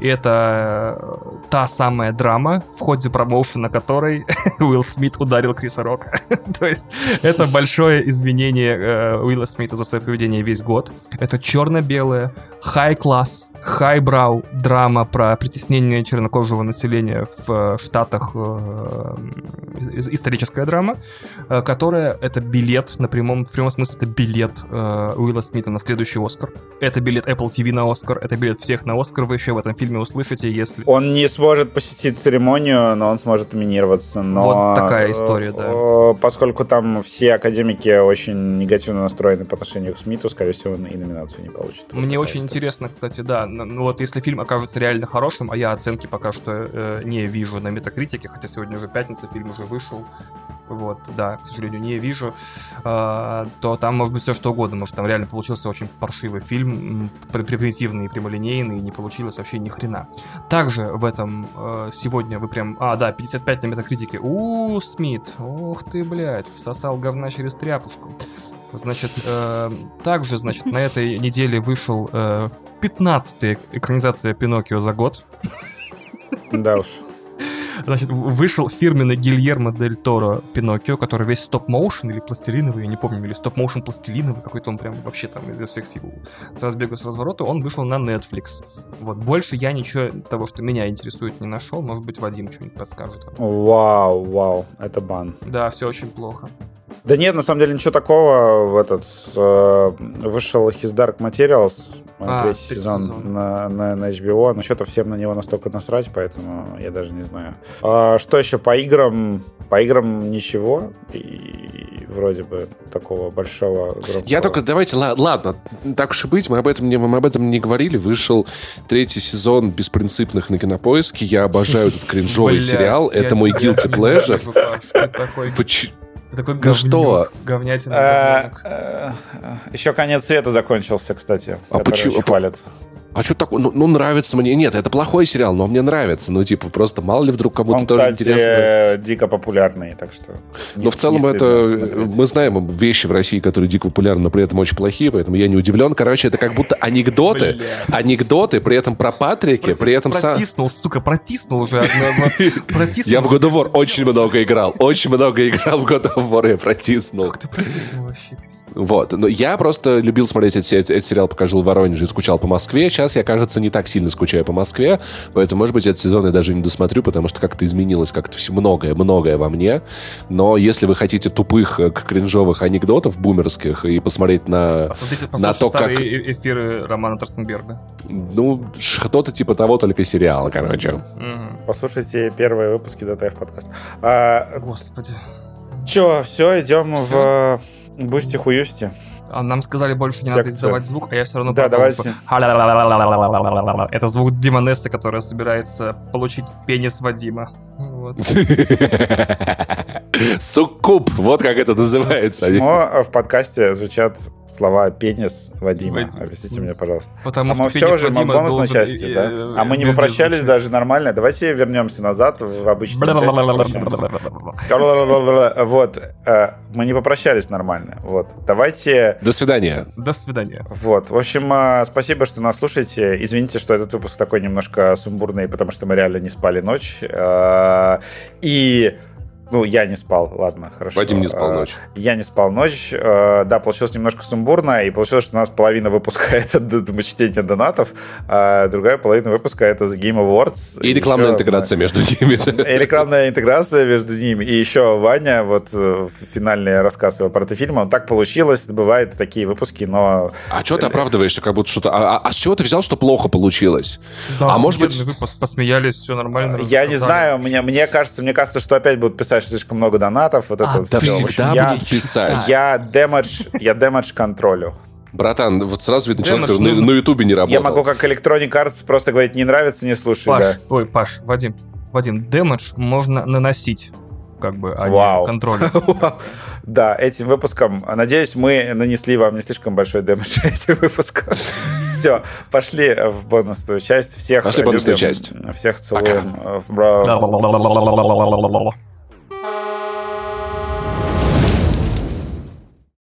[SPEAKER 3] это э, та самая драма, в ходе промоушена которой Уилл Смит ударил Криса Рока. То есть это большое изменение э, Уилла Смита за свое поведение весь год. Это черно-белое, high-класс, high-brow драма про притеснение чернокожего населения в э, Штатах, историческая драма, которая это билет, на прямом, в прямом смысле это билет Уилла Смита на следующий Оскар. Это билет Apple TV на Оскар, это билет всех на Оскар. Вы еще в этом фильме услышите, если...
[SPEAKER 2] Он не сможет посетить церемонию, но он сможет номинироваться. Но,
[SPEAKER 3] вот такая история, да.
[SPEAKER 2] Э, поскольку там все академики очень негативно настроены по отношению к Смиту, скорее всего, и номинацию не получит.
[SPEAKER 3] Мне очень интересно, кстати, да. Ну, вот если фильм окажется реально хорошим, а я оценки пока что э, не вижу на метакритике, хотя сегодня уже пятница, фильм уже вышел, вот, да, к сожалению, не вижу, э, то там может быть все что угодно. Может, там реально получился очень паршивый фильм, примитивный, прямолинейный, и не получилось вообще ни хрена. Также в этом э, сегодня вы прям... А, да, 55 на метакритике. У, Смит, ух ты, блядь, всосал говна через тряпушку. Значит, э, также, значит, на этой неделе вышел э, 15-я экранизация Пиноккио за год.
[SPEAKER 2] Да уж.
[SPEAKER 3] Значит, вышел фирменный Гильермо Дель Торо Пиноккио, который весь стоп-моушен или пластилиновый, я не помню, или стоп-моушен пластилиновый, какой-то он прям вообще там изо всех сил с разбега с разворота, он вышел на Netflix. Вот, больше я ничего того, что меня интересует, не нашел. Может быть, Вадим что-нибудь подскажет.
[SPEAKER 2] Вау, вау, это бан.
[SPEAKER 3] Да, все очень плохо.
[SPEAKER 2] Да нет, на самом деле ничего такого. В этот э, вышел His Dark Materials, а, третий сезон, сезон. На, на, на HBO, но что-то всем на него настолько насрать, поэтому я даже не знаю. А, что еще по играм? По играм ничего. И вроде бы такого большого громкого.
[SPEAKER 1] Я только, давайте, ладно, так уж и быть, мы об этом не, мы об этом не говорили. Вышел третий сезон «Беспринципных» на Кинопоиске. Я обожаю этот кринжовый сериал. Это мой guilty pleasure.
[SPEAKER 3] Такой ну что? говнятина.
[SPEAKER 2] А, а, еще конец света закончился, кстати. А почему? хвалят
[SPEAKER 1] а что такое? Ну, ну, нравится мне. Нет, это плохой сериал, но мне нравится. Ну, типа, просто мало ли вдруг кому-то тоже кстати, интересно.
[SPEAKER 2] дико популярный, так что...
[SPEAKER 1] Но в целом это... Мы знаем вещи в России, которые дико популярны, но при этом очень плохие, поэтому я не удивлен. Короче, это как будто анекдоты. Анекдоты, при этом про Патрики, при этом...
[SPEAKER 3] Протиснул, сука, протиснул уже.
[SPEAKER 1] Я в God of War очень много играл. Очень много играл в God of War, я протиснул.
[SPEAKER 3] Как ты протиснул вообще?
[SPEAKER 1] Вот. Но я просто любил смотреть этот, этот сериал, пока жил в Воронеже и скучал по Москве. Сейчас я, кажется, не так сильно скучаю по Москве, поэтому, может быть, этот сезон я даже не досмотрю, потому что как-то изменилось как-то все многое-многое во мне. Но если вы хотите тупых, э, кринжовых анекдотов бумерских и посмотреть на, на то, как...
[SPEAKER 3] Э, эфиры Романа Тростенберга.
[SPEAKER 1] Ну, что-то типа того, только сериала, короче.
[SPEAKER 2] Угу. Послушайте первые выпуски ДТФ подкаста. А,
[SPEAKER 3] Господи.
[SPEAKER 2] Че, все, идем в Boosty хуюсти.
[SPEAKER 3] А нам сказали больше не Секцию. надо издавать звук, а я все равно
[SPEAKER 2] Да, давайте.
[SPEAKER 3] Это звук Димонессы, которая собирается получить пенис Вадима. Вот.
[SPEAKER 1] Суккуб, вот как это называется.
[SPEAKER 2] Почему в подкасте звучат слова пенис Вадима. Вадим. Объясните мне, пожалуйста.
[SPEAKER 3] Потому
[SPEAKER 2] а
[SPEAKER 3] что
[SPEAKER 2] мы все уже, мы бонусной должен... части, да? А мы не попрощались даже нормально. Давайте вернемся назад в обычную Вот. Э, мы не попрощались нормально. Вот. Давайте...
[SPEAKER 1] До свидания.
[SPEAKER 3] До свидания.
[SPEAKER 2] Вот. В общем, э, спасибо, что нас слушаете. Извините, что этот выпуск такой немножко сумбурный, потому что мы реально не спали ночь. Э, и ну, я не спал, ладно, хорошо.
[SPEAKER 1] Вадим не спал а, ночь.
[SPEAKER 2] Я не спал ночь. Э, да, получилось немножко сумбурно, и получилось, что у нас половина выпуска — это чтение донатов, а другая половина выпуска — это The Game Awards.
[SPEAKER 1] И, и рекламная еще, интеграция между ними.
[SPEAKER 2] И рекламная интеграция между ними. И еще Ваня, вот э, финальный рассказ его про этот фильм, он так получилось, бывают такие выпуски, но...
[SPEAKER 1] А что ты оправдываешься, как будто что-то... А, а, а с чего ты взял, что плохо получилось?
[SPEAKER 3] Да, а может быть... Выпуск, посмеялись, все нормально.
[SPEAKER 2] Я не знаю, мне, мне кажется, мне кажется, что опять будут писать писать слишком много донатов. Вот а, это
[SPEAKER 1] да все. всегда общем, будут я, писать.
[SPEAKER 2] Я демедж, я демедж контролю.
[SPEAKER 1] Братан, вот сразу видно человек, который на, Ютубе не работал.
[SPEAKER 2] Я могу как Electronic Arts просто говорить, не нравится, не слушай.
[SPEAKER 3] Паш,
[SPEAKER 2] да.
[SPEAKER 3] ой, Паш, Вадим, Вадим, демедж можно наносить как бы, а Вау. не контролить.
[SPEAKER 2] Да, этим выпуском, надеюсь, мы нанесли вам не слишком большой дэмэдж этим выпуском. Все, пошли в бонусную часть. Всех
[SPEAKER 1] Пошли в бонусную часть.
[SPEAKER 2] Всех целуем.